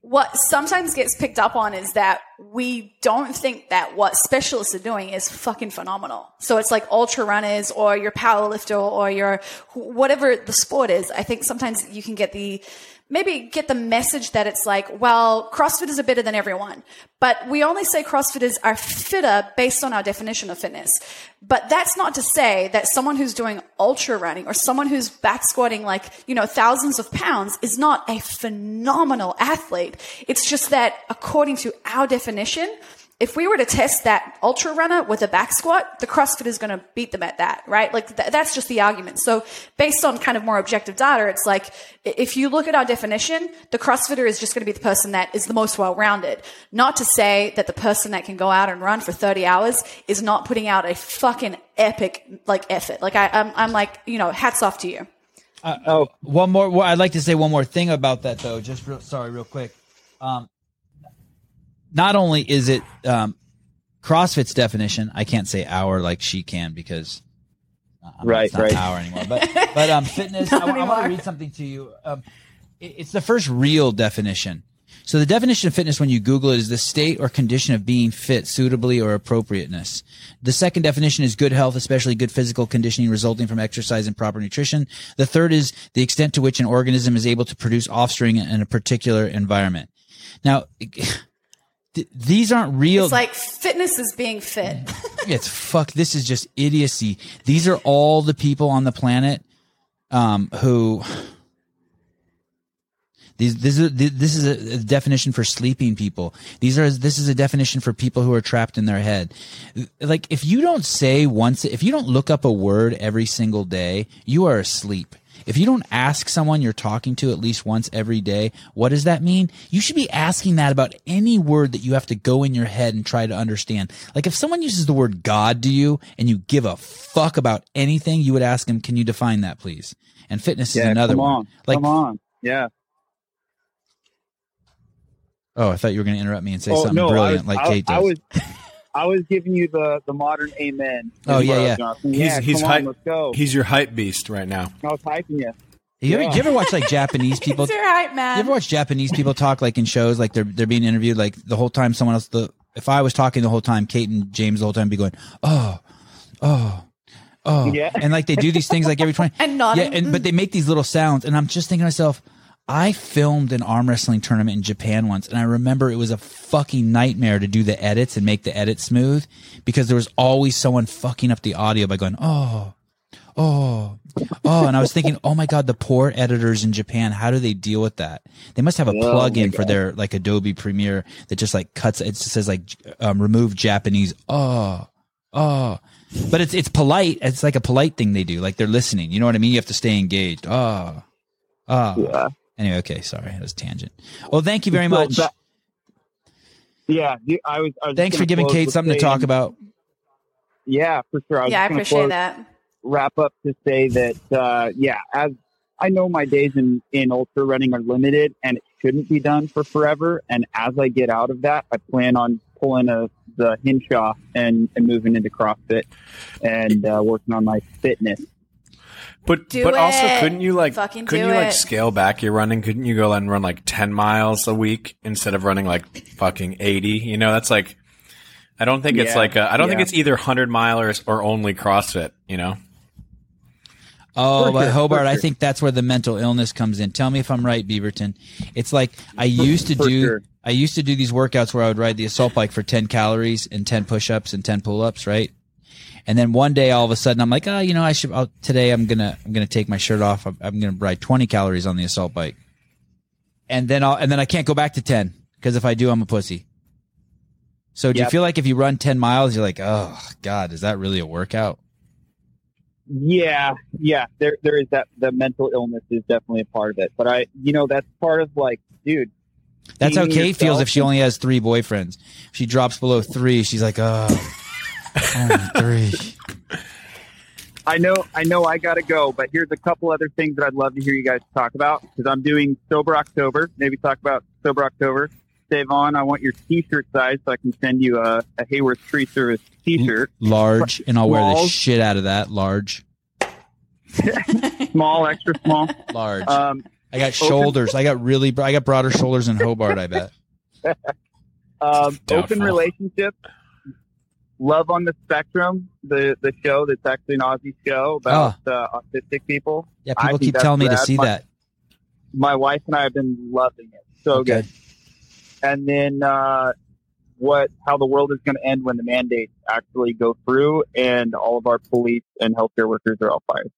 what sometimes gets picked up on is that we don't think that what specialists are doing is fucking phenomenal. So it's like ultra runners or your power lifter or your whatever the sport is. I think sometimes you can get the maybe get the message that it's like, well, CrossFitters are better than everyone. But we only say CrossFitters are fitter based on our definition of fitness. But that's not to say that someone who's doing ultra running or someone who's back squatting like, you know, thousands of pounds is not a phenomenal athlete. It's just that according to our definition, if we were to test that ultra runner with a back squat, the CrossFit is going to beat them at that, right? Like th- that's just the argument. So based on kind of more objective data, it's like if you look at our definition, the CrossFitter is just going to be the person that is the most well-rounded. Not to say that the person that can go out and run for 30 hours is not putting out a fucking epic like effort. Like I, I'm, I'm like, you know, hats off to you. oh, one more. Well, I'd like to say one more thing about that, though. Just real, sorry, real quick. Um, not only is it um, CrossFit's definition, I can't say our like she can because uh, Right, it's not right. our anymore. But but um, fitness. I, Not want to read something to you. Um, it- it's the first real definition. So the definition of fitness when you Google it is the state or condition of being fit suitably or appropriateness. The second definition is good health, especially good physical conditioning resulting from exercise and proper nutrition. The third is the extent to which an organism is able to produce offspring in a particular environment. Now, th- these aren't real. It's like fitness is being fit. it's fuck. This is just idiocy. These are all the people on the planet um, who. These, this is this is a definition for sleeping people. These are this is a definition for people who are trapped in their head. Like if you don't say once, if you don't look up a word every single day, you are asleep. If you don't ask someone you're talking to at least once every day, what does that mean? You should be asking that about any word that you have to go in your head and try to understand. Like if someone uses the word God to you and you give a fuck about anything, you would ask them, "Can you define that, please?" And fitness is another come one. on, Like come on, yeah. Oh, I thought you were going to interrupt me and say Oh, something no, brilliant was, like I, Kate does. I was, I was giving you the the modern amen. Oh, yeah, yeah. Jonathan. He's yeah, he's hype. on, let's go. He's your hype beast right now. I was hyping you. you, ever, yeah. you ever watch like Japanese people? It's all right, man. You ever watch Japanese people talk like in shows, like they're they're being interviewed, like the whole time someone else. The if I was talking the whole time, Kate and James the whole time be going, oh, oh, oh, Yeah. and like they do these things like every twenty, And nodding. yeah, and but they make these little sounds, and I'm just thinking to myself. I filmed an arm wrestling tournament in Japan once, and I remember it was a fucking nightmare to do the edits and make the edit smooth because there was always someone fucking up the audio by going, oh, oh, oh. And I was thinking, oh my God, the poor editors in Japan, how do they deal with that? They must have a Oh plug-in for their like Adobe Premiere that just like cuts, it just says like, um, remove Japanese, oh, oh. But it's, it's polite. It's like a polite thing they do. Like they're listening. You know what I mean? You have to stay engaged. Oh, oh. Yeah. Anyway, okay. Sorry. That was a tangent. Well, thank you very So much. that- Yeah, I was. I was Thanks for giving Kate with something to talk about. Yeah, for sure. I yeah, I appreciate close- that. wrap up to say that uh, yeah, as I know my days in in ultra running are limited and it shouldn't be done for forever. And as I get out of that, I plan on pulling a the hinge off and, and moving into CrossFit and uh, working on my fitness. But Do but also couldn't you like Fucking couldn't do you like it. scale back your running? Couldn't you go and run like ten miles a week instead of running like fucking eighty? You know, that's like I don't think it's Yeah, like a, I don't think yeah. it's either hundred milers or only CrossFit. You know, Oh, For but Hobart, for I think that's where the mental illness comes in. Tell me if I'm right, Beaverton. It's like I used to do sure. I used to do these workouts where I would ride the assault bike for 10 calories and 10 push-ups and 10 pull-ups, right? And then one day all of a sudden I'm like, "Oh, you know, I should I'll, today I'm going to I'm to take my shirt off. I'm, I'm going to ride 20 calories on the assault bike." And then I'll and then I can't go back to 10 because if I do I'm a pussy. So do you feel like if you run 10 miles you're like, "Oh god, is that really a workout?" Yeah, yeah. There, there is that. The mental illness is definitely a part of it. But I, you know, that's part of like, dude. That's how Kate feels if she only has three boyfriends. If she drops below three, she's like, oh, three. I know, I know, I gotta go. But here's a couple other things that I'd love to hear you guys talk about because I'm doing Sober October. Maybe talk about Sober October. Sevan. I want your T-shirt size so I can send you a, a Hayworth Tree Service T-shirt. Large, and I'll wear the shit out of that. Large, small, extra small. large. Um, I got shoulders. I got really, I got broader shoulders than Hobart. I bet. um, open relationship. Love on the Spectrum, the the show that's actually an Aussie show about uh, autistic people. Yeah, people think keep telling me to see My- that. My wife and I have been loving it. So Okay. good. And then uh, what? How the world is going to end when the mandates actually go through, and all of our police and healthcare workers are all fired.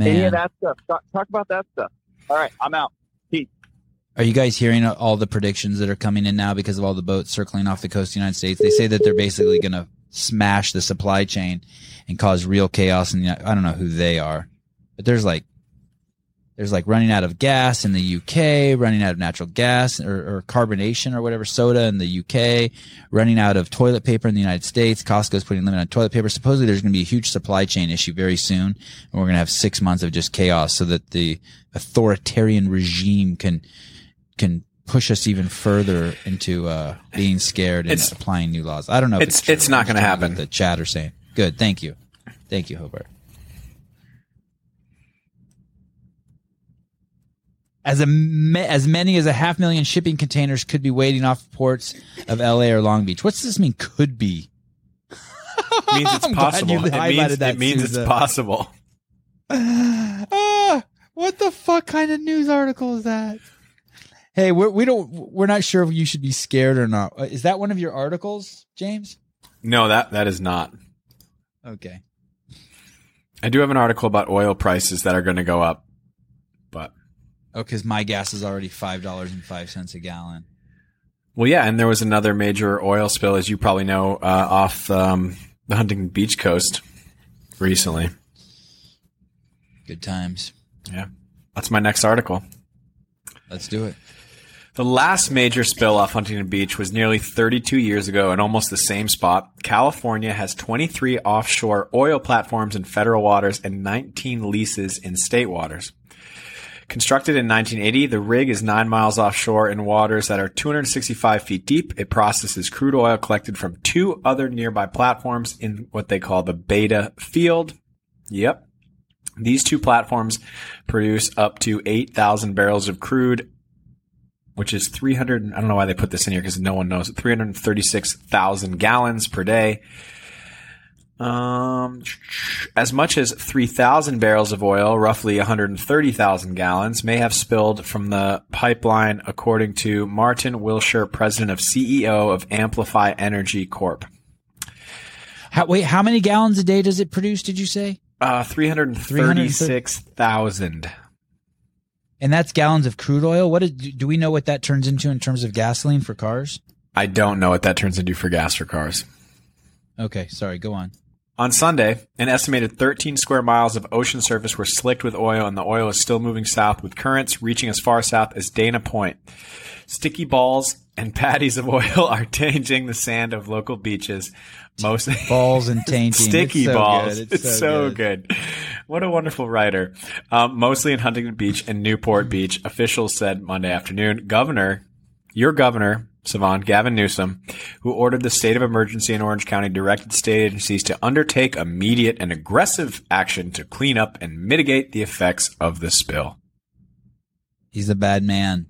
Any of that stuff. Talk, talk about that stuff. All right, I'm out. Are you guys hearing all the predictions that are coming in now because of all the boats circling off the coast of the United States? They say that they're basically going to smash the supply chain and cause real chaos. And I don't know who they are, but there's like there's like running out of gas in the UK, running out of natural gas or, or, carbonation or whatever soda in the UK, running out of toilet paper in the United States. Costco's putting limit on toilet paper. Supposedly there's going to be a huge supply chain issue very soon. And we're going to have six months of just chaos so that the authoritarian regime can, can push us even further into, uh, being scared and It's- applying new laws. I don't know. If it's- it's, it's not gonna happen. The chat are saying. Good. Thank you. Thank you, Hobart. As a as many as a half million shipping containers could be waiting off ports of LA or Long Beach. What's this mean? Could be. means it's possible. It means, that, it means it's possible. Ah, what the fuck kind of news article is that? Hey, we're, we don't. We're not sure if you should be scared or not. Uh, Is that one of your articles, James? No, that that is not. Okay. I do have an article about oil prices that are going to go up, but Oh, because my gas is already five dollars and five cents a gallon. well, yeah. And there was another major oil spill, as you probably know, uh, off um, the Huntington Beach coast recently. Good times. Yeah, that's my next article. Let's do it. The last major spill off Huntington Beach was nearly 32 years ago in almost the same spot. California has 23 offshore oil platforms in federal waters and 19 leases in state waters. Constructed in 1980, the rig is nine miles offshore in waters that are 265 feet deep. It processes crude oil collected from two other nearby platforms in what they call the Beta field. Yep. These two platforms produce up to 8,000 barrels of crude which is 300. I don't know why they put this in here because no one knows. 336,000 gallons per day. Um, as much as 3,000 barrels of oil, roughly 130,000 gallons, may have spilled from the pipeline, according to Martyn Willsher, president of CEO of Amplify Energy Corp. How, wait, how many gallons a day does it produce? Did you say? Uh, 336,000. And that's gallons of crude oil. What is, do we know what that turns into in terms of gasoline for cars? I don't know what that turns into for gas for cars. Okay, sorry. Go on. On Sunday, an estimated 13 square miles of ocean surface were slicked with oil, and the oil is still moving south with currents reaching as far south as Dana Point. Sticky balls and patties of oil are tainting the sand of local beaches. Most Balls and tainting. sticky It's so balls. good. It's, so, good. What a wonderful writer. Um, mostly in Huntington Beach and Newport Beach, officials said Monday afternoon. Governor, your governor, Sevan Gavin Newsom, who ordered the state of emergency in Orange County, directed state agencies to undertake immediate and aggressive action to clean up and mitigate the effects of the spill. He's a bad man.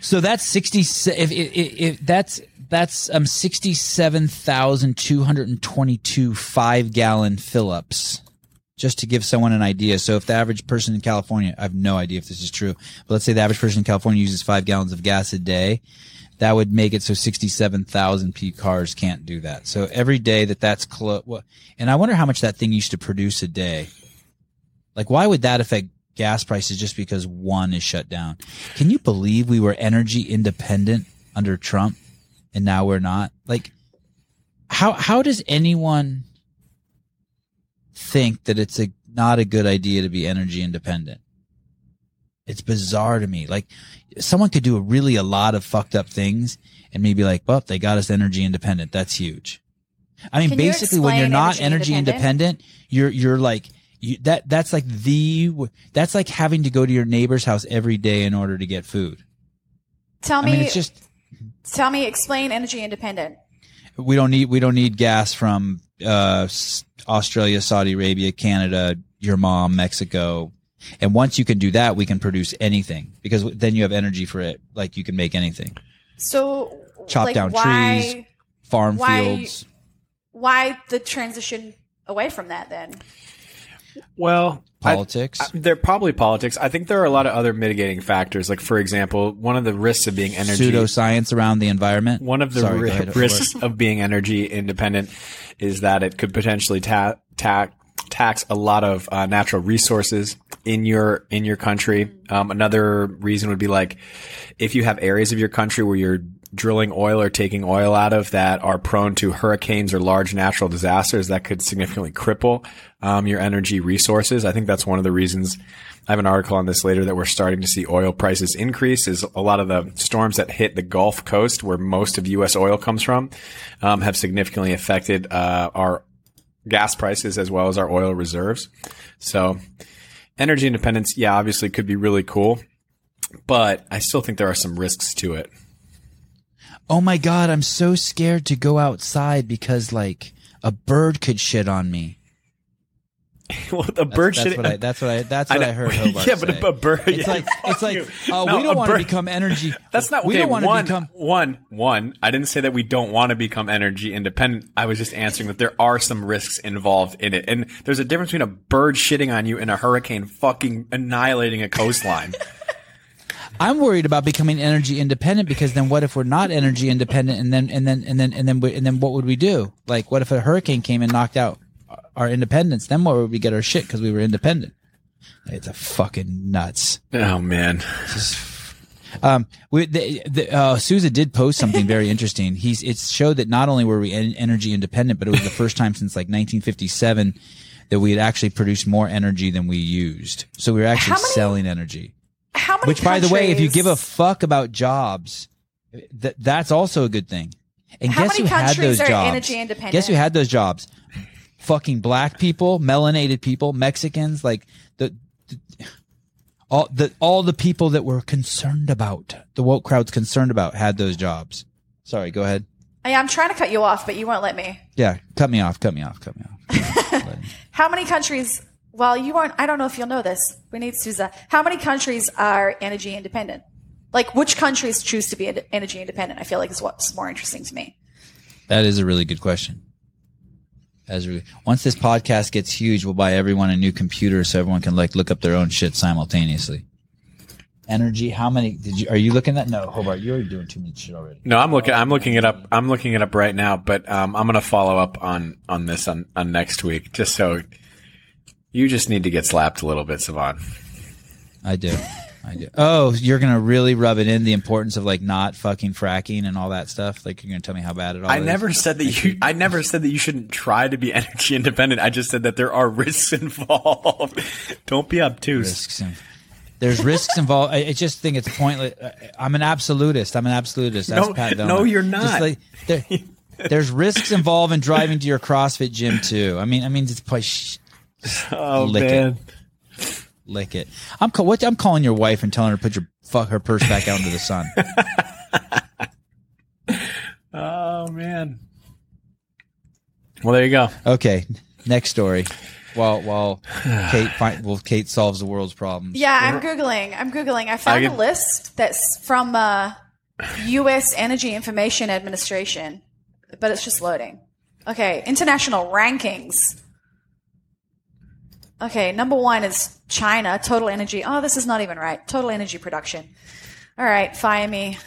So that's sixty. If, if, if, if that's that's um sixty seven thousand two hundred and twenty two five gallon fill ups. Just to give someone an idea. So if the average person in California, I have no idea if this is true, but let's say the average person in California uses five gallons of gas a day, that would make it so 67,000 P cars can't do that. So every day that that's close, and I wonder how much that thing used to produce a day. Like, why would that affect gas prices just because one is shut down? Can you believe we were energy independent under Trump and now we're not? Like, how, how does anyone think that it's a, not a good idea to be energy independent? It's bizarre to me. Like, someone could do a really a lot of fucked up things and maybe like, well, they got us energy independent. That's huge. I mean, Can you basically, when you're not energy energy independent? independent, you're you're like you, that. That's like the that's like having to go to your neighbor's house every day in order to get food. Tell I me, mean, it's just tell me, explain energy independent. we don't need we don't need gas from uh, Australia, Saudi Arabia, Canada, your mom, Mexico. And once you can do that, we can produce anything because then you have energy for it. Like you can make anything. So, Chop like, down why, trees, farm why- fields. Why the transition away from that then? Well, Politics. I- they're probably politics. I think there are a lot of other mitigating factors. Like, for example, one of the risks of being energy Pseudoscience around the environment. One of the Sorry, ri- ahead. risks of being energy independent is that it could potentially ta- ta- tax a lot of uh, natural resources. in your in your country. Um, another reason would be like if you have areas of your country where you're drilling oil or taking oil out of that are prone to hurricanes or large natural disasters that could significantly cripple um, your energy resources. I think that's one of the reasons. I have an article on this later that we're starting to see oil prices increase. Is a lot of the storms that hit the Gulf Coast, where most of U.S. oil comes from, um, have significantly affected uh, our gas prices as well as our oil reserves. So, energy independence, yeah, obviously could be really cool, but I still think there are some risks to it. Oh my god, I'm so scared to go outside because like a bird could shit on me. well, the That's, bird that's shit. what I that's what I that's what I, know. heard Hobart yeah, but say. a, a bird. It's yeah, like it's like oh, No, we don't want to become energy. That's not we okay. don't want to become one, one. I didn't say that we don't want to become energy independent. I was just answering that there are some risks involved in it, and there's a difference between a bird shitting on you and a hurricane fucking annihilating a coastline. I'm worried about becoming energy independent because then what if we're not energy independent and then and then and then and then we, and then what would we do? Like what if a hurricane came and knocked out our independence? Then what would we get our shit because we were independent? It's a fucking nuts. oh man, Um, we, the, the, uh, Sousa did post something very interesting. He's it showed that not only were we en- energy independent, but it was the first time since like 1957 that we had actually produced more energy than we used. So we were actually many- selling energy. How many Which, by the way, if you give a fuck about jobs, th- that's also a good thing. And How guess many who had countries those are jobs? energy independent? Guess who had those jobs? Fucking black people, melanated people, Mexicans, like the, the all the all the people that were concerned about the woke crowd's concerned about had those jobs. Sorry, go ahead. Oh, yeah, I'm trying to cut you off, but you won't let me. Yeah, cut me off, cut me off, cut me off. How many countries? Well, you aren't. I don't know if you'll know this. We need Susa. How many countries are energy independent? Like, which countries choose to be energy independent? I feel like is what's more interesting to me. That is a really good question. As we, once this podcast gets huge, we'll buy everyone a new computer so everyone can like look up their own shit simultaneously. Energy, how many did you? Are you looking at? No, Hobart, you're doing too much shit already. no, I'm looking. I'm looking it up. I'm looking it up right now. But um, I'm gonna follow up on on this on on next week, just so you just need to get slapped a little bit, Sevan. I do, I do. Oh, you're gonna really rub it in the importance of like not fucking fracking and all that stuff. Like you're gonna tell me how bad it all I is. never said that you. I never said that you shouldn't try to be energy independent. I just said that there are risks involved. Don't be obtuse. risks. In, there's risks involved. I, I just think it's pointless. I'm an absolutist. I'm an absolutist. That's No, Pat no, you're Just not. like, there, there's risks involved in driving to your CrossFit gym too. I mean, I mean, just play. Sh- Oh lick man. it. lick it. I'm call, what, I'm calling your wife and telling her to put your fuck her purse back out into the sun. Oh man. Well, there you go. Okay, next story. While while Kate find, well Kate solves the world's problems. Yeah, I'm googling. I'm googling. I found I a can- list that's from uh, U.S. Energy Information Administration, but it's just loading. Okay, international rankings. Okay, number one is China. Total energy. Oh, this is not even right. Total energy production. All right, fire me.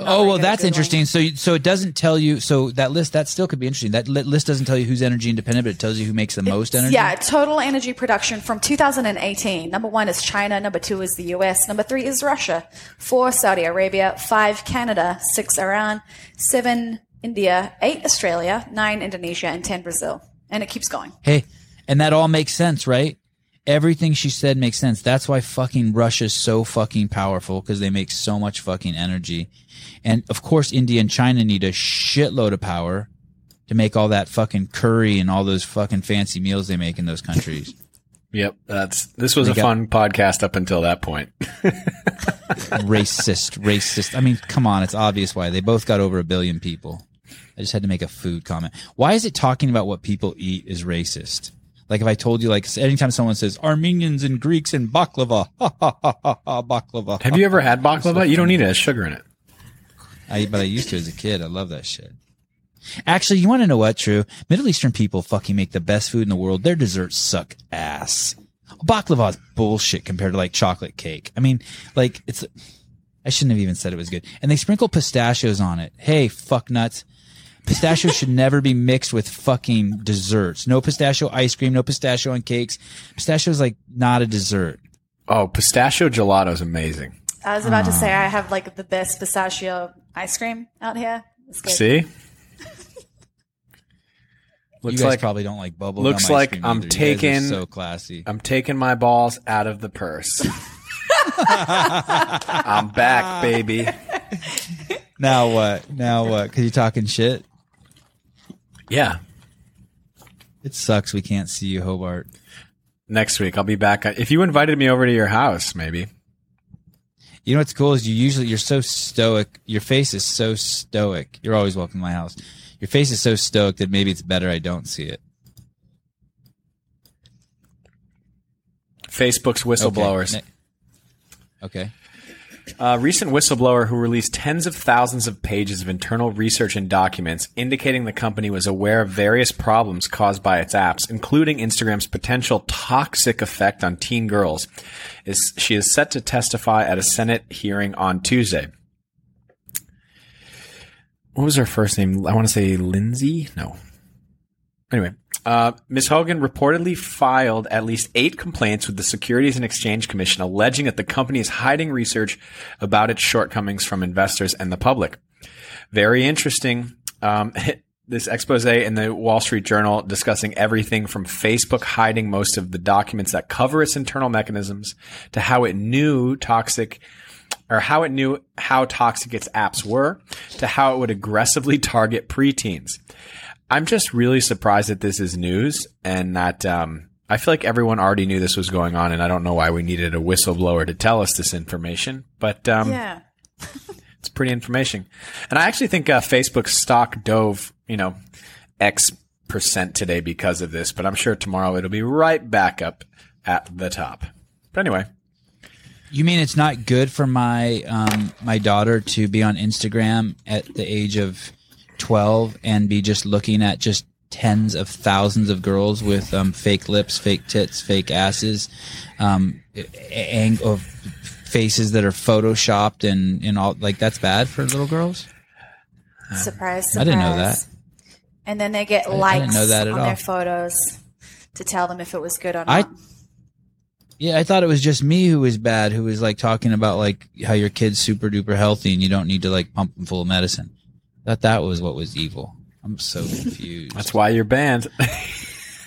Oh well, that's interesting. So you- so it doesn't tell you. So that list that still could be interesting. That li- list doesn't tell you who's energy independent, but it tells you who makes the most energy. Yeah, total energy production from 2018. Number one is China. Number two is the US. Number three is Russia. Four, Saudi Arabia. Five, Canada. Six, Iran. Seven, India. Eight, Australia. Nine, Indonesia. And ten, Brazil. And it keeps going. Hey, and that all makes sense, right? Everything she said makes sense. That's why fucking Russia's so fucking powerful because they make so much fucking energy. And of course, India and China need a shitload of power to make all that fucking curry and all those fucking fancy meals they make in those countries. Yep. That's. This was a got- fun podcast up until that point. racist, racist. I mean, come on, it's obvious why they both got over a billion people. I just had to make a food comment. Why is it talking about what people eat is racist? Like if I told you, like anytime someone says Armenians and Greeks and baklava, ha ha ha ha, ha baklava. Have you ever had baklava? You don't need it. It has sugar in it. I, but I used to as a kid. I love that shit. Actually, you want to know what? True. Middle Eastern people fucking make the best food in the world. Their desserts suck ass. Baklava is bullshit compared to like chocolate cake. I mean, like it's. I shouldn't have even said it was good. And they sprinkle pistachios on it. Hey, fuck nuts. Pistachios should never be mixed with fucking desserts. No pistachio ice cream. No pistachio on cakes. Pistachio is like not a dessert. Oh, pistachio gelato is amazing. I was about to say Ah. I have like the best pistachio ice cream out here. It's good. See? you looks guys like probably don't like bubble. looks gum ice like cream I'm either. You guys are taking- so classy. I'm taking my balls out of the purse. I'm back, baby. Now what? Now what? Because you're talking shit. Yeah. It sucks we can't see you, Hobart. Next week I'll be back. If you invited me over to your house, maybe. You know what's cool is you usually you're so stoic. Your face is so stoic. You're always welcome to my house. Your face is so stoic that maybe it's better I don't see it. Facebook's whistleblowers. Okay. Okay. A recent whistleblower who released tens of thousands of pages of internal research and documents indicating the company was aware of various problems caused by its apps, including Instagram's potential toxic effect on teen girls. Is she is set to testify at a Senate hearing on Tuesday. What was her first name? I want to say Lindsay. No. Anyway, uh, Ms. Haugen reportedly filed at least eight complaints with the Securities and Exchange Commission alleging that the company is hiding research about its shortcomings from investors and the public. Very interesting. Um, this expose in the Wall Street Journal discussing everything from Facebook hiding most of the documents that cover its internal mechanisms to how it knew toxic or how it knew how toxic its apps were to how it would aggressively target preteens. I'm just really surprised that this is news and that um, I feel like everyone already knew this was going on, and I don't know why we needed a whistleblower to tell us this information. But um, Yeah. it's pretty information, and I actually think uh, Facebook stock dove, you know, X percent today because of this. But I'm sure tomorrow it'll be right back up at the top. But anyway, You mean it's not good for my um, my daughter to be on Instagram at the age of twelve and be just looking at just tens of thousands of girls with um, fake lips, fake tits, fake asses, um, ang- of faces that are photoshopped and and all like that's bad for little girls. Surprise, surprise. I didn't know that. And then they get I- I likes that on all. their photos to tell them if it was good or I- not. Yeah, I thought it was just me who was bad, who was like talking about like how your kid's super duper healthy and you don't need to like pump them full of medicine. Thought that was what was evil. I'm so confused. that's why you're banned.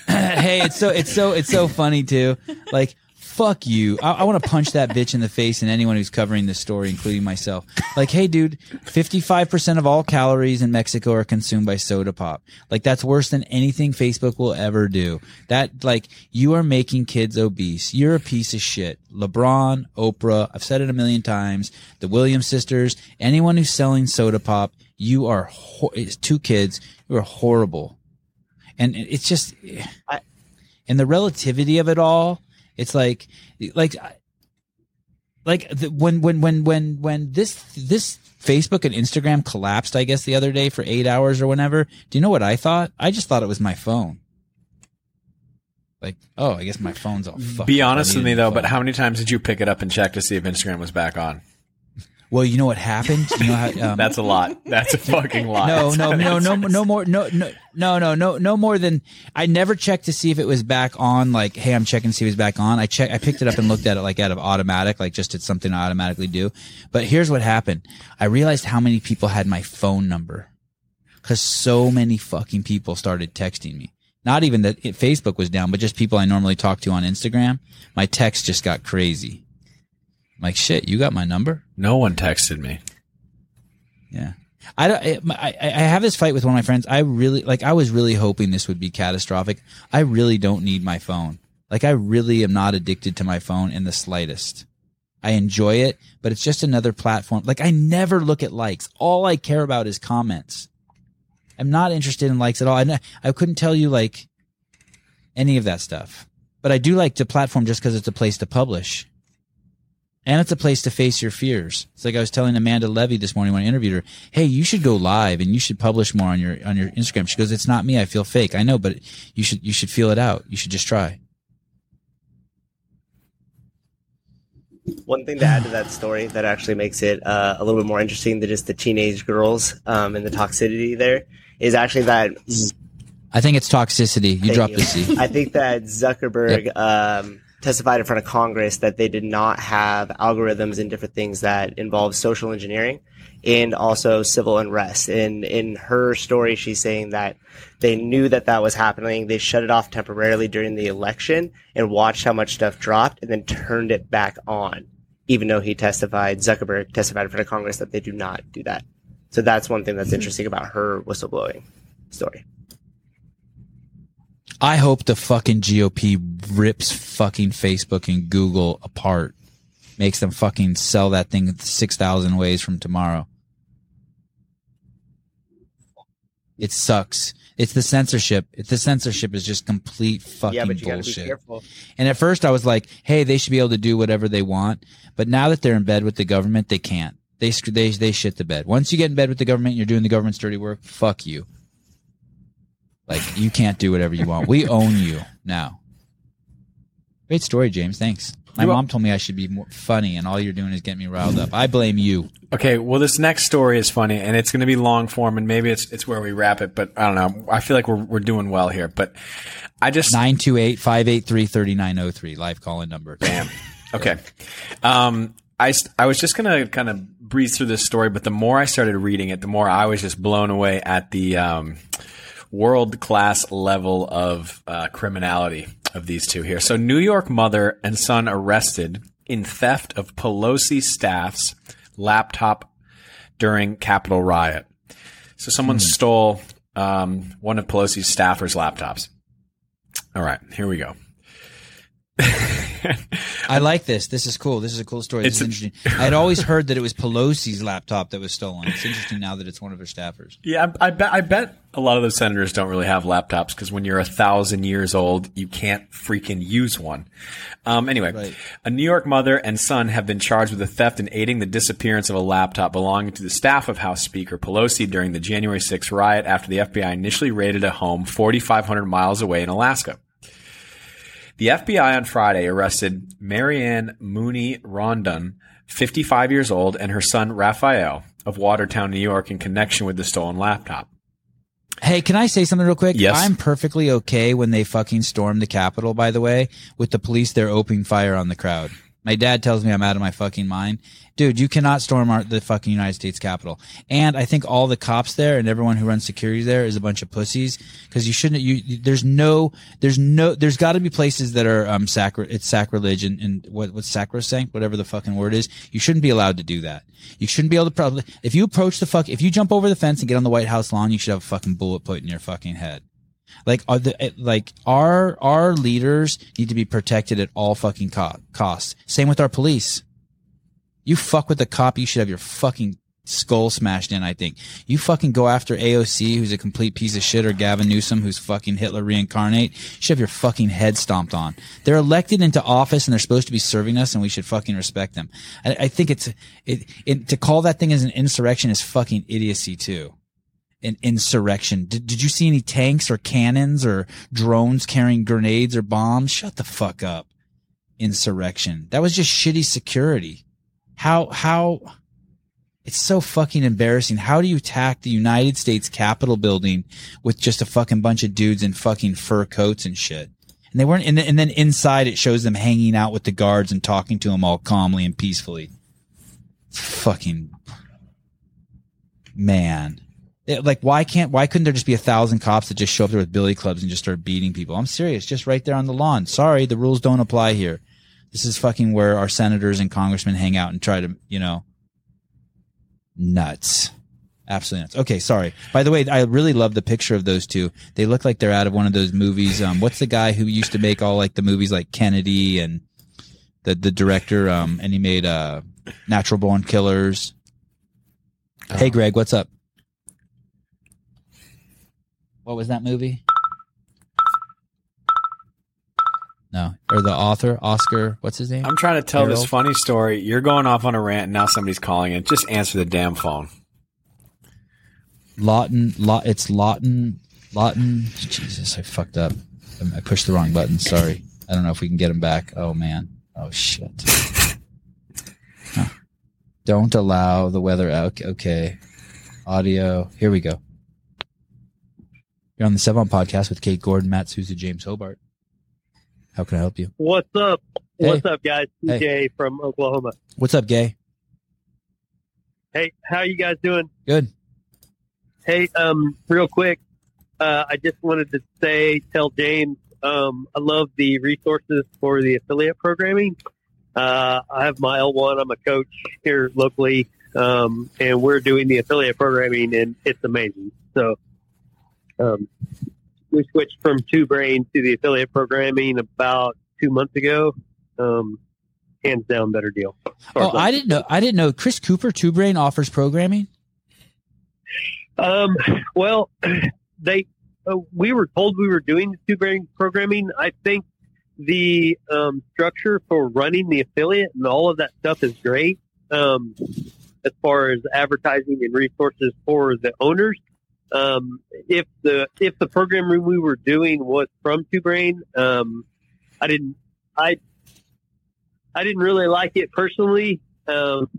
hey, it's so it's so it's so funny too. Like, fuck you. I, I want to punch that bitch in the face and anyone who's covering this story, including myself. Like, hey, dude, fifty five percent of all calories in Mexico are consumed by soda pop. Like, that's worse than anything Facebook will ever do. That like you are making kids obese. You're a piece of shit. LeBron, Oprah. I've said it a million times. The Williams sisters. Anyone who's selling soda pop. You are ho- two kids. You are horrible and it's just and the relativity of it all it's like like like the, when when when when when this this facebook and instagram collapsed i guess the other day for eight hours or whenever do you know what i thought i just thought it was my phone like oh i guess my phone's all fucked Be honest with me though, phone. but how many times did you pick it up and check to see if Instagram was back on? Well you know what happened you know how um, That's a lot. That's a fucking lot. No, no, no, no, no more, no, no, no, no, no, no more than I never checked to see if it was back on. Like, hey, I'm checking to see if it's back on. I check, I picked it up and looked at it like out of automatic, like just it's something I automatically do. But here's what happened: I realized how many people had my phone number because so many fucking people started texting me. Not even that Facebook was down, but just people I normally talk to on Instagram. My text just got crazy. I'm like, shit, you got my number? No one texted me. Yeah. I, don't- I, I I have this fight with one of my friends. I really, like, I was really hoping this would be catastrophic. I really don't need my phone. Like, I really am not addicted to my phone in the slightest. I enjoy it, but it's just another platform. Like, I never look at likes. All I care about is comments. I'm not interested in likes at all. I, I couldn't tell you, like, any of that stuff. But I do like the platform just because it's a place to publish. And it's a place to face your fears. It's like I was telling Amanda Levy this morning when I interviewed her, "Hey, you should go live and you should publish more on your on your Instagram." She goes, "It's not me. I feel fake. I know, but you should you should feel it out. You should just try." One thing to add to that story that actually makes it uh, a little bit more interesting than just the teenage girls um, and the toxicity there is actually that I think it's toxicity. You dropped the C. I think that Zuckerberg um, testified in front of Congress that they did not have algorithms and different things that involve social engineering and also civil unrest. And in her story, she's saying that they knew that that was happening. They shut it off temporarily during the election and watched how much stuff dropped and then turned it back on, even though he testified, Zuckerberg testified in front of Congress that they do not do that. So that's one thing that's mm-hmm. interesting about her whistleblowing story. I hope the fucking GOP rips fucking Facebook and Google apart, makes them fucking sell that thing six thousand ways from tomorrow. It sucks. It's the censorship. It's the censorship is just complete fucking yeah, but you gotta be bullshit. careful. And at first I was like, hey, they should be able to do whatever they want. But now that they're in bed with the government, they can't. They, they, they shit the bed. Once you get in bed with the government, you're doing the government's dirty work. Fuck you. Like you can't do whatever you want. We own you now. Great story, James. Thanks. My You're mom told me I should be more funny, and all you're doing is getting me riled up. I blame you. Okay, well, this next story is funny, and it's going to be long form, and maybe it's it's where we wrap it. But I don't know. I feel like we're we're doing well here. But I just 928 583 3903, live call in number. Bam. Okay. Um, I, I was just going to kind of breeze through this story, but the more I started reading it, the more I was just blown away at the um, world class level of uh, criminality of these two here. So, New York mother and son arrested in theft of Pelosi staff's laptop during Capitol riot. So, someone stole um, one of Pelosi's staffers' laptops. All right, here we go. I like this. This is cool. This is a cool story. This It's is interesting. I had always heard that it was Pelosi's laptop that was stolen. It's interesting now that it's one of her staffers. Yeah, I, I bet. I bet a lot of those senators don't really have laptops because when you're a thousand years old, you can't freaking use one. Um, anyway, Right. a New York mother and son have been charged with the theft and aiding the disappearance of a laptop belonging to the staff of House Speaker Pelosi during the January 6th riot after the FBI initially raided a home 4,500 miles away in Alaska. The FBI on Friday arrested Marianne Mooney Rondon, 55 years old, and her son Raphael of Watertown, New York, in connection with the stolen laptop. Hey, can I say something real quick? Yes. I'm perfectly okay when they fucking storm the Capitol, by the way, with the police there opening fire on the crowd. My dad tells me I'm out of my fucking mind. Dude, you cannot storm our, the fucking United States Capitol. And I think all the cops there and everyone who runs security there is a bunch of pussies because you shouldn't, you, there's no, there's no, there's got to be places that are, um, sacri, it's sacrilege and, and what, what's sacrosanct, whatever the fucking word is. You shouldn't be allowed to do that. You shouldn't be able to probably, if you approach the fuck, if you jump over the fence and get on the White House lawn, you should have a fucking bullet put in your fucking head. Like are the eh, like our our leaders need to be protected at all fucking co- costs. Same with our police. You fuck with the cop, you should have your fucking skull smashed in. I think you fucking go after AOC, who's a complete piece of shit, or Gavin Newsom, who's fucking Hitler reincarnate. You should have your fucking head stomped on. They're elected into office and they're supposed to be serving us, and we should fucking respect them. I, I think it's it, it to call that thing as an insurrection is fucking idiocy too an insurrection. Did, did you see any tanks or cannons or drones carrying grenades or bombs? Shut the fuck up. Insurrection. That was just shitty security. How, how, it's so fucking embarrassing. How do you attack the United States Capitol building with just a fucking bunch of dudes in fucking fur coats and shit? And they weren't, and then, and then inside it shows them hanging out with the guards and talking to them all calmly and peacefully. Fucking man. It- like why can't why couldn't there just be a thousand cops that just show up there with billy clubs and just start beating people? I'm serious. Just right there on the lawn. Sorry the rules don't apply here. This is fucking where our senators and congressmen hang out and try to you know nuts. Absolutely nuts. Okay sorry. By the way i really love the picture of those two. They look like they're out of one of those movies um what's the guy who used to make all like the movies like kennedy and the the director um and he made uh natural born killers. Hey greg what's up what was that movie? No, or the author Oscar. What's his name? I'm trying to tell this funny story. You're going off on a rant, and now somebody's calling it. Just answer the damn phone. Lawton. Law. It's Lawton. Lawton. Jesus, I fucked up. I pushed the wrong button. Sorry. I don't know if we can get him back. Oh man. Oh shit. Huh. Don't allow the weather out. Okay. Audio. Here we go. You're on the Sevan podcast with Kate Gordon, Matt Souza, James Hobart. How can I help you? What's up? Hey. What's up, guys? Hey. CJ from Oklahoma. What's up, gay? Hey, how you guys doing? Good. Hey, um, real quick, uh, I just wanted to say, tell James, um, I love the resources for the affiliate programming. Uh, I have my L1. I'm a coach here locally, um, and we're doing the affiliate programming, and it's amazing. So, um, we switched from Two Brain to the affiliate programming about two months ago. Um, hands down, better deal. Oh, I didn't know. I didn't know. Chris Cooper, Two Brain offers programming. Um, well, they uh, we were told we were doing the two brain programming. I think the um, structure for running the affiliate and all of that stuff is great. Um, as far as advertising and resources for the owners. Um, if the if the programming we were doing was from Two Brain, um, I didn't I I didn't really like it personally. Um,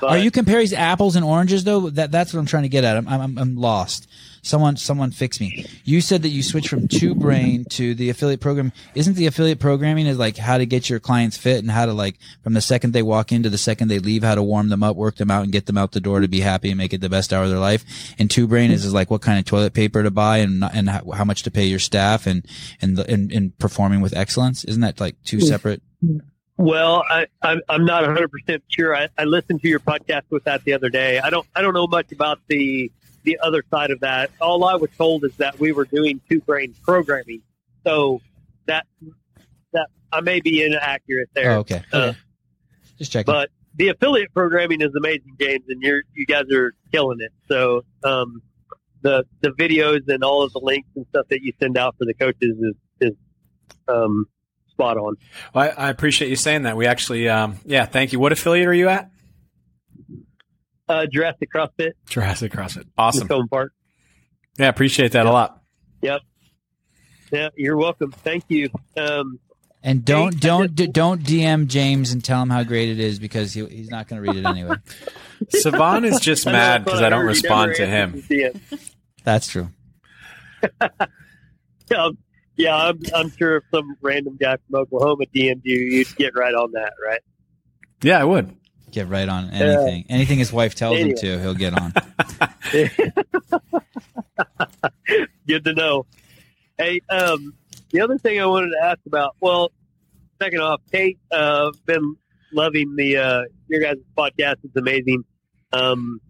but Are you comparing apples and oranges though? That that's what I'm trying to get at. I'm I'm, I'm lost. Someone someone fix me. You said that you switched from Two Brain to the affiliate program. Isn't the affiliate programming is like how to get your clients fit and how to like from the second they walk in to the second they leave, how to warm them up, work them out, and get them out the door to be happy and make it the best hour of their life. And Two Brain is, is like what kind of toilet paper to buy and and how, how much to pay your staff and and the, and, and performing with excellence. Isn't that like two mm. separate? Well, I, I'm, I'm not 100 percent sure. I, I listened to your podcast with that the other day. I don't I don't know much about the the other side of that. All I was told is that we were doing two brain programming, so that that I may be inaccurate there. Oh, okay. Uh, Okay. Just checking. but the affiliate programming is amazing, James, and you're you guys are killing it. So um, the the videos and all of the links and stuff that you send out for the coaches is is um, spot on. Well, I, I appreciate you saying that. We actually, um, yeah, thank you. What affiliate are you at? Uh, Jurassic CrossFit, Jurassic CrossFit. Awesome. Macomb Park. Yeah, appreciate that a lot. Yep. Yeah, you're welcome. Thank you. Um, And don't Hey, don't d- don't DM James and tell him how great it is because he, he's not going to read it anyway. Sevan is just mad because I don't respond to him. DM. That's true. Um, yeah, I'm, I'm sure if some random guy from Oklahoma DM'd you, you'd get right on that, right? Yeah, I would. Get right on anything. anything his wife tells Anyway. him to, he'll get on. Good to know. Hey, um, the other thing I wanted to ask about, well, second off, Kate, uh, been loving the, uh, your guys' podcast. It's amazing. Um,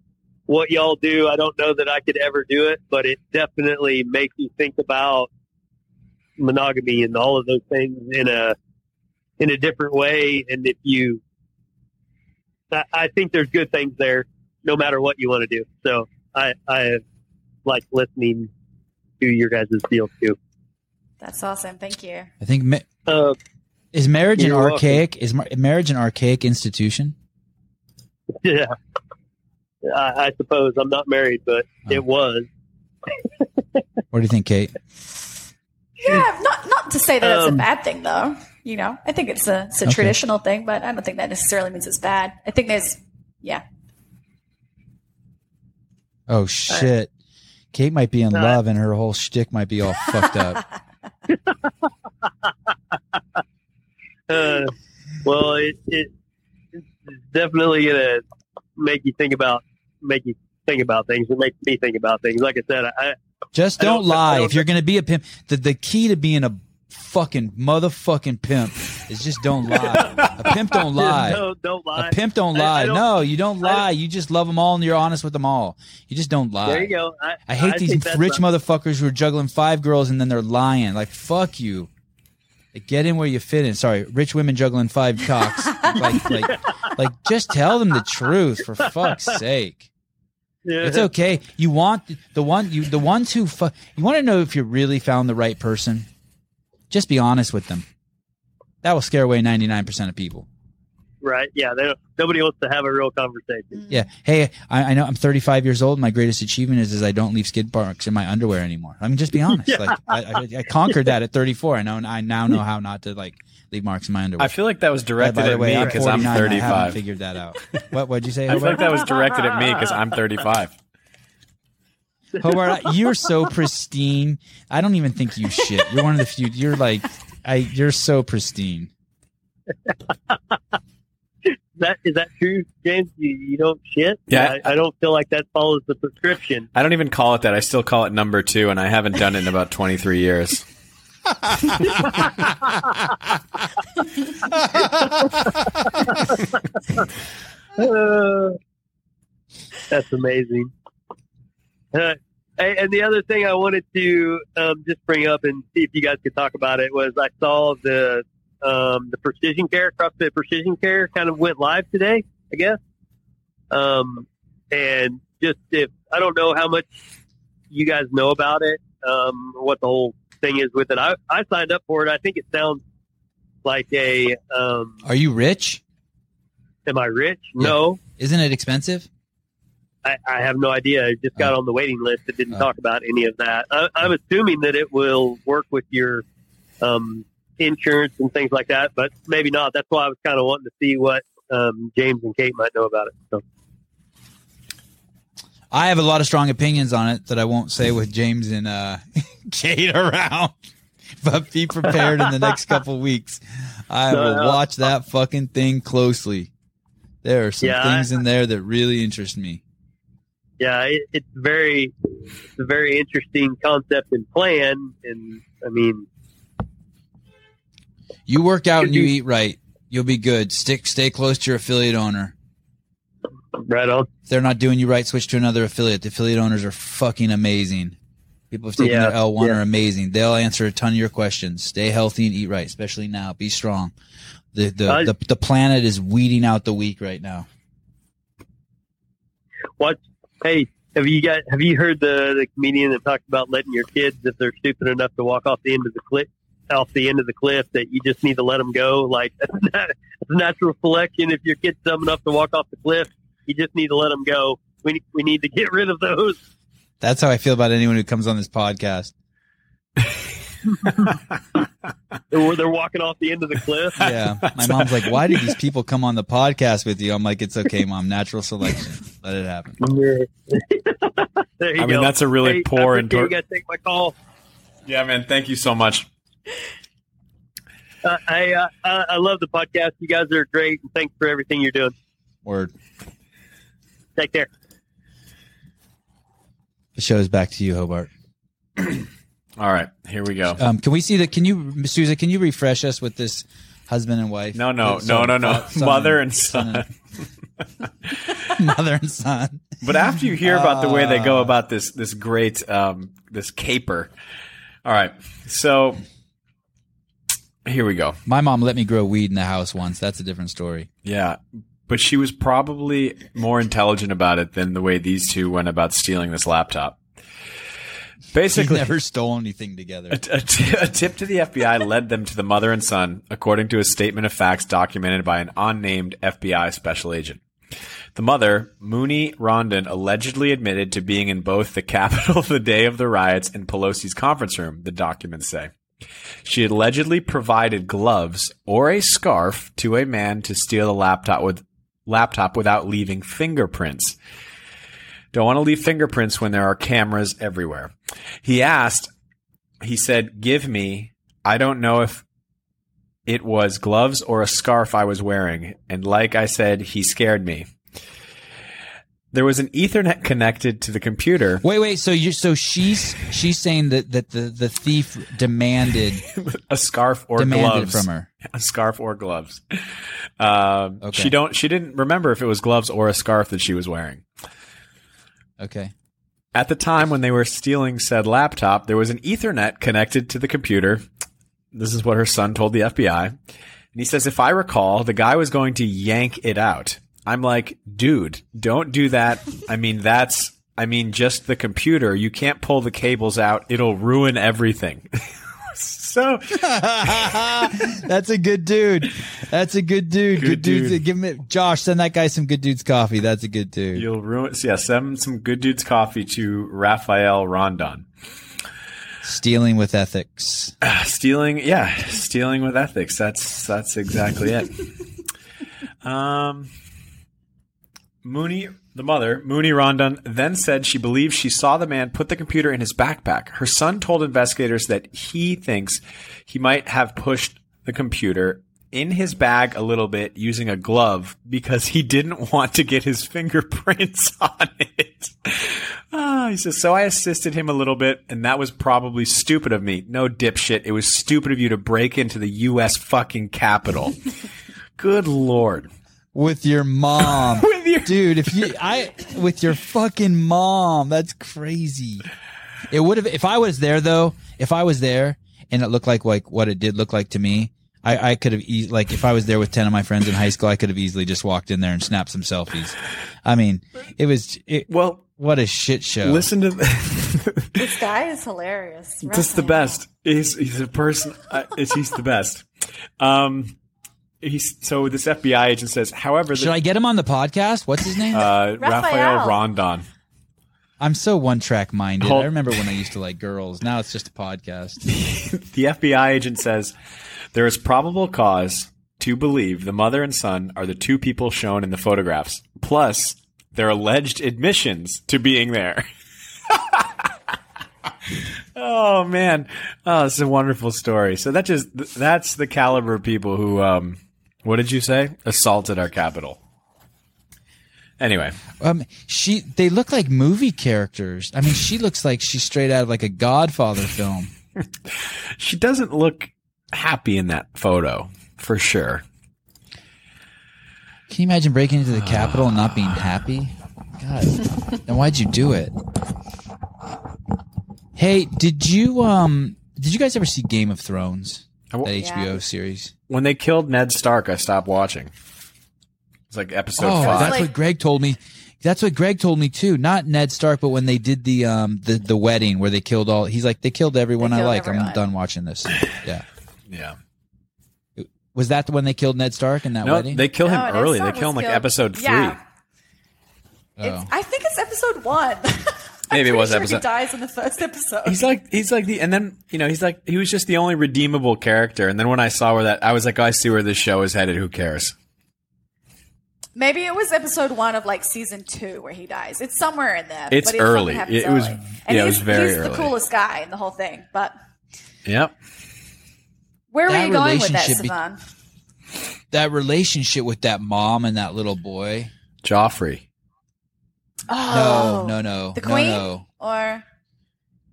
what y'all do, I don't know that I could ever do it, but it definitely makes you think about monogamy and all of those things in a, in a different way. And if you, I, I think there's good things there, no matter what you want to do. So I, I like listening to your guys' deal too. That's awesome. Thank you. I think ma- Uh, is marriage an You're welcome. archaic is mar- marriage an archaic institution? yeah, I, I suppose I'm not married, but Oh. it was. What do you think, Kate? Yeah, not not to say that it's a Um, bad thing though. You know, I think it's a it's a Okay. traditional thing, but I don't think that necessarily means it's bad. I think there's yeah. Oh shit. Kate might be in love and her whole shtick might be all fucked up. Uh, well, it, it it's definitely gonna make you think about make you think about things. It makes me think about things. Like I said, I Just don't, don't- lie. don't- if you're going to be a pimp, the, the key to being a fucking motherfucking pimp is just don't lie. a pimp don't lie. don't don't lie. A pimp don't I- I lie. don't- no, you don't I don't- lie. You just love them all and you're honest with them all. You just don't lie. There you go. I, I hate these rich motherfuckers who are juggling five girls and then they're lying. Like fuck you. Like, get in where you fit in. Sorry, rich women juggling five cocks. like, like, like, just tell them the truth for fuck's sake. Yeah. It's okay. You want the one you the ones who fu- you want to know if you really found the right person. Just be honest with them. That will scare away ninety nine percent of people. right? Yeah, they don't, nobody wants to have a real conversation. Mm. Yeah. Hey, I, I know I'm 35 years old. My greatest achievement is is I don't leave skid marks in my underwear anymore. I mean, just be honest. Yeah. Like I, I, I conquered that at 34. I know. I now know how not to like leave marks in my underwear. I feel like that was directed By the at way, me I'm because I'm 49. I 35. figured that out. What? What'd you say? I feel like that was directed at me because I'm 35. Hobart, you're so pristine. I don't even think you shit. You're one of the few. You're like, I you're so pristine. Is that is that true, James? You, you don't shit? Yeah. I, I don't feel like that follows the prescription. I don't even call it that. I still call it number two, and I haven't done it in about 23 years. Uh, that's amazing. Uh, and the other thing I wanted to um, just bring up and see if you guys could talk about it was I saw the um, the precision care CrossFit precision care kind of went live today, I guess. Um, and just if I don't know how much you guys know about it, um, what the whole thing is with it. I, I signed up for it. I think it sounds like a. Um, Are you rich? am I rich? No. Isn't it expensive? I, I have no idea. I just got on the waiting list. It didn't Oh. talk about any of that. I, I'm assuming that it will work with your um, insurance and things like that, but maybe not. That's why I was kind of wanting to see what um, James and Kate might know about it. So, I have a lot of strong opinions on it that I won't say with James and uh, Kate around. But be prepared in the next couple weeks. I will watch that fucking thing closely. There are some Yeah, things in there that really interest me. Yeah, it, it's very, it's a very interesting concept and plan. And I mean, You work out and you you- eat right. You'll be good. Stick, stay close to your affiliate owner. right on. If they're not doing you right, switch to another affiliate. The affiliate owners are fucking amazing. People have taken Yeah, their L1 yeah. are amazing. They'll answer a ton of your questions. Stay healthy and eat right, especially now. Be strong. The the, I- the the planet is weeding out the weak right now. What? Hey, have you got? Have you heard the the comedian that talked about letting your kids, if they're stupid enough to walk off the end of the cliff, off the end of the cliff, that you just need to let them go? Like that's natural selection. If your kid's dumb enough to walk off the cliff, you just need to let them go. We we need to get rid of those. That's how I feel about anyone who comes on this podcast. Or they're walking off the end of the cliff. Yeah. My mom's like, why do these people come on the podcast with you? I'm like, it's okay, mom. Natural selection. Let it happen. there you I mean, that's a really Hey, poor and appreciate tor- you guys take my call. Yeah, man. Thank you so much. Uh, I, uh, I I love the podcast. You guys are great, and thanks for everything you're doing. Word. Take care. The show is back to you, Hobart. All right, here we go. Um, can we see that? Can you, Susan, can you refresh us with this husband and wife? No, no, Uh, son- no, no, no. son Mother and son. and- mother and son. But after you hear about the way they go Ah. about this this great um, this caper, all right. So here we go. My mom let me grow weed in the house once. That's a different story. Yeah, but she was probably more intelligent about it than the way these two went about stealing this laptop. We Basically, never stole anything together. A, a t- a tip to the FBI led them to the mother and son, according to a statement of facts documented by an unnamed FBI special agent. The mother, Mooney Rondon, allegedly admitted to being in both the Capitol the day of the riots and Pelosi's conference room, the documents say. She allegedly provided gloves or a scarf to a man to steal a laptop with laptop without leaving fingerprints. Don't want to leave fingerprints when there are cameras everywhere. He asked, he said, Give me, I don't know if it was gloves or a scarf I was wearing. And like I said, he scared me. There was an Ethernet connected to the computer. Wait, wait. So you, so she's she's saying that that the the thief demanded a scarf or demanded gloves from her. A scarf or gloves. Um, Okay. She don't. She didn't remember if it was gloves or a scarf that she was wearing. Okay. At the time when they were stealing said laptop, there was an Ethernet connected to the computer. This is what her son told the FBI. And he says, if I recall, the guy was going to yank it out. I'm like, dude, don't do that. I mean, that's, I mean, just the computer. You can't pull the cables out. It'll ruin everything. so That's a good dude. That's a good dude. Good, Good dudes. dude. Give me Josh. Send that guy some good dudes coffee. That's a good dude. you'll ruin, so yeah, send some good dudes coffee to Raphael Rondon. Stealing with ethics. stealing yeah stealing with ethics that's that's exactly it um Mooney, the mother, Mooney Rondon, then said she believes she saw the man put the computer in his backpack. Her son told investigators that he thinks he might have pushed the computer in his bag a little bit using a glove because he didn't want to get his fingerprints on it. Ah, he says, so I assisted him a little bit, and that was probably stupid of me. No dipshit. It was stupid of you to break into the U.S. fucking Capitol. Good lord. with your mom, dude. If you, I, with your fucking mom, that's crazy. It would have if I was there though. If I was there and it looked like like what it did look like to me, I, I could have e- like if I was there with ten of my friends in high school, I could have easily just walked in there and snapped some selfies. I mean, it was it, Well, what a shit show. listen to This guy is hilarious. just the best. He's he's a person. Uh, is he's the best. Um, he's so this FBI agent says. However, Should the, I get him on the podcast? What's his name? uh, Raphael. Raphael Rondon. I'm so one track minded. Hold- I remember when I used to like girls. Now it's just a podcast. The FBI agent says there is probable cause to believe the mother and son are the two people shown in the photographs, plus their alleged admissions to being there. oh man, oh, it's a wonderful story. So that just that's the caliber of people who, um, what did you say? Assaulted our Capitol. Anyway, Um, she they look like movie characters. I mean, she looks like she's straight out of like a Godfather film. she doesn't look happy in that photo for sure. Can you imagine breaking into the Capitol and not being happy? God, then why'd you do it? Hey, did you um did you guys ever see Game of Thrones? I wa- That Yeah. HBO series. When they killed Ned Stark, I stopped watching. It's like episode Oh, five. that's Like- what Greg told me. That's what Greg told me too. Not Ned Stark, but when they did the um the the wedding where they killed all. He's like they killed everyone They I killed like. I'm done watching this. Yeah. yeah. Was that the when they killed Ned Stark in that No, wedding? they kill him No, early. They kill him like killed- episode three. Yeah. Oh. It's, I think it's episode one. Maybe it was pretty sure episode- He dies in the first episode. He's like he's like the and then you know he's like he was just the only redeemable character. And then when I saw where that I was like, oh, I see where this show is headed. Who cares? Maybe it was episode one of like season two where he dies. It's somewhere in there. It's but it early. It was- early. And yeah, it he's, was very he's early. the coolest guy in the whole thing. But Yep. where That were you going with that, be- Sevan? that relationship with that mom and that little boy. Joffrey. Oh, no, no, no, The no, queen no. or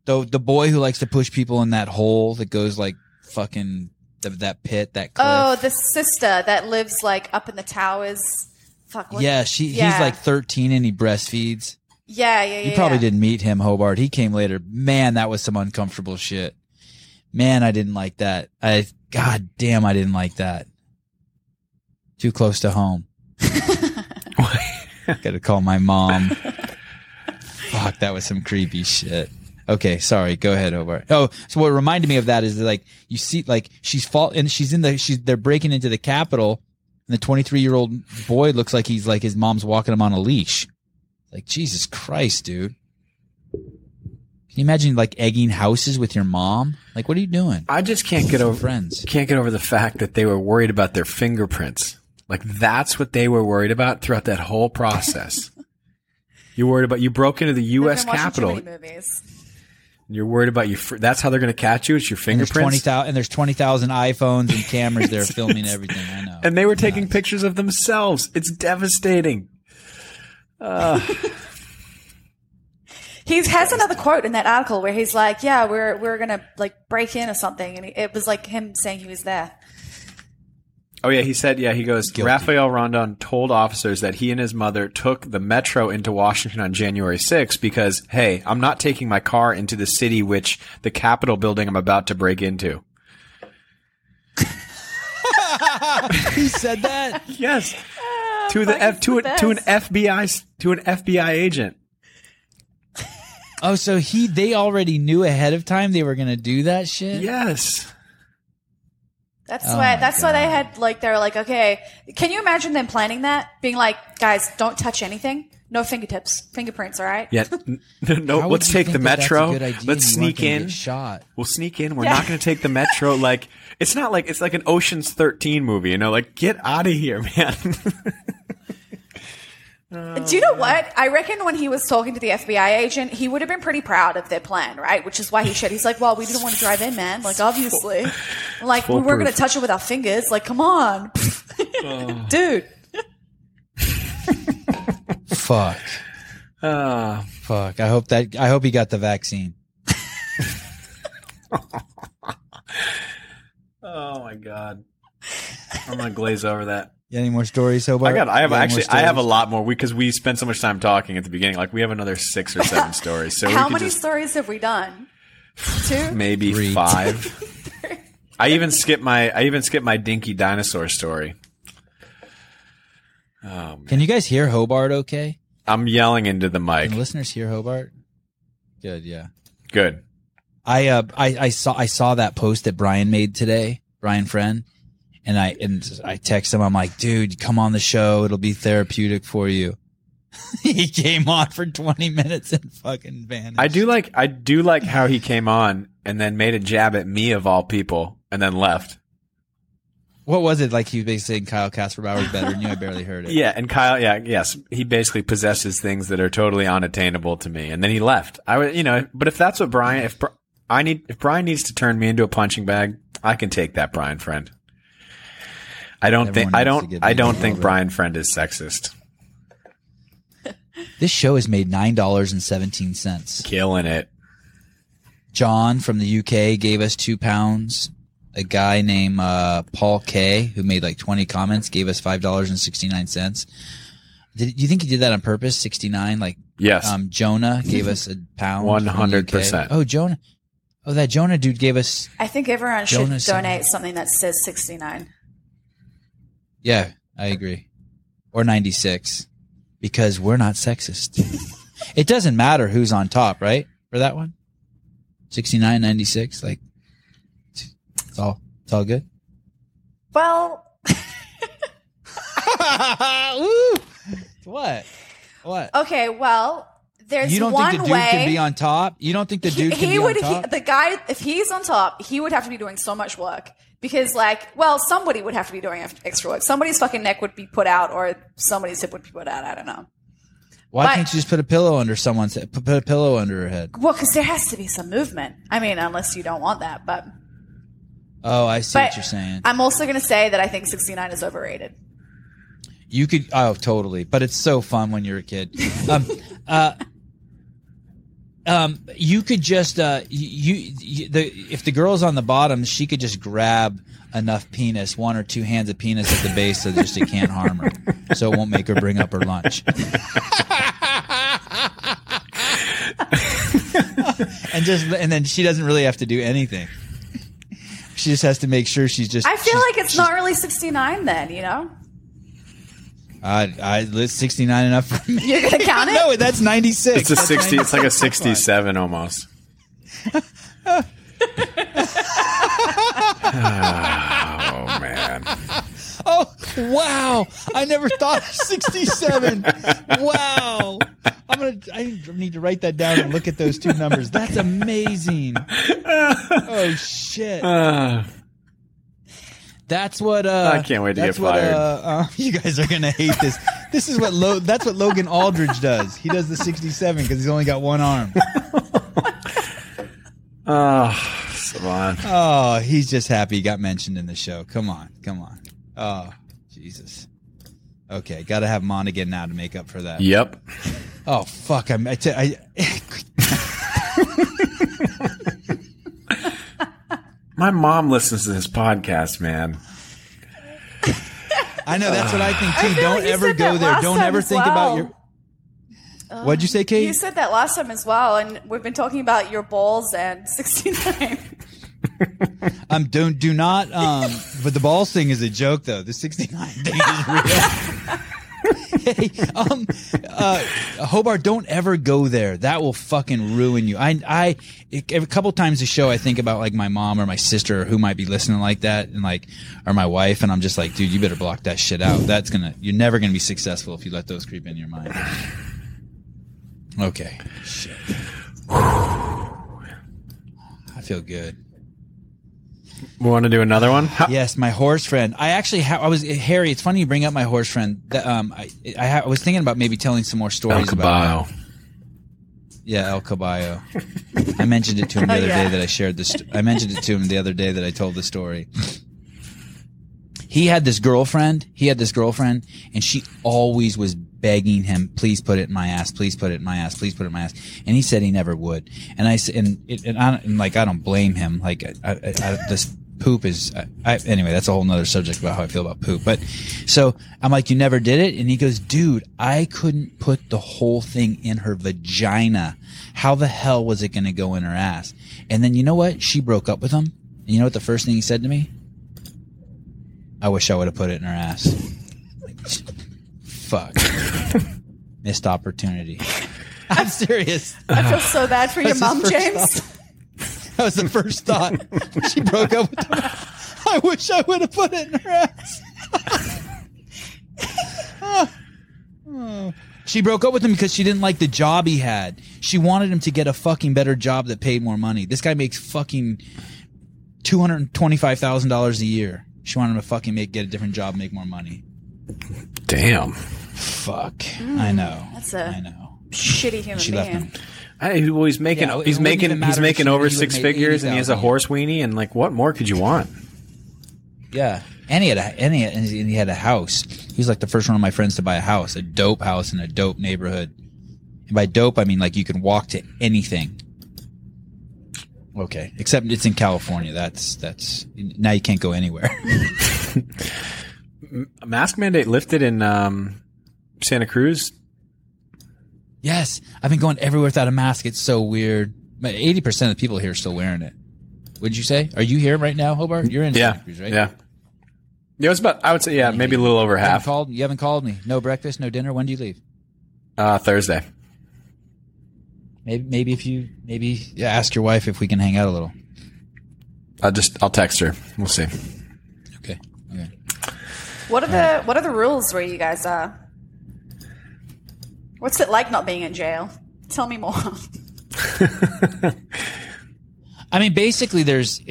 The the boy who likes to push people in that hole that goes like fucking the, that pit, that oh, cliff. oh, the sister that lives like up in the towers. Fuck. What? yeah, she yeah. he's like 13 and he breastfeeds. Yeah, yeah, yeah. You probably yeah. didn't meet him, Hobart. He came later. Man, that was some uncomfortable shit. Man, I didn't like that. I god damn, I didn't like that. Too close to home. Got to call my mom. Fuck, that was some creepy shit. Okay, sorry. Go ahead, over. Oh, so what reminded me of that is that, like you see, like she's fall and she's in the she's they're breaking into the Capitol, and the 23 year old boy looks like he's like his mom's walking him on a leash. Like Jesus Christ, dude. Can you imagine like egging houses with your mom? Like, what are you doing? I just can't get over friends. Can't get over the fact that they were worried about their fingerprints. Like that's what they were worried about throughout that whole process. you're worried about you broke into the U.S. been watching too Capitol. You're worried about your. fr- That's how they're going to catch you. It's your And there's twenty fingerprints. thousand and there's twenty thousand iPhones and cameras there filming everything. I know. And they were taking pictures of themselves. It's devastating. He has another quote in that article where he's like, "Yeah, we're we're gonna like break in or something," and it was like him saying he was there. Oh yeah, he said. Yeah, he goes. Guilty. Raphael Rondon told officers that he and his mother took the metro into Washington on January 6th because, hey, I'm not taking my car into the city, which the Capitol building I'm about to break into. he said that. Yes, to oh, the F to the a, to an. FBI to an FBI agent. Oh, so he they already knew ahead of time they were gonna do that shit. Yes. That's Oh why. my That's why they had like they're like, okay, can you imagine them planning that? Being like, guys, don't touch anything. No fingertips, fingerprints. All right. Yeah. n- No, How let's take the that that's a metro. good idea and Let's sneak in. Shot. We'll sneak in. We're Yeah. not going to take the metro. Like it's not like it's like an Ocean's Thirteen movie. You know, like get out of here, man. Do you know what? I reckon when he was talking to the FBI agent, he would have been pretty proud of their plan, right? Which is why he shared. He's like, "Well, we didn't want to drive in, man. Like, obviously, like we weren't going to touch it with our fingers. Like, come on, dude." Fuck. Ah, Fuck. I hope that I hope he got the vaccine. oh my god. I'm gonna glaze over that. You any more stories, Hobart? I got. I have You got any actually. I have a lot more because we spent so much time talking at the beginning. Like we have another six or seven stories. So How many just stories have we done? Two. maybe Three. five. I even skipped my. I even skipped my dinky dinosaur story. Oh. Can you guys hear Hobart? Okay. I'm yelling into the mic. Can listeners hear Hobart? Good. Yeah. Good. I uh I, I saw I saw that post that Brian made today, Brian Friend, and I and I text him. I'm like, dude, come on the show. It'll be therapeutic for you. he came on for 20 minutes and fucking vanished. I do like. I do like how he came on and then made a jab at me of all people, and then left. What was it like? He was basically saying Kyle Kasperbauer is better than you. I barely heard it. Yeah, and Kyle. Yeah, yes, he basically possesses things that are totally unattainable to me, and then he left. I would, you know, but if that's what Brian, if I need, if Brian needs to turn me into a punching bag, I can take that, Brian friend. I don't think. I don't. I don't think over. Brian friend is sexist. This show has made nine dollars and seventeen cents. Killing it. John from the UK gave us two pounds. A guy named uh, Paul K, who made like twenty comments, gave us five dollars and sixty nine cents. Did you think he did that on purpose? Sixty nine, like Yes. Um, Jonah gave us a pound. 100%. Oh, Jonah. Oh, that Jonah dude gave us. I think everyone should Jonas and- donate something that says 69. Yeah, I agree. Or 96. Because we're not sexist. it doesn't matter who's on top, right? For that one? 69, 96. Like, it's all, it's all good. Well, Woo! What? What? okay, well, there's You don't one think the dude way. can be on top? You don't think the dude can he be would on he, top? the guy if he's on top he would have to be doing so much work because like well somebody would have to be doing extra work somebody's fucking neck would be put out or somebody's hip would be put out i don't know Why but- can't you just put a pillow under someone's head? Put a pillow under her head. well because there has to be some movement i mean unless you don't want that but Oh, I see what you're saying. i'm also going to say that i think 69 is overrated You could, oh, totally. But it's so fun when you're a kid. Um, uh, um, you could just, uh, you, you, the, if the girl's on the bottom, she could just grab enough penis, one or two hands of penis at the base so just it can't harm her. So it won't make her bring up her lunch. and just, and then she doesn't really have to do anything. She just has to make sure she's just. i feel like it's not really 69 then you know I, I, it's 69 enough for me. you're going to count it No, that's 96. It's a That's sixty. It's like a sixty-seven almost. oh man. Oh, wow. I never thought of 67. Wow. I'm going to, I need to write that down and look at those two numbers. That's amazing. Oh, shit. Uh, That's what, uh, I can't wait to that's get what, fired. Uh, uh, you guys are to hate this. This is what, Lo- that's what Logan Aldridge does. He does the 67 because he's only got one arm. oh, Sevan. Oh, he's just happy he got mentioned in the show. Come on. Come on. Oh, Jesus. Okay, got to have Monaghan now to make up for that. Yep. Oh fuck! I'm, I, t- I My mom listens to this podcast, man. I know that's what I think too. feel Don't like ever go there. Don't ever as think about well. your. What'd you say, Kate? you said that last time as well and we've been talking about your balls and 69 Um, don't do not. Um, but the balls thing is a joke though. The sixty nine thing is real. hey, um, uh, Hobart, don't ever go there. That will fucking ruin you. I, I, a couple times a show, I think about like my mom or my sister or who might be listening like that, and like, or my wife, and I'm just like, dude, you better block that shit out. That's gonna, you're never gonna be successful if you let those creep in your mind. Okay, shit. I feel good. Want to do another one? How- Yes, my horse friend. I actually, ha- I was Harry. It's funny you bring up my horse friend. The, um, I, I, ha- I was thinking about maybe telling some more El stories about. Caballo. Yeah, El Caballo. I mentioned it to him the other Yeah. day that I shared this. I mentioned it to him the other day that I told the story. He had this girlfriend. He had this girlfriend, and she always was begging him, "Please put it in my ass. Please put it in my ass. Please put it in my ass." And he said he never would. And I said, and, and, I, and like I don't blame him. Like I, I, I, this poop is. I, I, anyway, that's a whole nother subject about how I feel about poop. But so I'm like, "You never did it," and he goes, "Dude, I couldn't put the whole thing in her vagina. How the hell was it going to go in her ass?" And then you know what? She broke up with him. And you know what the first thing he said to me? I wish I would have put it in her ass. Like, fuck. Missed opportunity. I'm serious. I feel so bad for your mom, first James. That was the first thought. She broke up with him. I wish I would have put it in her ass. She broke up with him because she didn't like the job he had. She wanted him to get a fucking better job that paid more money. This guy makes fucking two hundred and twenty-five thousand dollars a year. She wanted him to fucking make get a different job, make more money. Damn. Fuck. I know. That's a I know. shitty human She left him. I, well, he's making Yeah, he's making he's making over he six figures, and he has a horse weenie, and like, what more could you want? Yeah, and he had a and he had, and he had a house. He was like the first one of my friends to buy a house, a dope house in a dope neighborhood. And by dope, I mean like you can walk to anything. Okay, except it's in California. That's that's now you can't go anywhere. Mask mandate lifted in um, Santa Cruz. yes, I've been going everywhere without a mask. It's so weird. Eighty percent of the people here are still wearing it. Would you say? Are you here right now, Hobart? You're in Yeah, Santa Cruz, right? yeah. Yeah, it was about I would say yeah, maybe a little over You half. called. You haven't called me. No breakfast, no dinner. When do you leave? Uh, Thursday. Maybe maybe if you maybe yeah, ask your wife if we can hang out a little. I'll just I'll text her. We'll see. Okay. Okay. What are the What are the rules where you guys are? What's it like not being in jail? Tell me more. I mean, basically, there's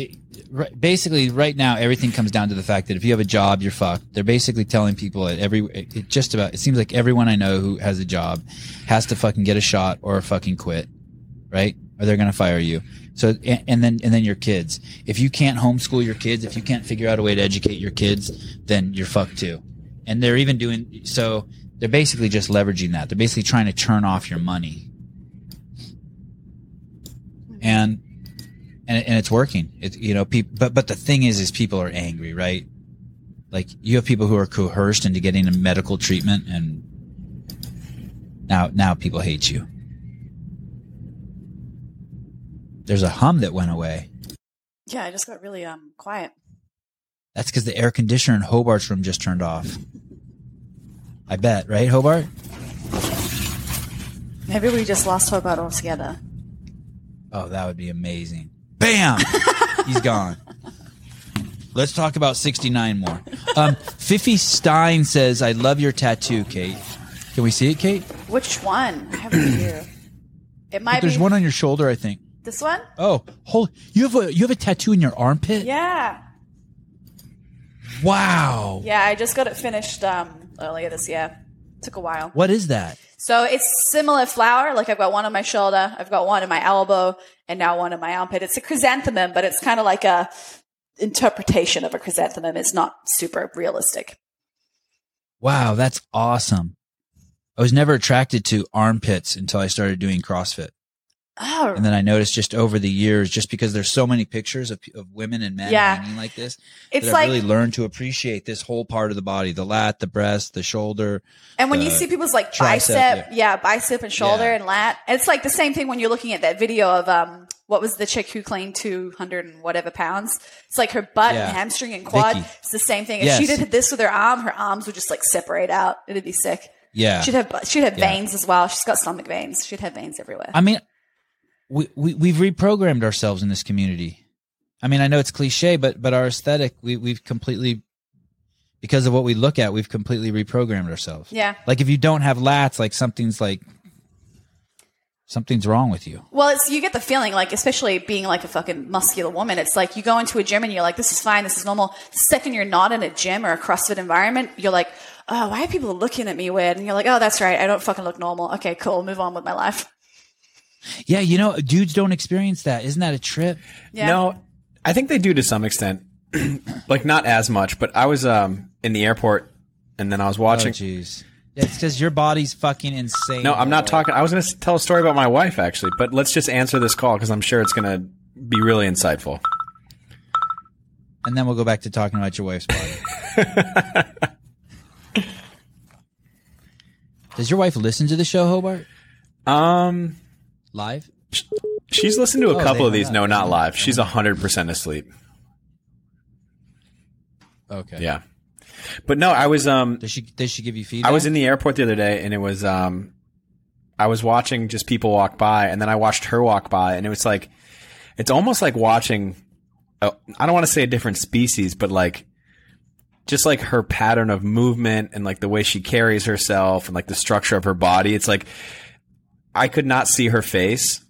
basically right now everything comes down to the fact that if you have a job, you're fucked. They're basically telling people at every it just about it seems like everyone I know who has a job has to fucking get a shot or fucking quit, right? Or they're gonna fire you. So and, and then and then your kids. If you can't homeschool your kids, if you can't figure out a way to educate your kids, then you're fucked too. And they're even doing so. They're basically just leveraging that. They're basically trying to turn off your money. And and, and it's working. It, you know, people, but, but the thing is, is people are angry, right? Like you have people who are coerced into getting a medical treatment and now, now people hate you. There's a hum that went away. yeah, I just got really um quiet. That's because the air conditioner in Hobart's room just turned off. I bet, right, Hobart? Maybe we just lost out altogether. Oh, that would be amazing. Bam! He's gone. Let's talk about 69 more. Um, Fifi Stein says, I love your tattoo, Kate. Can we see it, Kate? Which one? I have a few. It might be. There's be one on your shoulder, I think. this one. Oh, hold, you have a you have a tattoo in your armpit? Yeah, Wow. yeah. I just got it finished um Oh, earlier this year. Took a while. What is that? So it's similar flower. Like I've got one on my shoulder, I've got one in my elbow, and now one in my armpit. It's a chrysanthemum, but it's kind of like a interpretation of a chrysanthemum. It's not super realistic. Wow, that's awesome. I was never attracted to armpits until I started doing CrossFit. Oh, And then I noticed just over the years, just because there's so many pictures of, of women and men Yeah. hanging like this, It's that like- I've really learned to appreciate this whole part of the body, the lat, the breast, the shoulder. And when you see people's like tricep, bicep, yeah. yeah. bicep and shoulder Yeah. and lat, and it's like the same thing when you're looking at that video of um, what was the chick who claimed 200 and whatever pounds? It's like her butt and hamstring and quad. Vicky. It's the same thing. If she did this with her arm, her arms would just like separate out. It'd be sick. Yeah. She'd have she'd have Yeah. veins as well. She's got stomach veins. She'd have veins everywhere. I mean, we, we we've reprogrammed ourselves in this community. I mean, I know it's cliche, but but our aesthetic, we we've completely because of what we look at, we've completely reprogrammed ourselves. Yeah. Like if you don't have lats, like something's like Something's wrong with you. Well, it's you get the feeling like, especially being like a fucking muscular woman, it's like you go into a gym and you're like, this is fine, this is normal. The second you're not in a gym or a CrossFit environment, you're like, oh, why are people looking at me weird? And you're like, oh, that's right, I don't fucking look normal. Okay, cool, move on with my life. Yeah, you know, dudes don't experience that. Isn't that a trip? Yeah. No, I think they do to some extent. like not as much, but I was um in the airport and then I was Oh, watching. jeez. Yeah, it's because your body's fucking insane. no, I'm not boy. talking. I was going to tell a story about my wife actually, but let's just answer this call because I'm sure it's going to be really insightful. And then we'll go back to talking about your wife's body. Does your wife listen to the show, Hobart? Um, Live? she's listened to a Oh, couple of these. No, not live. She's hundred percent asleep. Okay. Yeah, but no, I was um Does she does she give you feedback? I was in the airport the other day and it was um I was watching just people walk by and then I watched her walk by and it was like it's almost like watching I don't want to say a different species but like just like her pattern of movement and like the way she carries herself and like the structure of her body it's like I could not see her face.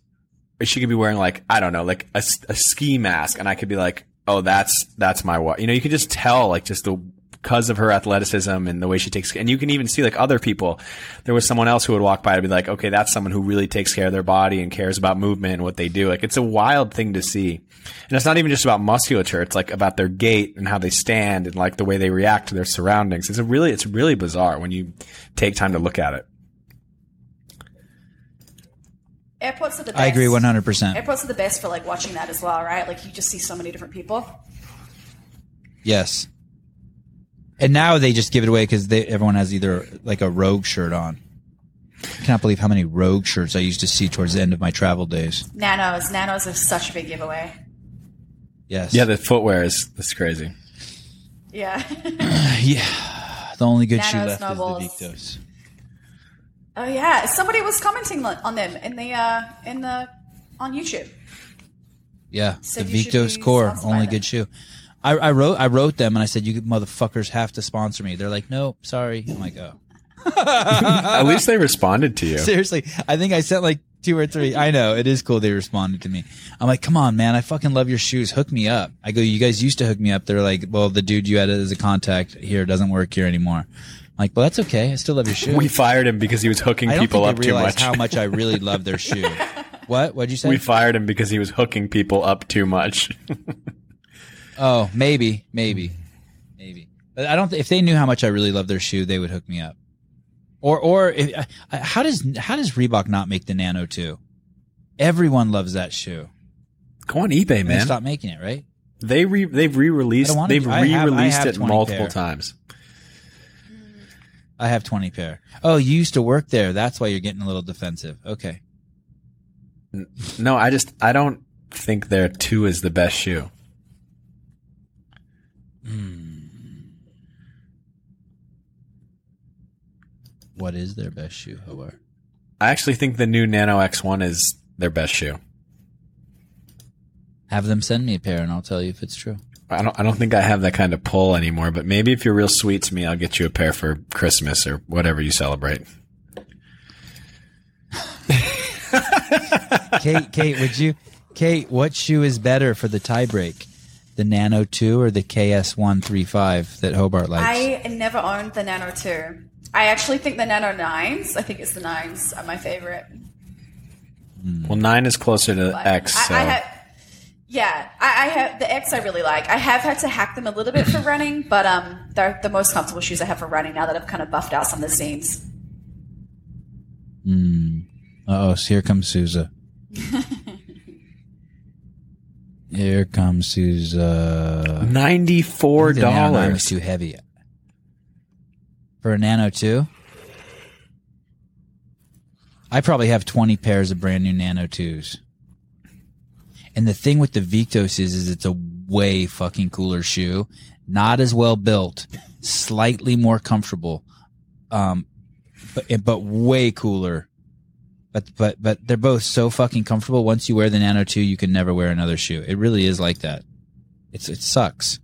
She could be wearing like I don't know like a ski mask. And I could be like oh that's that's my wife you know you could just tell like just the because of her athleticism and the way she takes and you can even see like other people. There was someone else who would walk by and be like okay that's someone who really takes care of their body and cares about movement and what they do. Like it's a wild thing to see. And it's not even just about musculature. It's like about their gait and how they stand and like the way they react to their surroundings. It's a really it's really bizarre when you take time to look at it Airports are the best. I agree 100%. Airports are the best for like watching that as well, right? Like you just see so many different people. Yes. And now they just give it away because everyone has either like a rogue shirt on. I cannot believe how many rogue shirts I used to see towards the end of my travel days. Nanos, nanos are such a big giveaway. Yes. yeah the footwear is that's crazy Yeah. yeah. The only good shoe left snowballs. is the Victos. Oh yeah, somebody was commenting on on them in the uh in the on YouTube. Yeah, Said the you Victos Core, only them. good shoe. I, I wrote I wrote them and I said you motherfuckers have to sponsor me. They're like, "No, sorry. I'm like, oh, at least they responded to you seriously. I think I sent like two or three. I know it is cool. They responded to me. I'm like, come on, man. I fucking love your shoes. Hook me up. I go, you guys used to hook me up. They're like, well, the dude you had as a contact here doesn't work here anymore. Like, well, that's okay. I still love your shoe. we fired him because he was hooking I don't people think up they too much how much I really love their shoe. What? What'd you say? we fired him because he was hooking people up too much Oh, maybe, maybe, maybe. But I don't. Th- if they knew how much I really love their shoe, they would hook me up. Or, or if, uh, how does how does Reebok not make the Nano two? Everyone loves that shoe. go on ebay man stopped making it, right? They re- they've re-released don't wanna- they've I have- I re-released have it 20 multiple pair. times. I have twenty pair. Oh, you used to work there. That's why you're getting a little defensive. Okay. No, I just I don't think their two is the best shoe. Hmm. What is their best shoe, Hobart? I actually think the new Nano X1 is their best shoe. Have them send me a pair, and I'll tell you if it's true. I don't I don't think I have that kind of pull anymore, but maybe if you're real sweet to me, I'll get you a pair for Christmas or whatever you celebrate. Kate, Kate, would you? Kate, what shoe is better for the tiebreak? The Nano 2 or the KS135 that Hobart likes? I never owned the Nano 2. I actually think the Nano 9s, I think it's the 9s, are my favorite. Well, 9 is closer to But X, I, so I ha- yeah, I, I have the X. I really like. I have had to hack them a little bit for running, but um, they're the most comfortable shoes I have for running now that I've kind of buffed out some of the seams. Uh oh, so here comes Souza. here comes Souza. $94. The Nano 9 was too heavy. For a Nano 2? I probably have 20 pairs of brand new Nano 2s. And the thing with the Victos is, is it's a way fucking cooler shoe. Not as well built, slightly more comfortable, um, but, but way cooler. But, but, but they're both so fucking comfortable. Once you wear the Nano 2, you can never wear another shoe. It really is like that. It's, it sucks.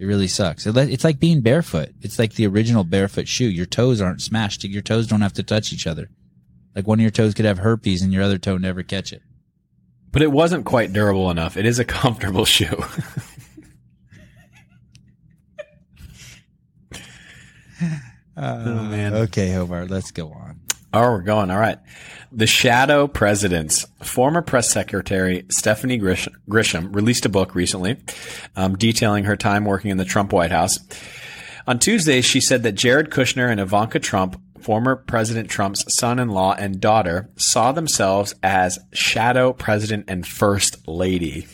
It really sucks. It, it's like being barefoot. It's like the original barefoot shoe. Your toes aren't smashed. Your toes don't have to touch each other. Like one of your toes could have herpes and your other toe never catch it. But it wasn't quite durable enough. It is a comfortable shoe. oh man. Okay, Hobart, let's go on. Oh, we're going. All right. The Shadow Presidents. Former press secretary Stephanie Grish- Grisham released a book recently um, detailing her time working in the Trump White House. On Tuesday, she said that Jared Kushner and Ivanka Trump, former President Trump's son in law and daughter, saw themselves as Shadow President and First Lady.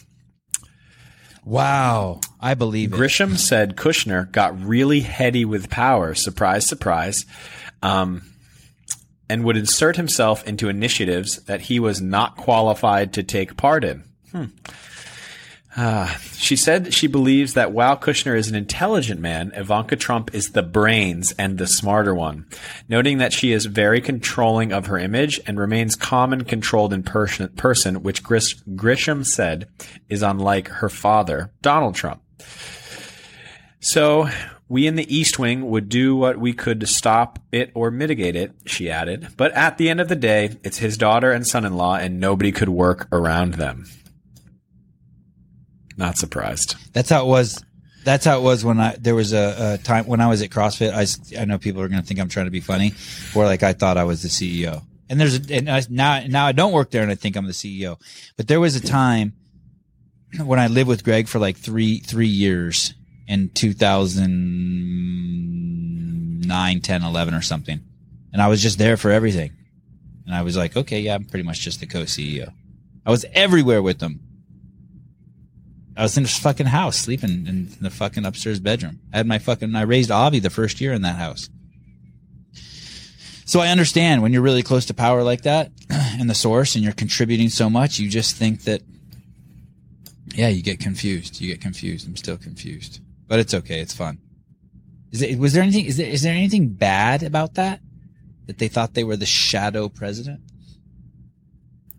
Wow, I believe it. Grisham said Kushner got really heady with power, surprise, surprise, um, and would insert himself into initiatives that he was not qualified to take part in. Hmm. Uh, she said she believes that while Kushner is an intelligent man, Ivanka Trump is the brains and the smarter one, noting that she is very controlling of her image and remains calm and controlled in person, person which Grish- Grisham said is unlike her father, Donald Trump. So, we in the East Wing would do what we could to stop it or mitigate it, she added. But at the end of the day, it's his daughter and son in law, and nobody could work around them. Not surprised. That's how it was. That's how it was when I there was a, a time when I was at CrossFit. I, I know people are going to think I'm trying to be funny, where like I thought I was the CEO. And there's a, and I, now now I don't work there and I think I'm the CEO. But there was a time when I lived with Greg for like three three years in 2009, 10, 11 or something, and I was just there for everything. And I was like, okay, yeah, I'm pretty much just the co-CEO. I was everywhere with them. I was in his fucking house, sleeping in the fucking upstairs bedroom. I had my fucking, I raised Avi the first year in that house. So I understand when you're really close to power like that and the source and you're contributing so much, you just think that, yeah, you get confused. You get confused. I'm still confused, but it's okay. It's fun. Is it, was there anything, is there, is there anything bad about that? That they thought they were the shadow president?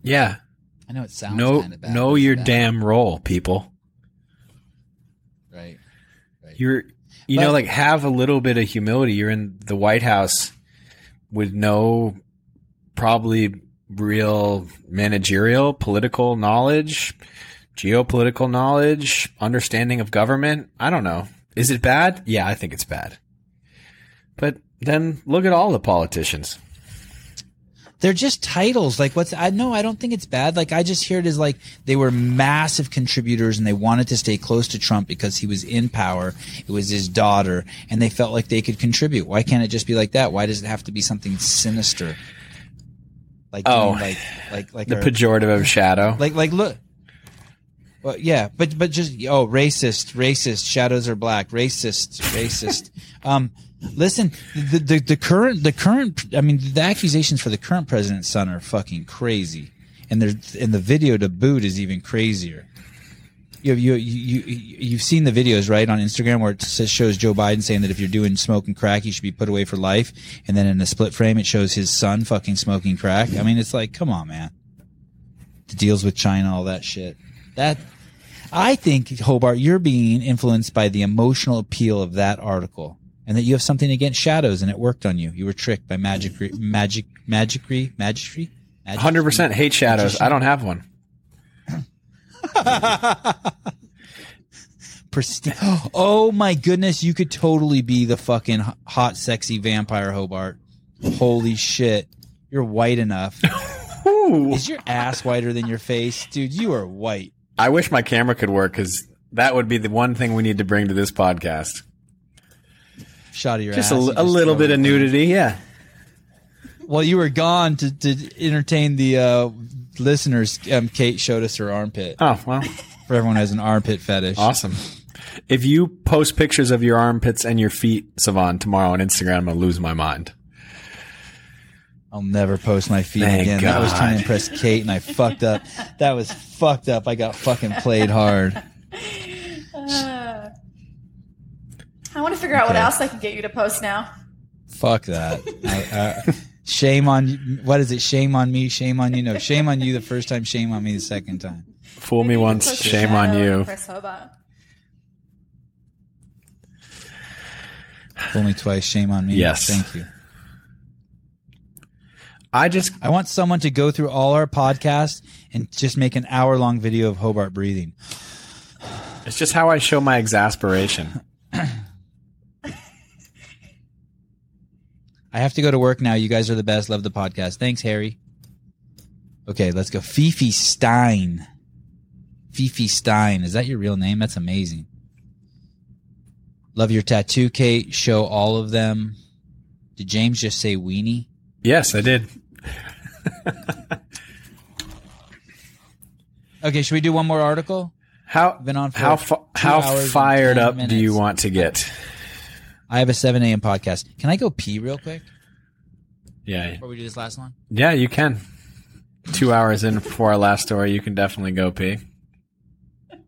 Yeah. I know it sounds Know, kind of bad. know your bad. damn role, people. You're, you But- know, like have a little bit of humility. You're in the White House with no probably real managerial, political knowledge, geopolitical knowledge, understanding of government. I don't know. Is it bad? Yeah, I think it's bad. But then look at all the politicians. They're just titles. Like what's I no, I don't think it's bad. Like I just hear it as like they were massive contributors and they wanted to stay close to Trump because he was in power. It was his daughter, and they felt like they could contribute. Why can't it just be like that? Why does it have to be something sinister? Like Oh, like like like The our- pejorative of shadow. like like look. Well, yeah, but but just oh, racist, racist. Shadows are black. Racist, racist. um, listen, the, the the current the current. I mean, the accusations for the current president's son are fucking crazy, and there's and the video to boot is even crazier. You you you you you've seen the videos right on Instagram where it says, shows Joe Biden saying that if you're doing smoking crack, you should be put away for life, and then in a split frame it shows his son fucking smoking crack. I mean, it's like, come on, man the deals with China, all that shit. That I think Hobart, you're being influenced by the emotional appeal of that article, and that you have something against shadows, and it worked on you. You were tricked by magic, magic, magicry, magistry. Hundred percent hate shadows. I don't have one. Pristine. Oh my goodness, you could totally be the fucking hot, sexy vampire Hobart. Holy shit, you're white enough. Is your ass whiter than your face, dude? You are white. I wish my camera could work because that would be the one thing we need to bring to this podcast. Shot of your Just a, ass. li- you a little bit of nudity, yeah. While you were gone to, to entertain the uh, listeners, um, Kate showed us her armpit. Oh well, For everyone who has an armpit fetish. awesome. If you post pictures of your armpits and your feet, Sevan, tomorrow on Instagram, I'm gonna lose my mind. I'll never post my feet Thank again. That was trying to impress Kate, and I fucked up. That was fucked up. I got fucking played hard. Uh, I want to figure out what else I can get you to post now. Fuck that. I, I, shame on you. What is it? Shame on me. Shame on you. No, shame on you the first time. Shame on me the second time. Fool me once, shame on you. of Chris Hobart. Fool me twice. Shame on me. Yes. Thank you. I just I want someone to go through all our podcasts and just make an hour long video of Hobart breathing. it's just how I show my exasperation. I have to go to work now. You guys are the best. Love the podcast. Thanks, Harry. Okay, let's go. Fifi Stein. Fifi Stein. Is that your real name? That's amazing. Love your tattoo, Kate. Show all of them. Did James just say weenie? Yes, I did. Okay, should we do one more article? How Been on how how fired 10 up do you want to get? I have a 7 a.m. podcast. Can I go pee real quick Yeah, before we do this last one? yeah, you can. Two hours in before our last story, you can definitely go pee.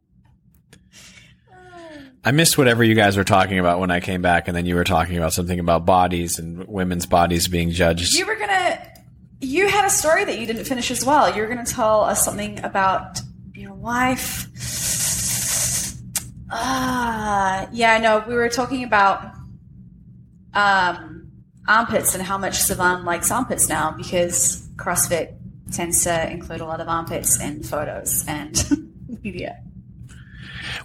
I missed whatever you guys were talking about when I came back, and then you were talking about something about bodies and women's bodies being judged. You were gonna. You had a story that you didn't finish as well. You were gonna tell us something about your wife. Ah, yeah, no, we were talking about um, armpits and how much Sevan likes armpits now because CrossFit tends to include a lot of armpits in photos and media.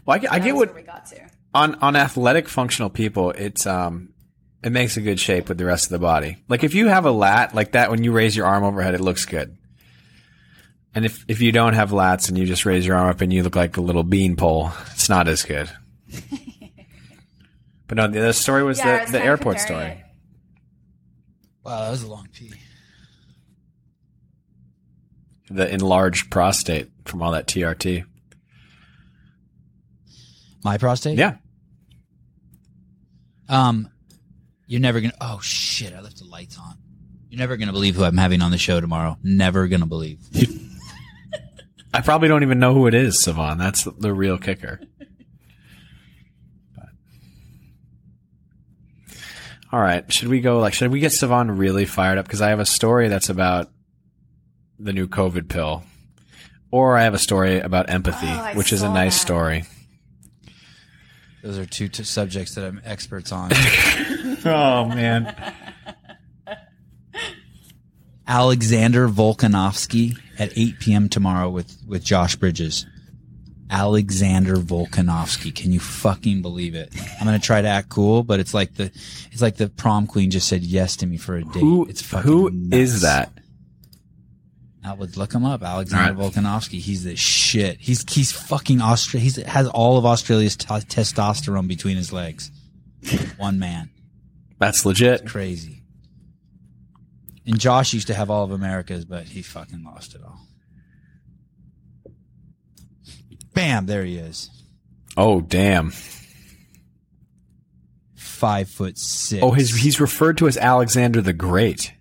Well, I, get- I get what we got to. on on athletic functional people, it's um it makes a good shape with the rest of the body. Like if you have a lat like that when you raise your arm overhead, it looks good. And if if you don't have lats and you just raise your arm up and you look like a little bean pole, it's not as good. but no, the, the story was Yeah, I the, was the kinda airport comparing story. Wow, that was a long pee. The enlarged prostate from all that TRT. My prostate? Yeah. Um, you're never gonna. Oh shit! I left the lights on. You're never gonna believe who I'm having on the show tomorrow. Never gonna believe. I probably don't even know who it is, Sevan. That's the, the real kicker. All right, should we go? Like, should we get Sevan really fired up? Because I have a story that's about the new COVID pill, or I have a story about empathy, Oh, which is a nice that. story. Those are two t- subjects that I'm experts on. Oh man, Alexander Volkanovsky at 8 p.m. tomorrow with with Josh Bridges. Alexander Volkanovsky. Can you fucking believe it? I'm gonna try to act cool, but it's like the it's like the prom queen just said yes to me for a date. who it's fucking who nuts. is that? I would look him up. Alexander All right. Volkanovsky. He's the shit. He's he's fucking Austria. He's has all of Australia's t- testosterone between his legs. One man, That's legit. crazy. And Josh used to have all of America's, but he fucking lost it all. Bam! There he is. Oh damn. Five foot six. Oh, his he's referred to as Alexander the Great.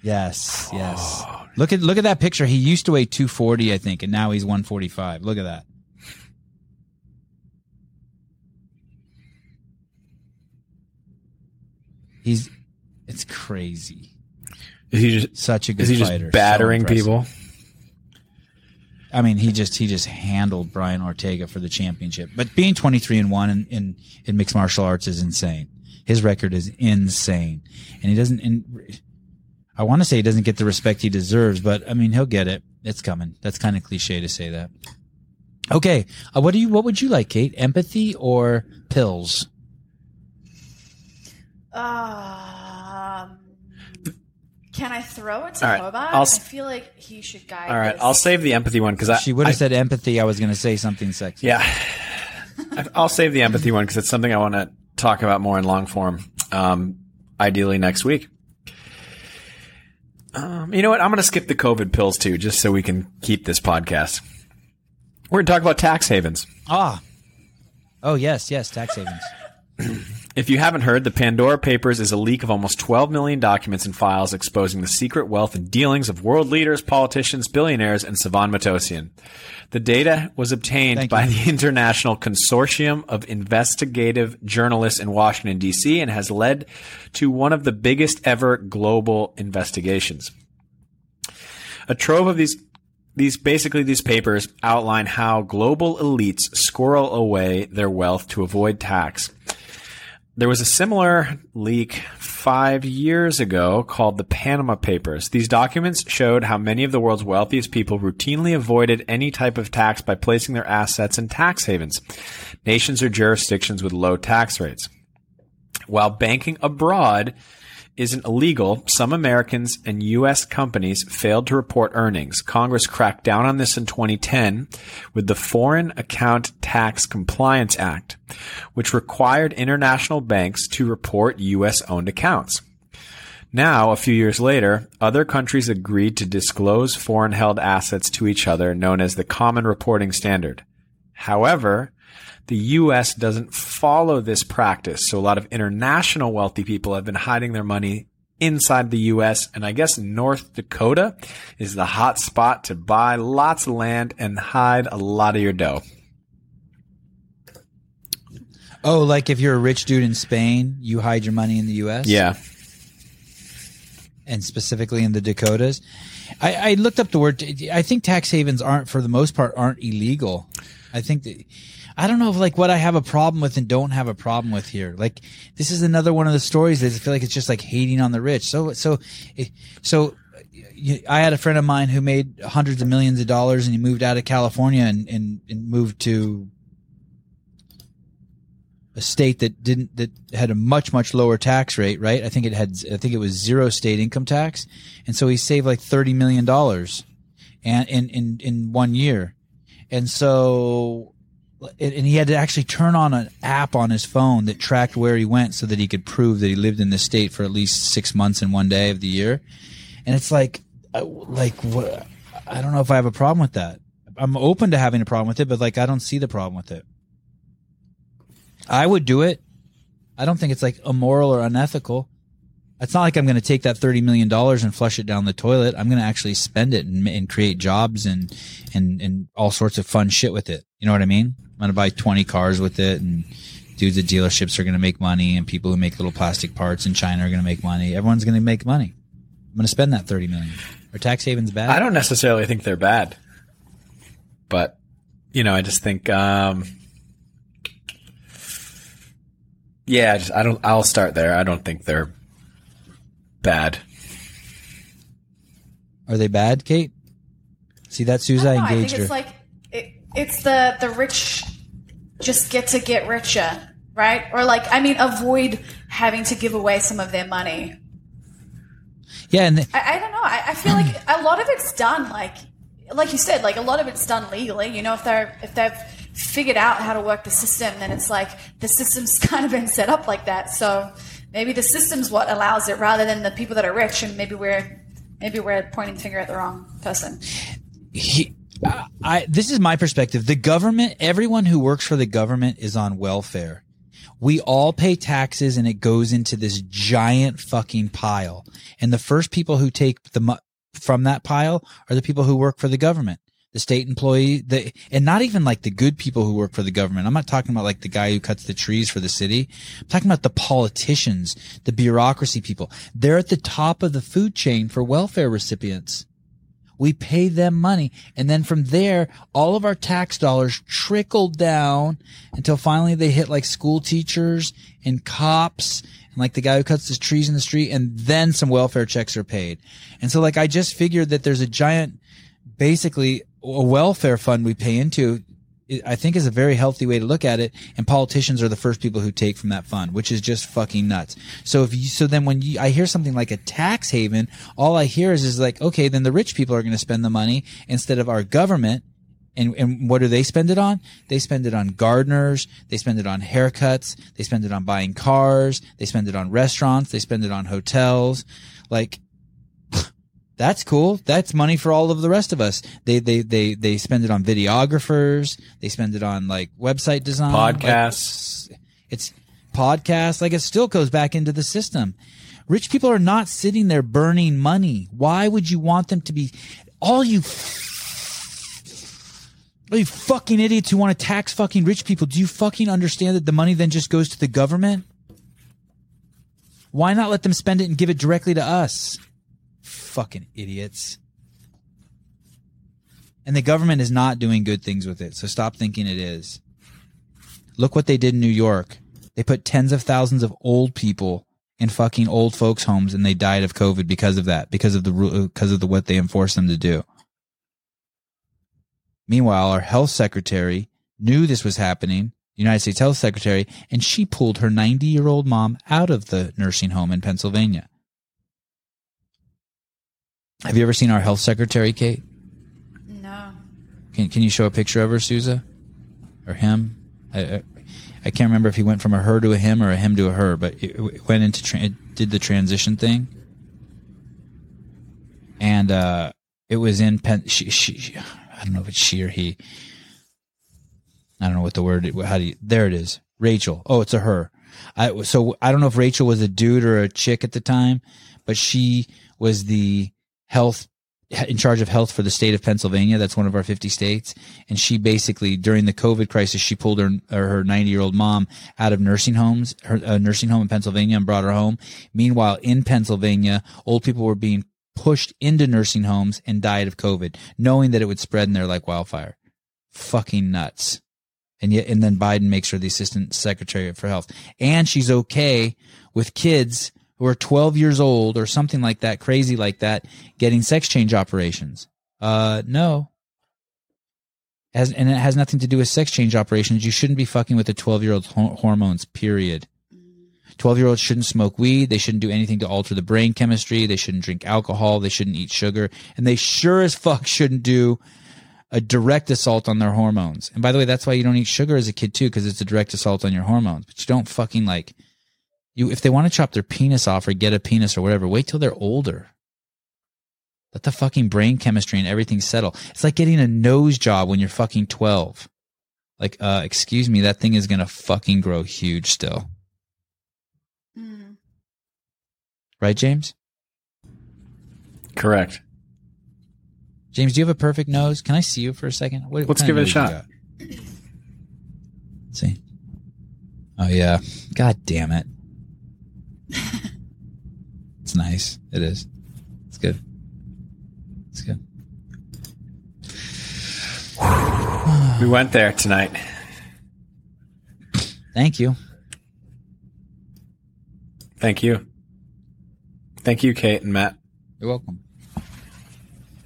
yes, yes. Oh. Look at look at that picture. He used to weigh two forty, I think, and now he's one forty five. Look at that. He's it's crazy. Is he just Such a good is he just fighter. So battering impressive. people? I mean, he just he just handled Brian Ortega for the championship. But being twenty three and one in, in in mixed martial arts is insane. His record is insane, and he doesn't. And I want to say he doesn't get the respect he deserves, but I mean, he'll get it. It's coming. That's kind of cliche to say that. Okay, uh, what do you? What would you like, Kate? Empathy or pills? Um, can I throw it to All right, Hobart? I'll I s- feel like he should guide. All right, this. I'll save the empathy one because I She would I- have said empathy. I was going to say something sexy. Yeah. I- I'll save the empathy one because it's something I want to talk about more in long form, um, ideally next week. Um, you know what? I'm going to skip the COVID pills too, just so we can keep this podcast. We're going to talk about tax havens. Ah. Oh yes, yes. Tax havens. If you haven't heard, the Pandora Papers is a leak of almost 12 million documents and files exposing the secret wealth and dealings of world leaders, politicians, billionaires, and Sevan Matossian. The data was obtained Thank by you. the International Consortium of Investigative Journalists in Washington, D.C., and has led to one of the biggest ever global investigations. A trove of these these basically these papers outline how global elites squirrel away their wealth to avoid tax. There was a similar leak five years ago called the Panama Papers. These documents showed how many of the world's wealthiest people routinely avoided any type of tax by placing their assets in tax havens, nations or jurisdictions with low tax rates. While banking abroad isn't illegal, some Americans and U.S. companies failed to report earnings. Congress cracked down on this in 2010 with the Foreign Account Tax Compliance Act, which required international banks to report U.S. owned accounts. Now, a few years later, other countries agreed to disclose foreign held assets to each other, known as the Common Reporting Standard. However, the US doesn't follow this practice. So a lot of international wealthy people have been hiding their money inside the US. And I guess North Dakota is the hot spot to buy lots of land and hide a lot of your dough. Oh, like if you're a rich dude in Spain, you hide your money in the U.S. Yeah. and specifically in the Dakotas. I, I looked up the word. I think tax havens aren't, for the most part, aren't illegal. I think that I don't know if like what I have a problem with and don't have a problem with here. Like this is another one of the stories that I feel like it's just like hating on the rich. So so so. I had a friend of mine who made hundreds of millions of dollars and he moved out of California and, and, and moved to a state that didn't that had a much much lower tax rate, right? I think it had I think it was zero state income tax, and so he saved like thirty million dollars, and in in in one year, and so and he had to actually turn on an app on his phone that tracked where he went so that he could prove that he lived in the state for at least six months and one day of the year, and it's like I- like what I don't know if I have a problem with that. I'm open to having a problem with it, but like I don't see the problem with it. I would do it. I don't think it's like immoral or unethical. It's not like I'm going to take that thirty million dollars and flush it down the toilet. I'm going to actually spend it and, and create jobs and and and all sorts of fun shit with it. You know what I mean? I'm going to buy twenty cars with it, and dudes at dealerships are going to make money, and people who make little plastic parts in China are going to make money. Everyone's going to make money. I'm going to spend that thirty million. Are tax havens bad? I don't necessarily think they're bad, but you know, I just think, um, yeah, I, just, I don't. I'll start there. I don't think they're bad. Are they bad, Kate? See that, Susan? I, I engaged think it's her. like it, it's the the rich just get to get richer, right? Or like I mean, avoid having to give away some of their money. yeah, and the, I, I don't know. I, I feel like a lot of it's done like like you said, like a lot of it's done legally. You know, if they're if they've figured out how to work the system, then it's like the system's kind of been set up like that. So maybe the system's what allows it rather than the people that are rich, and maybe we're maybe we're pointing the finger at the wrong person. he, I, this is my perspective. The government, everyone who works for the government is on welfare. We all pay taxes and it goes into this giant fucking pile. And the first people who take the from that pile are the people who work for the government. The state employee, the, and not even like the good people who work for the government. I'm not talking about like the guy who cuts the trees for the city. I'm talking about the politicians, the bureaucracy people. They're at the top of the food chain for welfare recipients. We pay them money. And then from there, all of our tax dollars trickle down until finally they hit like school teachers and cops and like the guy who cuts the trees in the street. And then some welfare checks are paid. And so like I just figured that there's a giant, basically a welfare fund we pay into. I think is a very healthy way to look at it. And politicians are the first people who take from that fund, which is just fucking nuts. So if you, so then when you, I hear something like a tax haven, all I hear is, is like, okay, then the rich people are going to spend the money instead of our government. And, and what do they spend it on? They spend it on gardeners. They spend it on haircuts. They spend it on buying cars. They spend it on restaurants. They spend it on hotels. Like, that's cool. That's money for all of the rest of us. They they they they spend it on videographers. They spend it on like website design, Podcasts. Like, it's podcasts. Like it still goes back into the system. Rich people are not sitting there burning money. Why would you want them to be? All you, all you fucking idiots who want to tax fucking rich people. Do you fucking understand that the money then just goes to the government? Why not let them spend it and give it directly to us? Fucking idiots. And the government is not doing good things with it, so stop thinking it is. Look what they did in New York. They put tens of thousands of old people in fucking old folks homes and they died of COVID because of that, because of the because of the what they enforced them to do. Meanwhile, our health secretary knew this was happening, United States Health Secretary, and she pulled her 90 year old mom out of the nursing home in Pennsylvania. Have you ever seen our health secretary, Kate? No. Can Can you show a picture of her, Souza, or him? I, I, I can't remember if he went from a her to a him or a him to a her, but it, it went into tra- it did the transition thing, and uh, it was in Pen. She, she, she, I don't know if it's she or he. I don't know what the word. How do you? There it is. Rachel. Oh, it's a her. I so I don't know if Rachel was a dude or a chick at the time, but she was the health in charge of health for the state of Pennsylvania. That's one of our 50 states. And she basically, during the COVID crisis, she pulled her, her 90 year old mom out of nursing homes, her uh, nursing home in Pennsylvania and brought her home. Meanwhile, in Pennsylvania, old people were being pushed into nursing homes and died of COVID, knowing that it would spread in there like wildfire. Fucking nuts. And yet, and then Biden makes her the assistant secretary for health. And she's okay with kids who are 12 years old or something like that, crazy like that, getting sex change operations. Uh, no. And it has nothing to do with sex change operations. You shouldn't be fucking with a 12 year old's ho- hormones, period. 12 year olds shouldn't smoke weed. They shouldn't do anything to alter the brain chemistry. They shouldn't drink alcohol. They shouldn't eat sugar. And they sure as fuck shouldn't do a direct assault on their hormones. And by the way, that's why you don't eat sugar as a kid too, because it's a direct assault on your hormones. But you don't fucking like you if they want to chop their penis off or get a penis or whatever, wait till they're older. Let the fucking brain chemistry and everything settle. It's like getting a nose job when you're fucking 12. Like, uh, excuse me, that thing is gonna fucking grow huge still. Right, James? Correct. James, do you have a perfect nose? Can I see you for a second? What, what Let's kind give it a shot. Let's see. Oh yeah. God damn it. It's nice. It is. It's good. It's good. We went there tonight. Thank you. Thank you. Thank you, Kate and Matt. You're welcome.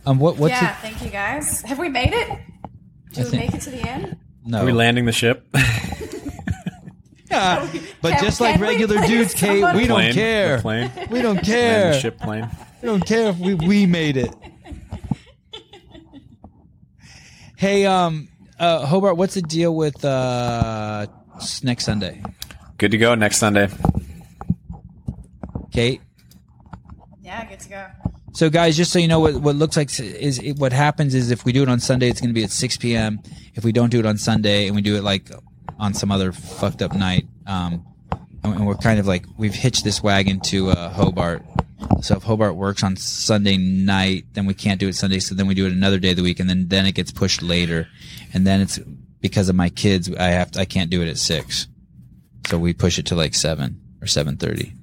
Um, what what's yeah, it? thank you guys. Have we made it? I Did we think- make it to the end? No. Are we landing the ship? Yeah, but Can- just like can we regular please dudes, Kate, someone- we don't Plane? care. The plane? We don't Land care. the ship plane. We don't care if we we made it. Hey, um, uh, Hobart, what's the deal with uh s- next Sunday? Good to go next Sunday. Kate. Yeah, good to go. So, guys, just so you know, what what looks like is is what happens is if we do it on Sunday, it's going to be at six p.m. If we don't do it on Sunday and we do it like on some other fucked up night, um, and we're kind of like we've hitched this wagon to uh, Hobart. So if Hobart works on Sunday night, then we can't do it Sunday. So then we do it another day of the week, and then then it gets pushed later, and then it's because of my kids. I have to, I can't do it at six, so we push it to like seven or seven thirty.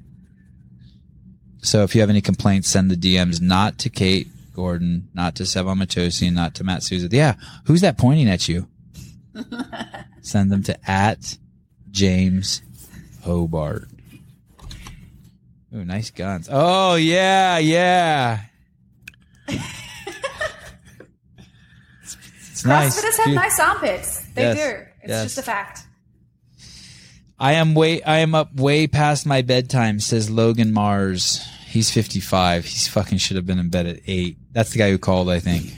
So if you have any complaints, send the DMs not to Kate Gordon, not to Sevan Matosi, not to Matt Souza. Yeah, who's that pointing at you? send them to at James Hobart. Ooh, nice guns. Oh yeah, yeah. it's nice. CrossFitters have nice armpits. They Yes, do. It's yes. just a fact. I am way I am up way past my bedtime, says Logan Mars. He's 55. He's fucking should have been in bed at 8. That's the guy who called, I think.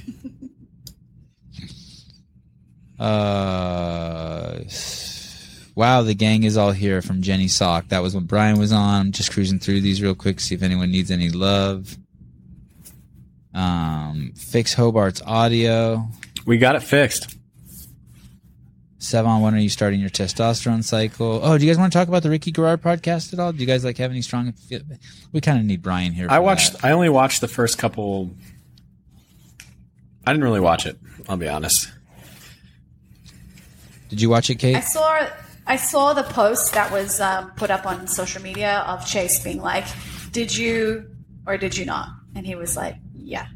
uh Wow, the gang is all here from Jenny Sock. That was when Brian was on. I'm just cruising through these real quick, see if anyone needs any love. Um, fix Hobart's audio. We got it fixed. Sevan, when are you starting your testosterone cycle? Oh, do you guys want to talk about the Ricky Garard podcast at all? Do you guys like have any strong? We kind of need Brian here. I watched. that. I only watched the first couple. I didn't really watch it. I'll be honest. Did you watch it, Kate? I saw I saw the post that was um, put up on social media of Chase being like, "Did you or did you not?" And he was like, "Yeah."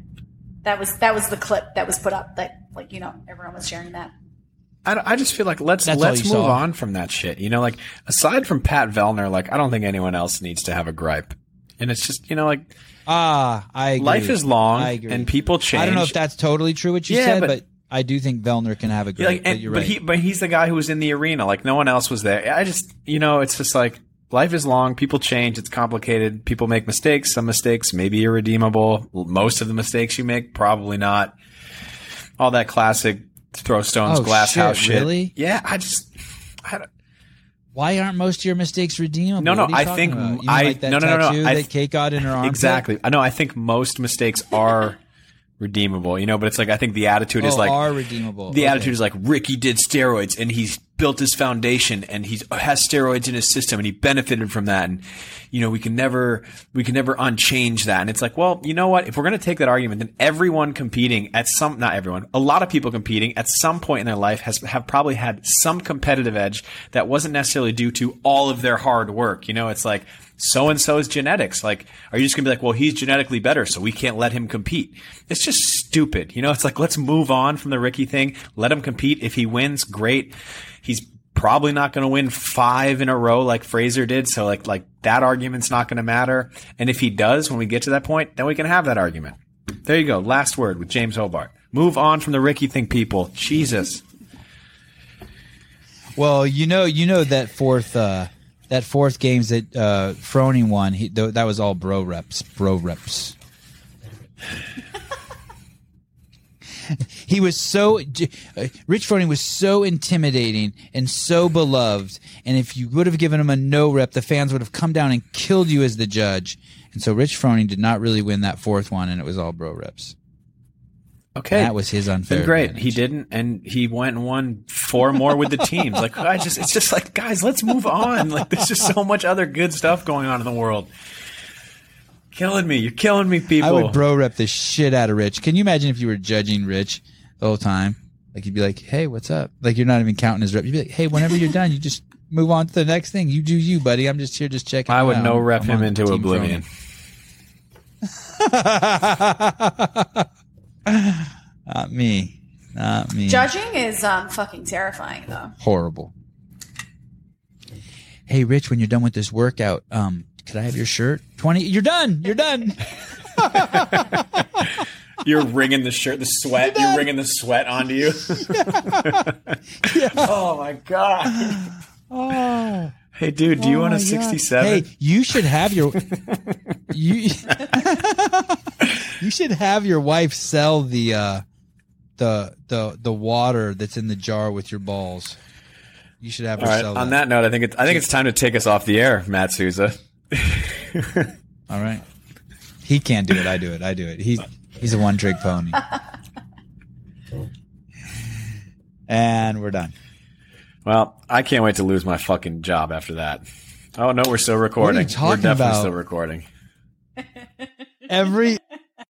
That was that was the clip that was put up. That like you know everyone was sharing that. I, I just feel like let's That's let's move saw. on from that shit. You know, like aside from Pat Vellner, like I don't think anyone else needs to have a gripe. And it's just you know like Ah, I agree. life is long I agree. and people change. I don't know if that's totally true what you Yeah, said, but- but, I do think Vellner can have a great. like, but and- you're but he but he's the guy who was in the arena. Like no one else was there. I just you know it's just like life is long. People change. It's complicated. People make mistakes. Some mistakes maybe irredeemable. Most of the mistakes you make probably not. All that classic throw stones Oh, glass shit, house shit. really? Yeah, I just I don't, Why aren't most of your mistakes redeemable? No, no, What are you I think about? You I- like that no, no, no, no, I- that Kate got in her arm. exactly. I know. I think most mistakes are redeemable. You know, but it's like I think the attitude is Oh, like are redeemable. The Okay. attitude is like Ricky did steroids and he's built his foundation and he has steroids in his system and he benefited from that and you know we can never we can never unchange that and it's like well you know what if we're going to take that argument then everyone competing at some not everyone a lot of people competing at some point in their life has have probably had some competitive edge that wasn't necessarily due to all of their hard work you know it's like so and so's genetics. Like, are you just gonna be like, well, he's genetically better, so we can't let him compete? It's just stupid. You know, it's like, let's move on from the Ricky thing. Let him compete. If he wins, great. He's probably not going to win five in a row like Fraser did. So like, like that argument's not going to matter. And if he does, when we get to that point, then we can have that argument. There you go. Last word with James Hobart. Move on from the Ricky thing, people. Jesus. Well, you know, you know that fourth, uh, that fourth games that uh, Froning won. He, th- that was all bro reps, bro reps. he was so uh, Rich Froning was so intimidating and so beloved. And if you would have given him a no rep, the fans would have come down and killed you as the judge. And so Rich Froning did not really win that fourth one, and it was all bro reps. Okay. That was his unfair. Then great. advantage. He didn't, and he went and won four more with the teams. Like I just, it's just like guys, let's move on. Like there's just so much other good stuff going on in the world. Killing me. You're killing me, people. I would bro rep the shit out of Rich. Can you imagine if you were judging Rich the whole time? Like you'd be like, "Hey, what's up?" Like you're not even counting his rep. You'd be like, "Hey, whenever you're done, you just move on to the next thing. You do you, buddy. I'm just here, just checking." I would out. no rep I'm him into oblivion. Not me. Not me. Judging is um, fucking terrifying, though. Horrible. Hey, Rich, when you're done with this workout, um, could I have your shirt? Twenty. You're done. You're done. You're wringing the shirt, the sweat. You're wringing the sweat onto you. Yeah. Oh my god. Oh. Hey, dude, do you Oh want a 67? Hey, you should have your you you should have your wife sell the uh the the the water that's in the jar with your balls. You should have her All right. sell On that. that note, I think it's I think it's time to take us off the air, Matt Souza. All right. He can't do it. I do it. I do it. He's he's a one trick pony. and we're done. Well, I can't wait to lose my fucking job after that. Oh no, we're still recording. talking we're definitely about? still recording. Every